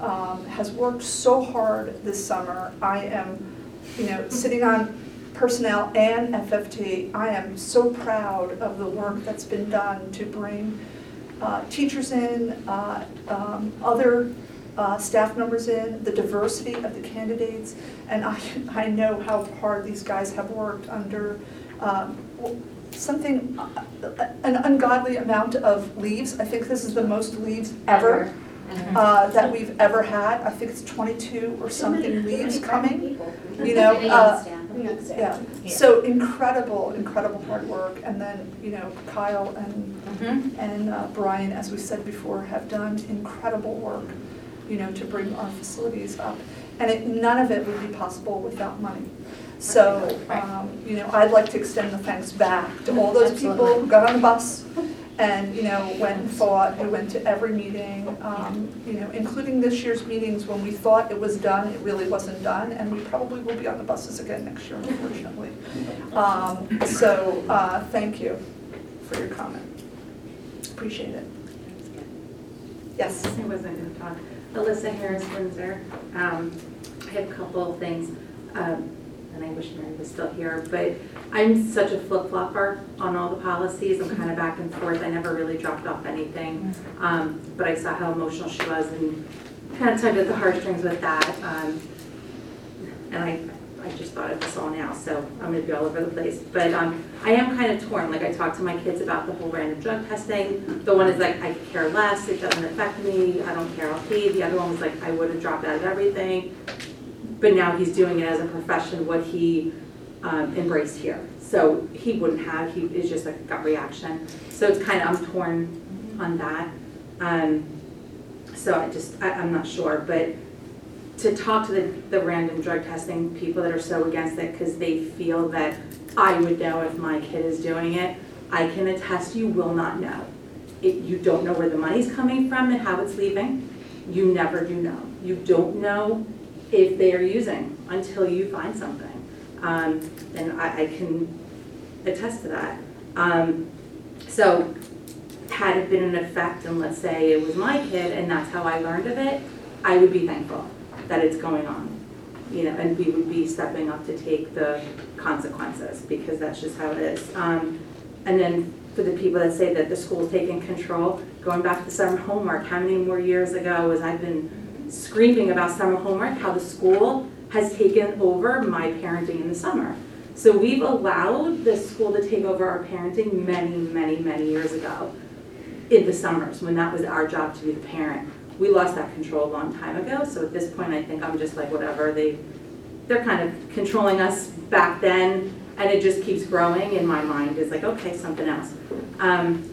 um, has worked so hard this summer. I am, you know, sitting on personnel and FFT, I am so proud of the work that's been done to bring uh, teachers in, uh, um, other uh, staff members in, the diversity of the candidates. And I, I know how hard these guys have worked under um, something, uh, an ungodly amount of leaves. I think this is the most leaves ever uh, that we've ever had. I think it's 22 or something leaves coming, you know. uh, Yeah, so incredible, incredible hard work. And then, you know, Kyle and, and uh, Brian, as we said before, have done incredible work, you know, to bring our facilities up. And it, none of it would be possible without money. So, um, you know, I'd like to extend the thanks back to all those people who got on the bus and, you know, went and fought, who went to every meeting, um, you know, including this year's meetings when we thought it was done, it really wasn't done, and we probably will be on the buses again next year, unfortunately. Um, So, uh, thank you for your comment. Appreciate it. Yes? I wasn't going to talk. Alyssa Harris Windsor. Um, I have a couple of things, um, and I wish Mary was still here, but I'm such a flip-flopper on all the policies. I'm kind of back and forth. I never really dropped off anything. Um, But I saw how emotional she was and kind of tugged at the heartstrings with that. Um, And I, I just thought of this all now, so I'm gonna be all over the place. But um, I am kind of torn, like I talked to my kids about the whole random drug testing. The one is like, I care less, it doesn't affect me, I don't care, I'll pay. The other one was like, I would have dropped out of everything. But now he's doing it as a profession, what he um, embraced here. So he wouldn't have, he, is just a gut reaction. So it's kind of, I'm torn on that. Um, So I just, I, I'm not sure, but to talk to the, the random drug testing people that are so against it because they feel that I would know if my kid is doing it, I can attest you will not know. It, you don't know where the money's coming from and how it's leaving. You never do know. You don't know if they are using until you find something. Um, and I, I can attest to that. Um, so had it been an effect and let's say it was my kid and that's how I learned of it, I would be thankful that it's going on. You know, and we would be stepping up to take the consequences because that's just how it is. Um, and then for the people that say that the school's taking control, going back to summer homework, how many more years ago was I've been screaming about summer homework, how the school has taken over my parenting in the summer. So we've allowed the school to take over our parenting many, many, many years ago in the summers when that was our job to be the parent. We lost that control a long time ago, so at this point, I think I'm just like, whatever, they, they're kind of controlling us back then, and it just keeps growing in my mind, it's like, okay, something else. Um,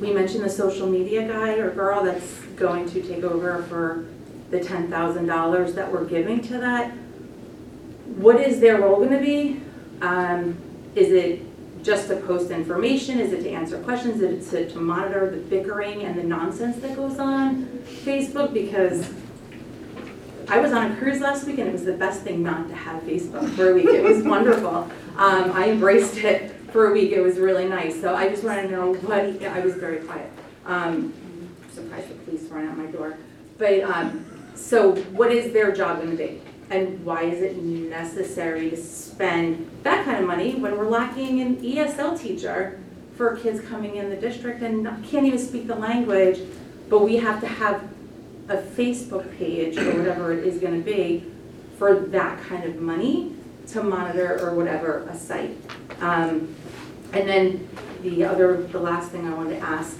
we mentioned the social media guy or girl that's going to take over for the ten thousand dollars that we're giving to that. What is their role gonna be? Um, is it just to post information? Is it to answer questions? Is it to, to monitor the bickering and the nonsense that goes on Facebook? Because I was on a cruise last week and it was the best thing not to have Facebook for a week. It was wonderful. Um, I embraced it for a week. It was really nice. So I just want to know what, I was very quiet. Um, surprised the police weren't at my door. But, um, so what is their job to be? And why is it necessary to spend that kind of money when we're lacking an ESL teacher for kids coming in the district and can't even speak the language, but we have to have a Facebook page or whatever it is gonna be for that kind of money to monitor or whatever a site. Um, and then the other, the last thing I wanted to ask,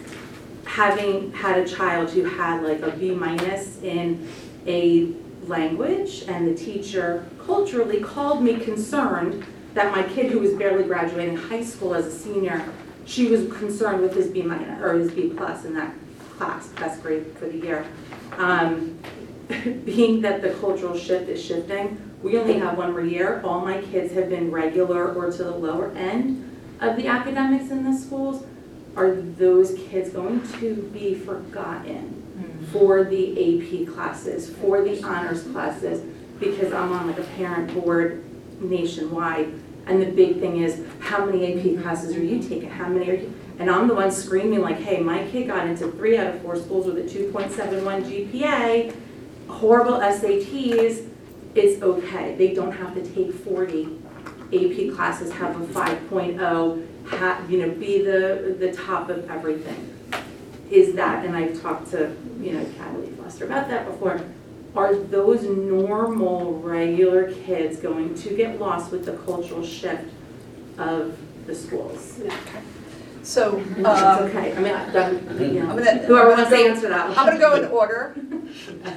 having had a child who had like a B minus in a language and the teacher culturally called me concerned that my kid who was barely graduating high school as a senior, she was concerned with his B minus, or his B plus in that class, best grade for the year. Um, being that the cultural shift is shifting, we only have one more year. All my kids have been regular or to the lower end of the academics in the schools. Are those kids going to be forgotten for the AP classes, for the honors classes? Because I'm on like a parent board nationwide, and the big thing is, how many AP classes are you taking? How many are you? And I'm the one screaming like, hey, my kid got into three out of four schools with a 2.71 GPA, horrible SATs, it's okay. They don't have to take 40 AP classes, have a 5.0, ha you know, be the, the top of everything. Is that, and I've talked to, you know, Natalie Foster about that before, are those normal, regular kids going to get lost with the cultural shift of the schools? So, It's um, okay, I mean, I- that- you know, I'm gonna- whoever wants gonna answer that. I'm gonna go in order. Okay.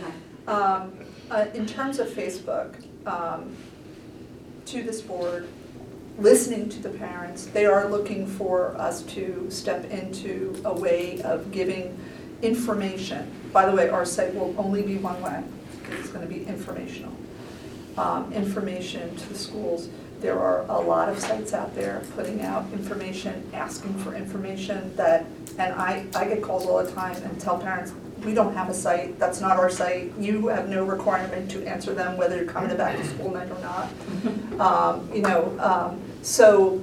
Um, uh, In terms of Facebook, um, to this board, listening to the parents, they are looking for us to step into a way of giving information. By the way, our site will only be one way, because it's gonna be informational. Um, Information to the schools. There are a lot of sites out there putting out information, asking for information that, and I, I get calls all the time and tell parents, we don't have a site, that's not our site, you have no requirement to answer them whether you're coming to back to school night or not. Um, You know, um, so,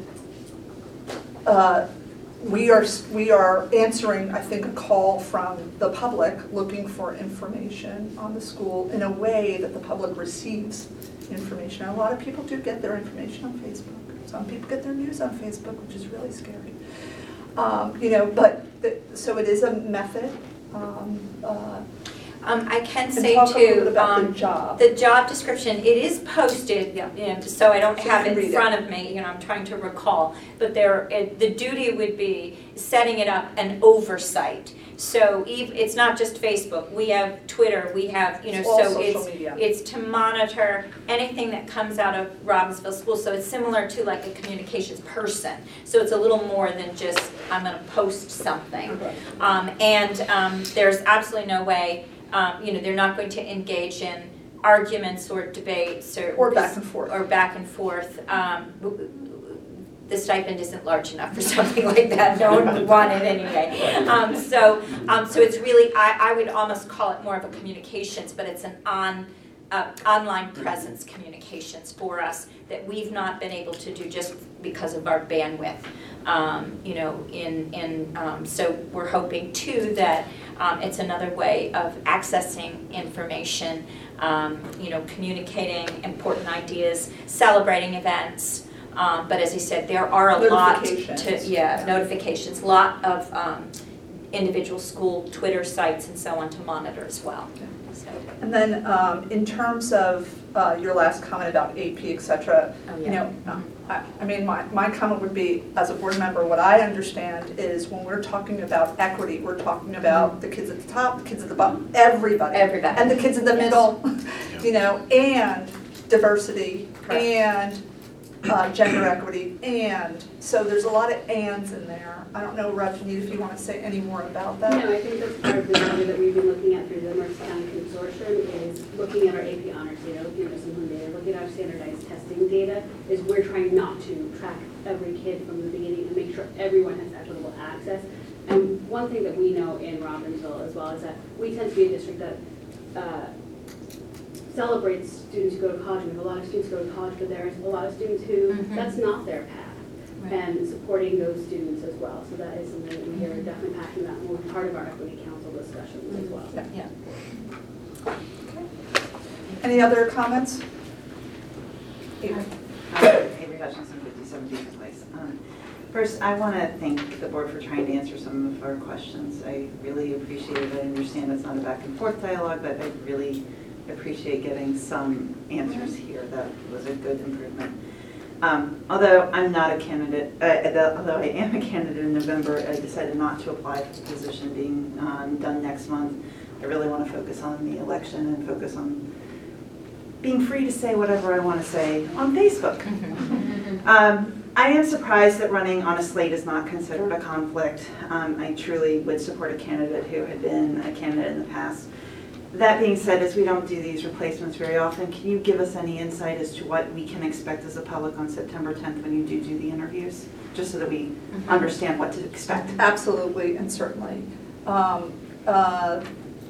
uh, we are, we are answering, I think, a call from the public looking for information on the school in a way that the public receives information. A lot of people do get their information on Facebook. Some people get their news on Facebook, which is really scary. Um, You know, but, the- so it is a method. um, uh, Um, I can And say talk a little bit too, about the um, job. the job description, it is posted, you know, so I don't So you have can it read in it. front of me, you know, I'm trying to recall. But there, it- the duty would be setting it up an oversight. So ev- it's not just Facebook, we have Twitter, we have, you know, all so social it's, media. it's to monitor anything that comes out of Robbinsville School. So it's similar to like a communications person. So it's a little more than just, I'm gonna post something. Um, and, um, there's absolutely no way, um, you know, they're not going to engage in arguments or debates or. Or back and forth. Or back and forth. Um, the stipend isn't large enough for something like that, no one would want it anyway. Um, so, um, so it's really, I, I would almost call it more of a communications, but it's an on, uh, online presence communications for us that we've not been able to do just because of our bandwidth. Um, you know, in, in, um, so we're hoping too that, um, it's another way of accessing information, um, you know, communicating important ideas, celebrating events. Um, but as I said, there are a lot to, Notifications. yeah, notifications, lot of, um, individual school Twitter sites and so on to monitor as well. So, And then, um, in terms of, uh, your last comment about AP, et cetera, oh, you yeah. know, um, I, I mean, my, my comment would be, as a board member, what I understand is when we're talking about equity, we're talking about the kids at the top, the kids at the bottom, everybody. Everybody. And the kids in the Yes. middle, you know, and diversity, Correct. and, uh, gender equity, and, so there's a lot of ands in there. I don't know, Rajneet, if you wanna say any more about that? No, I think that's part of the data that we've been looking at through the Mercer County Consortium is looking at our AP honors data, looking at our data, looking at our standardized testing data, is we're trying not to track every kid from the beginning and make sure everyone has equitable access. And one thing that we know in Robbinsville as well is that we tend to be a district that uh, celebrates students who go to college. We have a lot of students who go to college, but there's a lot of students who, Mhm. that's not their path Right. and supporting those students as well. So that is something that we are definitely passionate about, and will be part of our equity council discussions as well. Yeah. Any other comments? Ava? Avery Hutchinson, 57 Beacon Place. Um, First, I want to thank the board for trying to answer some of our questions. I really appreciate it. I understand it's not a back and forth dialogue, but I really appreciate getting some answers here. That was a good improvement. Um, Although I'm not a candidate, uh, although I am a candidate in November, I decided not to apply for the position being um, done next month. I really want to focus on the election and focus on being free to say whatever I want to say on Facebook. Um, I am surprised that running on a slate is not considered a conflict. Um, I truly would support a candidate who had been a candidate in the past. That being said, as we don't do these replacements very often, can you give us any insight as to what we can expect as a public on September 10th when you do do the interviews? Just so that we understand what to expect. Absolutely and certainly. Um, uh,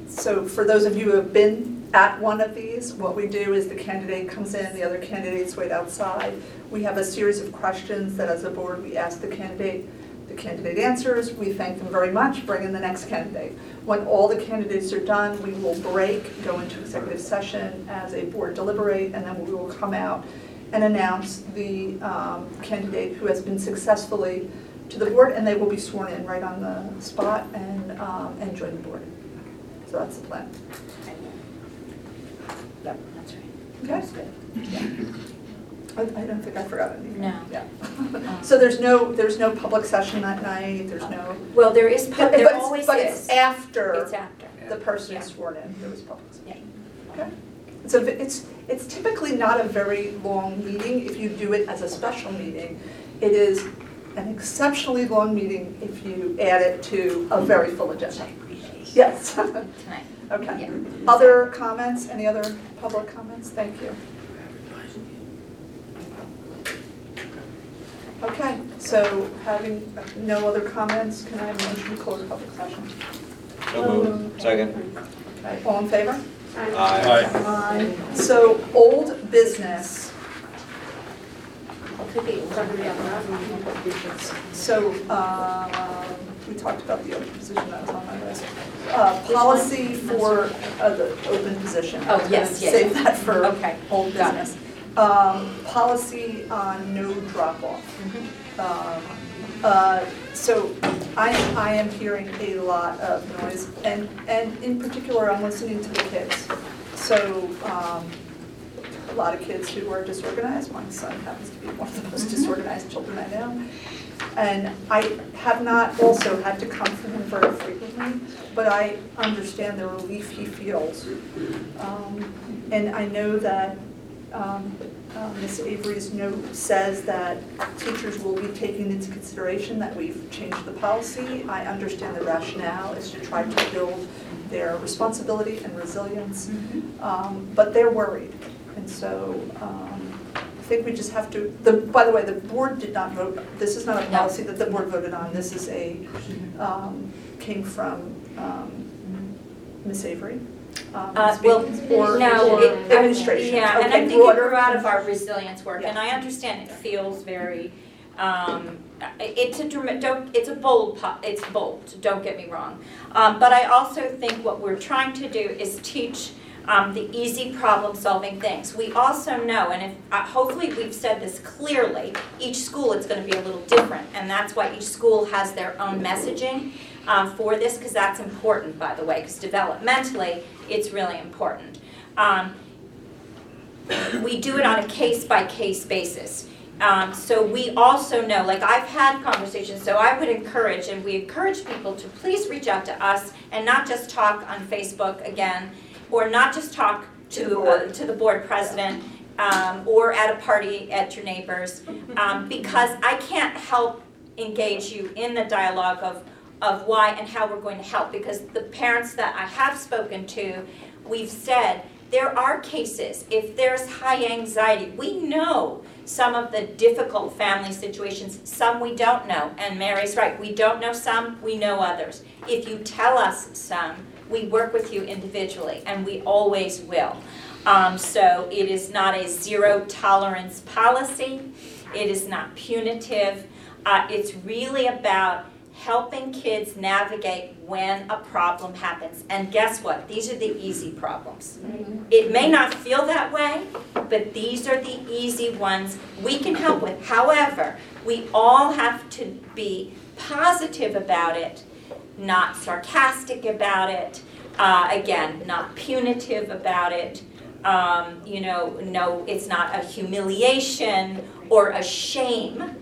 So for those of you who have been at one of these, what we do is the candidate comes in, the other candidates wait outside. We have a series of questions that as a board, we ask the candidate. The candidate answers, we thank them very much, bring in the next candidate. When all the candidates are done, we will break, go into executive session as a board deliberate, and then we will come out and announce the um, candidate who has been successfully to the board, and they will be sworn in right on the spot and, um, and join the board. So that's the plan. Yep, that's right. Okay. That's good. I, I don't think I forgot anything. No. Yeah. Um, so there's no, there's no public session that night, there's no. Uh, well, there is, pub- But there it's- always But it's is. after It's after. the person is sworn in, there was public session. Okay. It's a, it's, it's typically not a very long meeting if you do it as a special meeting. It is an exceptionally long meeting if you add it to a very full agenda. Yes. Tonight. Okay. Other comments, any other public comments? Thank you. Okay, so having no other comments, can I have a motion to close public session? So moved. Second. Okay, all in favor? Aye. Aye. So, old business. So, um, we talked about the open position, that was on my list. Uh, Policy for uh, the open position. Oh, yes, yes. Save that for Okay, old got it. business. Um, Policy on no drop-off. Mm-hmm. Um, uh, So I, I am hearing a lot of noise, and, and in particular, I'm listening to the kids. So um, a lot of kids who are disorganized, my son happens to be one of the most disorganized children I know. And I have not also had to come for him very frequently, but I understand the relief he feels. Um, And I know that um, uh, Ms. Avery's note says that teachers will be taking into consideration that we've changed the policy. I understand the rationale is to try to build their responsibility and resilience, Um, but they're worried. And so um, I think we just have to, the, by the way, the board did not vote, this is not a No. policy that the board voted on. This is a, um, came from um, Ms. Avery. Um, Uh, well, speaking, or- no, or it- Administration. Yeah, and I Okay, think it broader. grew out of our resilience work, and I understand it feels very, um, it's a don't, it's a bold, po- it's bold, don't get me wrong. Um, but I also think what we're trying to do is teach, um, the easy problem-solving things. We also know, and if, uh, hopefully we've said this clearly, each school it's gonna be a little different, and that's why each school has their own messaging, um, for this, because that's important, by the way, because developmentally, it's really important. Um, we do it on a case-by-case basis. Um, so we also know, like I've had conversations, so I would encourage, and we encourage people to please reach out to us and not just talk on Facebook again, or not just talk to, uh, to the board president, um, or at a party at your neighbors, um, because I can't help engage you in the dialogue of, of why and how we're going to help, because the parents that I have spoken to, we've said, there are cases, if there's high anxiety, we know some of the difficult family situations, some we don't know, and Mary's right, we don't know some, we know others. If you tell us some, we work with you individually, and we always will. Um, so it is not a zero tolerance policy, it is not punitive, uh, it's really about helping kids navigate when a problem happens. And guess what? These are the easy problems. It may not feel that way, but these are the easy ones we can help with. However, we all have to be positive about it, not sarcastic about it, uh, again, not punitive about it. Um, you know, no, it's not a humiliation or a shame,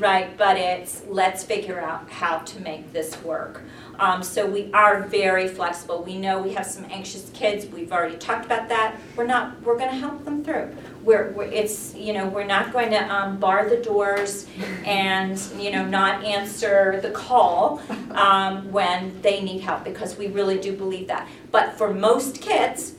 right? But it's let's figure out how to make this work. Um, so we are very flexible. We know we have some anxious kids. We've already talked about that. We're not. We're going to help them through. We're, we're it's you know we're not going to um, bar the doors and you know not answer the call um, when they need help because we really do believe that. But for most kids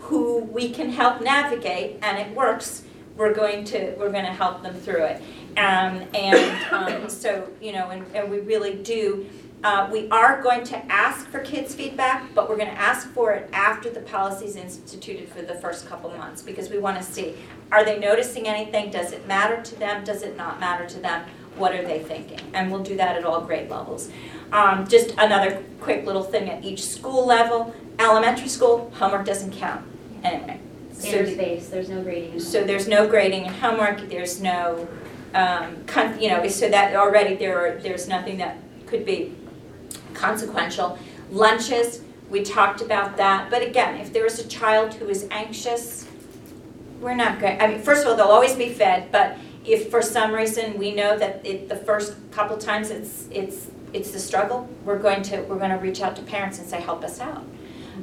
who we can help navigate and it works, we're going to we're going to help them through it. Um, and um, so you know and, and we really do. Uh, we are going to ask for kids' feedback, but we're going to ask for it after the policy is instituted for the first couple months because we want to see are they noticing anything? Does it matter to them? Does it not matter to them? What are they thinking? And we'll do that at all grade levels. Um, just another quick little thing at each school level. Elementary school, homework doesn't count. Anyway. so- Standard based, there's no grading. so there's no grading in homework, there's no, um, con- you know, so that already there are, there's nothing that could be consequential. Lunches, we talked about that, but again, if there is a child who is anxious, we're not going, I mean, first of all, they'll always be fed, but if for some reason we know that it, the first couple times it's, it's, it's the struggle, we're going to, we're gonna reach out to parents and say, help us out.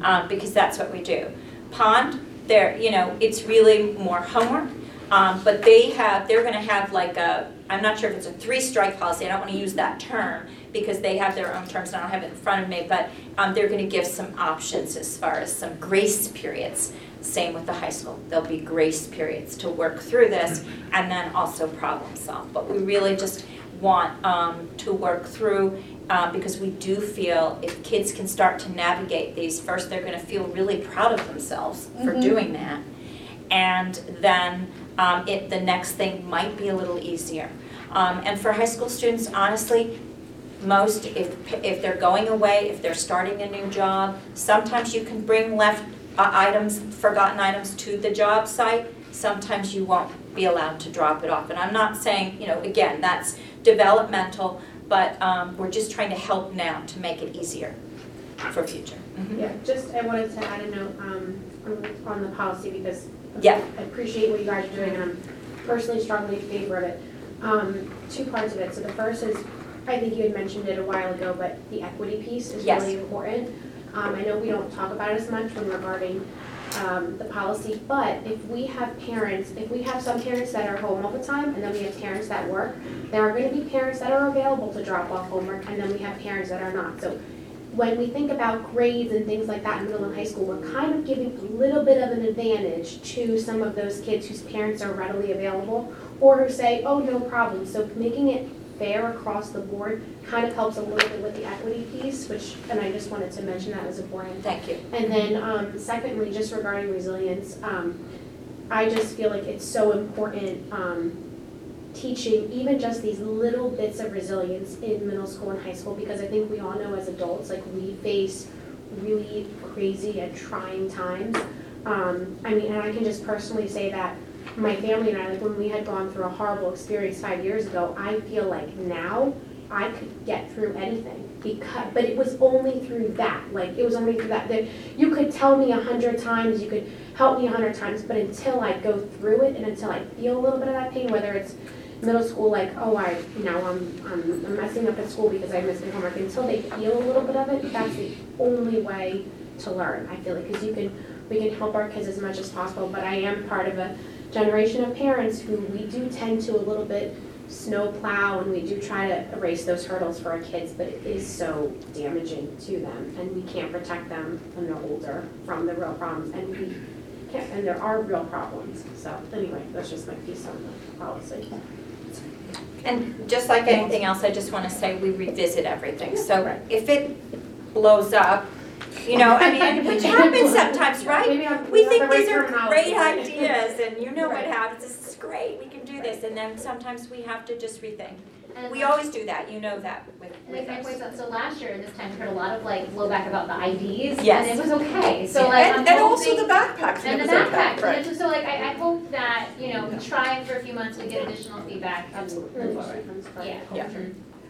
Um, because that's what we do. Pond, there, you know, it's really more homework, um, but they have, they're gonna have like a, I'm not sure if it's a three strike policy, I don't wanna use that term, because they have their own terms, and I don't have it in front of me, but, um, they're gonna give some options as far as some grace periods. Same with the high school, there'll be grace periods to work through this, and then also problem solve. But we really just want, um, to work through, uh, because we do feel if kids can start to navigate these, first, they're gonna feel really proud of themselves for Mhm. doing that. And then, um, it, the next thing might be a little easier. Um, and for high school students, honestly, most, if, if they're going away, if they're starting a new job, sometimes you can bring left uh, items, forgotten items to the job site. Sometimes you won't be allowed to drop it off. And I'm not saying, you know, again, that's developmental, but, um, we're just trying to help now to make it easier for future. Mhm. Yeah, just, I wanted to add a note, um, on the policy because Yeah. I appreciate what you guys are doing and I'm personally strongly in favor of it. Um, two parts of it, so the first is, I think you had mentioned it a while ago, but the equity piece is Yes. really important. Um, I know we don't talk about it as much when regarding, um, the policy, but if we have parents, if we have some parents that are home all the time and then we have parents that work, there are gonna be parents that are available to drop off homework and then we have parents that are not. So when we think about grades and things like that in middle and high school, we're kind of giving a little bit of an advantage to some of those kids whose parents are readily available or who say, oh, no problem. So making it fair across the board kind of helps a little bit with the equity piece, which, and I just wanted to mention that was important. Thank you. And then um, secondly, just regarding resilience, um, I just feel like it's so important um, teaching even just these little bits of resilience in middle school and high school because I think we all know as adults, like we face really crazy and trying times. Um, I mean, and I can just personally say that my family and I, like when we had gone through a horrible experience five years ago, I feel like now I could get through anything because, but it was only through that. Like it was only through that. That you could tell me a hundred times, you could help me a hundred times, but until I go through it and until I feel a little bit of that pain, whether it's middle school, like oh I, you know, I'm I'm, I'm messing up at school because I missed my homework. Until they feel a little bit of it, that's the only way to learn. I feel like because you can we can help our kids as much as possible. But I am part of a generation of parents who we do tend to a little bit snow plow and we do try to erase those hurdles for our kids, but it is so damaging to them and we can't protect them when they're older from the real problems and we can't, and there are real problems. So anyway, that's just my piece on the policy. And just like anything else, I just want to say we revisit everything. So if it blows up, you know, I mean, which happens sometimes, Maybe right? I'm- We think these are terminology. great ideas and you know what Right. happens, this is great, we can do this. And then sometimes we have to just rethink. And We that's- always do that, you know that with, And like with my us. out, so last year this time we heard a lot of like blowback about the IDs. Yes. And it was okay, so like And, I'm and also the backpacks, And the was okay, backpacks, right. and so like, I, I hope that, you know, we try for a few months, we get additional feedback, and move forward. Yeah. Yeah.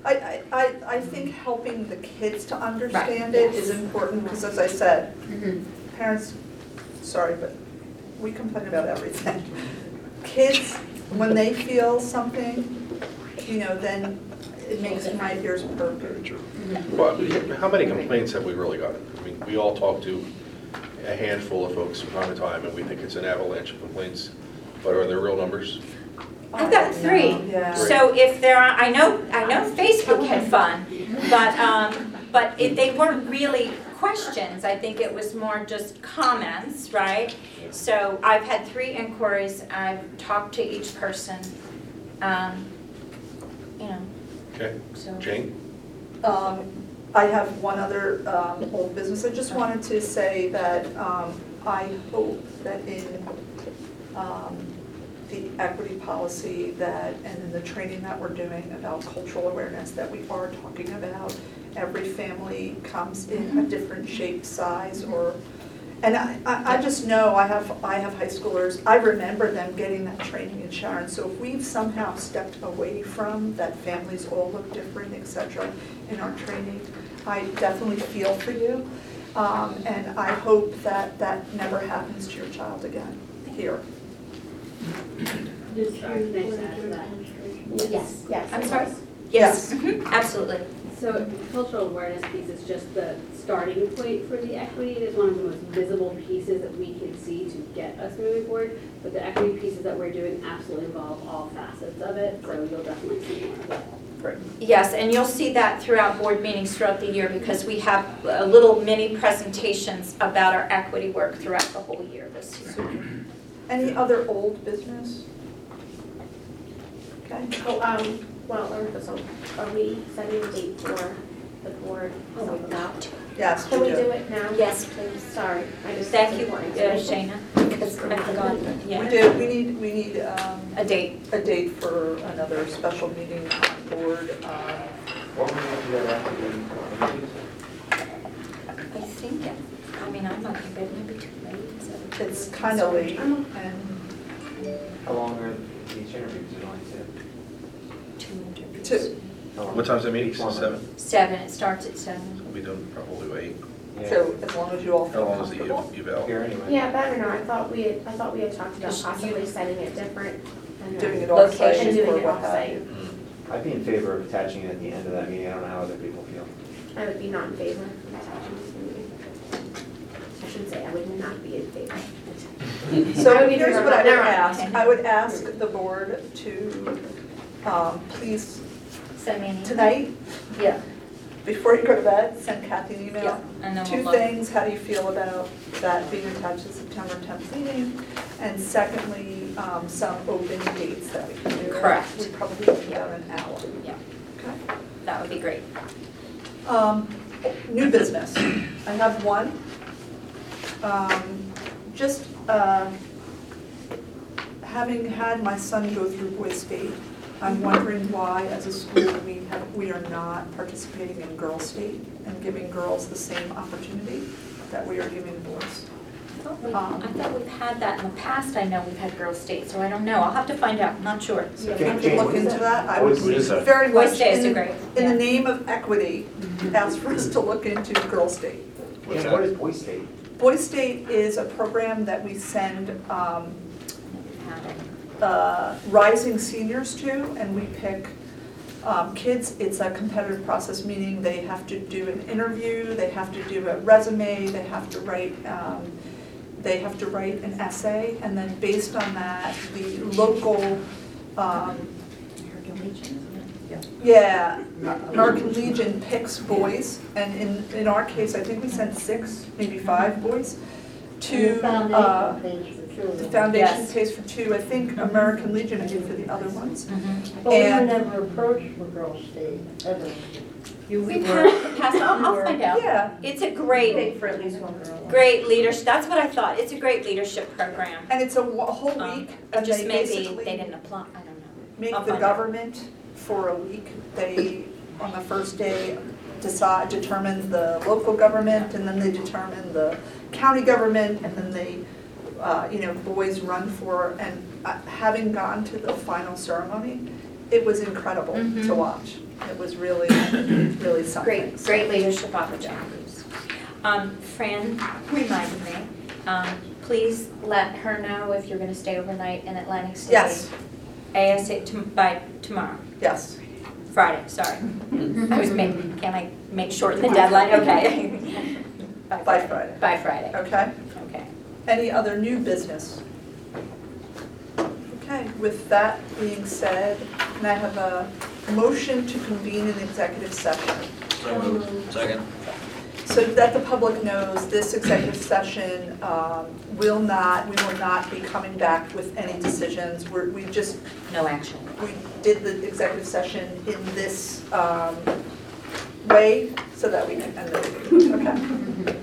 I, I, I, I think helping the kids to understand it is important, because as I said, mm-hmm. parents, sorry, but we complain about everything. Kids, when they feel something, you know, then it makes my ears perk. Well, how many complaints have we really gotten? I mean, we all talk to a handful of folks from time to time, and we think it's an avalanche of complaints, but are there real numbers? I've got three. Yeah. So if there are, I know, I know Facebook had fun, but, um, but it, they weren't really questions. I think it was more just comments, right? So I've had three inquiries, I've talked to each person, um, you know, Okay, so. Jane? Um, I have one other um, old business. I just wanted to say that um, I hope that in um, the equity policy that, and in the training that we're doing about cultural awareness, that we are talking about every family comes in a different shape, size, or, and I, I I just know, I have, I have high schoolers, I remember them getting that training in Sharon. So if we've somehow stepped away from that families all look different, et cetera, in our training, I definitely feel for you. Um, And I hope that that never happens to your child again here. Sorry, can I just add to that? Yes. Yes. I'm sorry? Yes. Absolutely. So cultural awareness piece is just the starting point for the equity. It is one of the most visible pieces that we can see to get us moving forward. But the equity pieces that we're doing absolutely involve all facets of it, so you'll definitely see more of it. Great. Yes, and you'll see that throughout board meetings throughout the year because we have uh, little mini presentations about our equity work throughout the whole year this year. Any other old business? Okay. Oh, um, well, or, so, are we setting a date for the board? Oh, we've got Yes, Can we we do. do it now? Yes, please. Sorry, I just. Thank you, important uh, to. Shayna, because I forgot, We yeah, do, we need, we need um, a date. a date for another special meeting on board. um, What we gonna do after the meetings? I think, I mean, I'm not, but maybe too late. is It's kind of late, and How long are these interview, is it only two? Two interviews. Two. What time's the meeting, One. seven? Seven, it starts at seven. We'll be done probably eight. So as long as you all How feel long is the comfortable. eval? Here anyway. Yeah, better not, I thought we had, I thought we had talked about Just possibly setting it different. and, Doing it off-site And doing or it what have off-site. you. I'd be in favor of attaching it at the end of that meeting, I don't know how other people feel. I would be not in favor of attaching this meeting. I should say, I would not be in favor. So I would be here's what I would never ask. I would ask the board to, um, please, Send me an email. tonight, Yeah. before you go to bed, send Kathy an Yeah, email. and then Two we'll look. things, how do you feel about that being attached to September 10th meeting? And secondly, um, some open dates that we can do. Correct. We probably need about an hour. Yeah. Okay. That would be great. Um, New business. I have one. Um, Just uh, having had my son go through Boy State, I'm wondering why, as a school, we have, we are not participating in Girl State and giving girls the same opportunity that we are giving boys. I thought we- Um, I thought we've had that in the past, I know we've had girl state, so I don't know, I'll have to find out, I'm not sure. So if Jane- you could Jane, look into that? that, I would what is that? very Boy much, State is in great, in yeah. the name of equity, ask for us to look into Girl State. Yeah, what is Boy State? Boy State is a program that we send um, uh, rising seniors to, and we pick um, kids. It's a competitive process, meaning they have to do an interview, they have to do a resume, they have to write, um, they have to write an essay, and then based on that, the local, um, yeah, American Legion picks boys, and in, in our case, I think we sent six, maybe five boys to, uh, foundation pays for children. the foundation Yes. pays for two, I think American Legion paid for the other ones. Mm-hmm. But we were and- never approached for Girl State, ever. You, we We've were. had it in the past, I'll, I'll find out. Yeah, It's a great, Paid for at least one girl. great leadership, that's what I thought, it's a great leadership program. and it's a wa- whole Um, week, It and just they maybe basically they didn't apply, I don't know. make I'll the find out. government for a week. They, on the first day, decide, determine the local government, and then they determine the county government, and then they uh, you know, boys run for, and uh, having gone to the final ceremony, it was incredible to Mhm. watch. It was really, really something. Great, great leadership opportunities. Um, Fran reminded me, um, Please let her know if you're gonna stay overnight in Atlantic City. Yes, ASA to- by tomorrow, yes. Friday, sorry. I was making, can I make shorten the deadline? Okay. By Friday. By Friday, Okay. Okay. Any other new business? Okay, with that being said, can I have a motion to convene an executive session? So moved. Second. So that the public knows, this executive session um, will not, we will not be coming back with any decisions. We're, we just, No action. we did the executive session in this um, way so that we can end the meeting. Okay.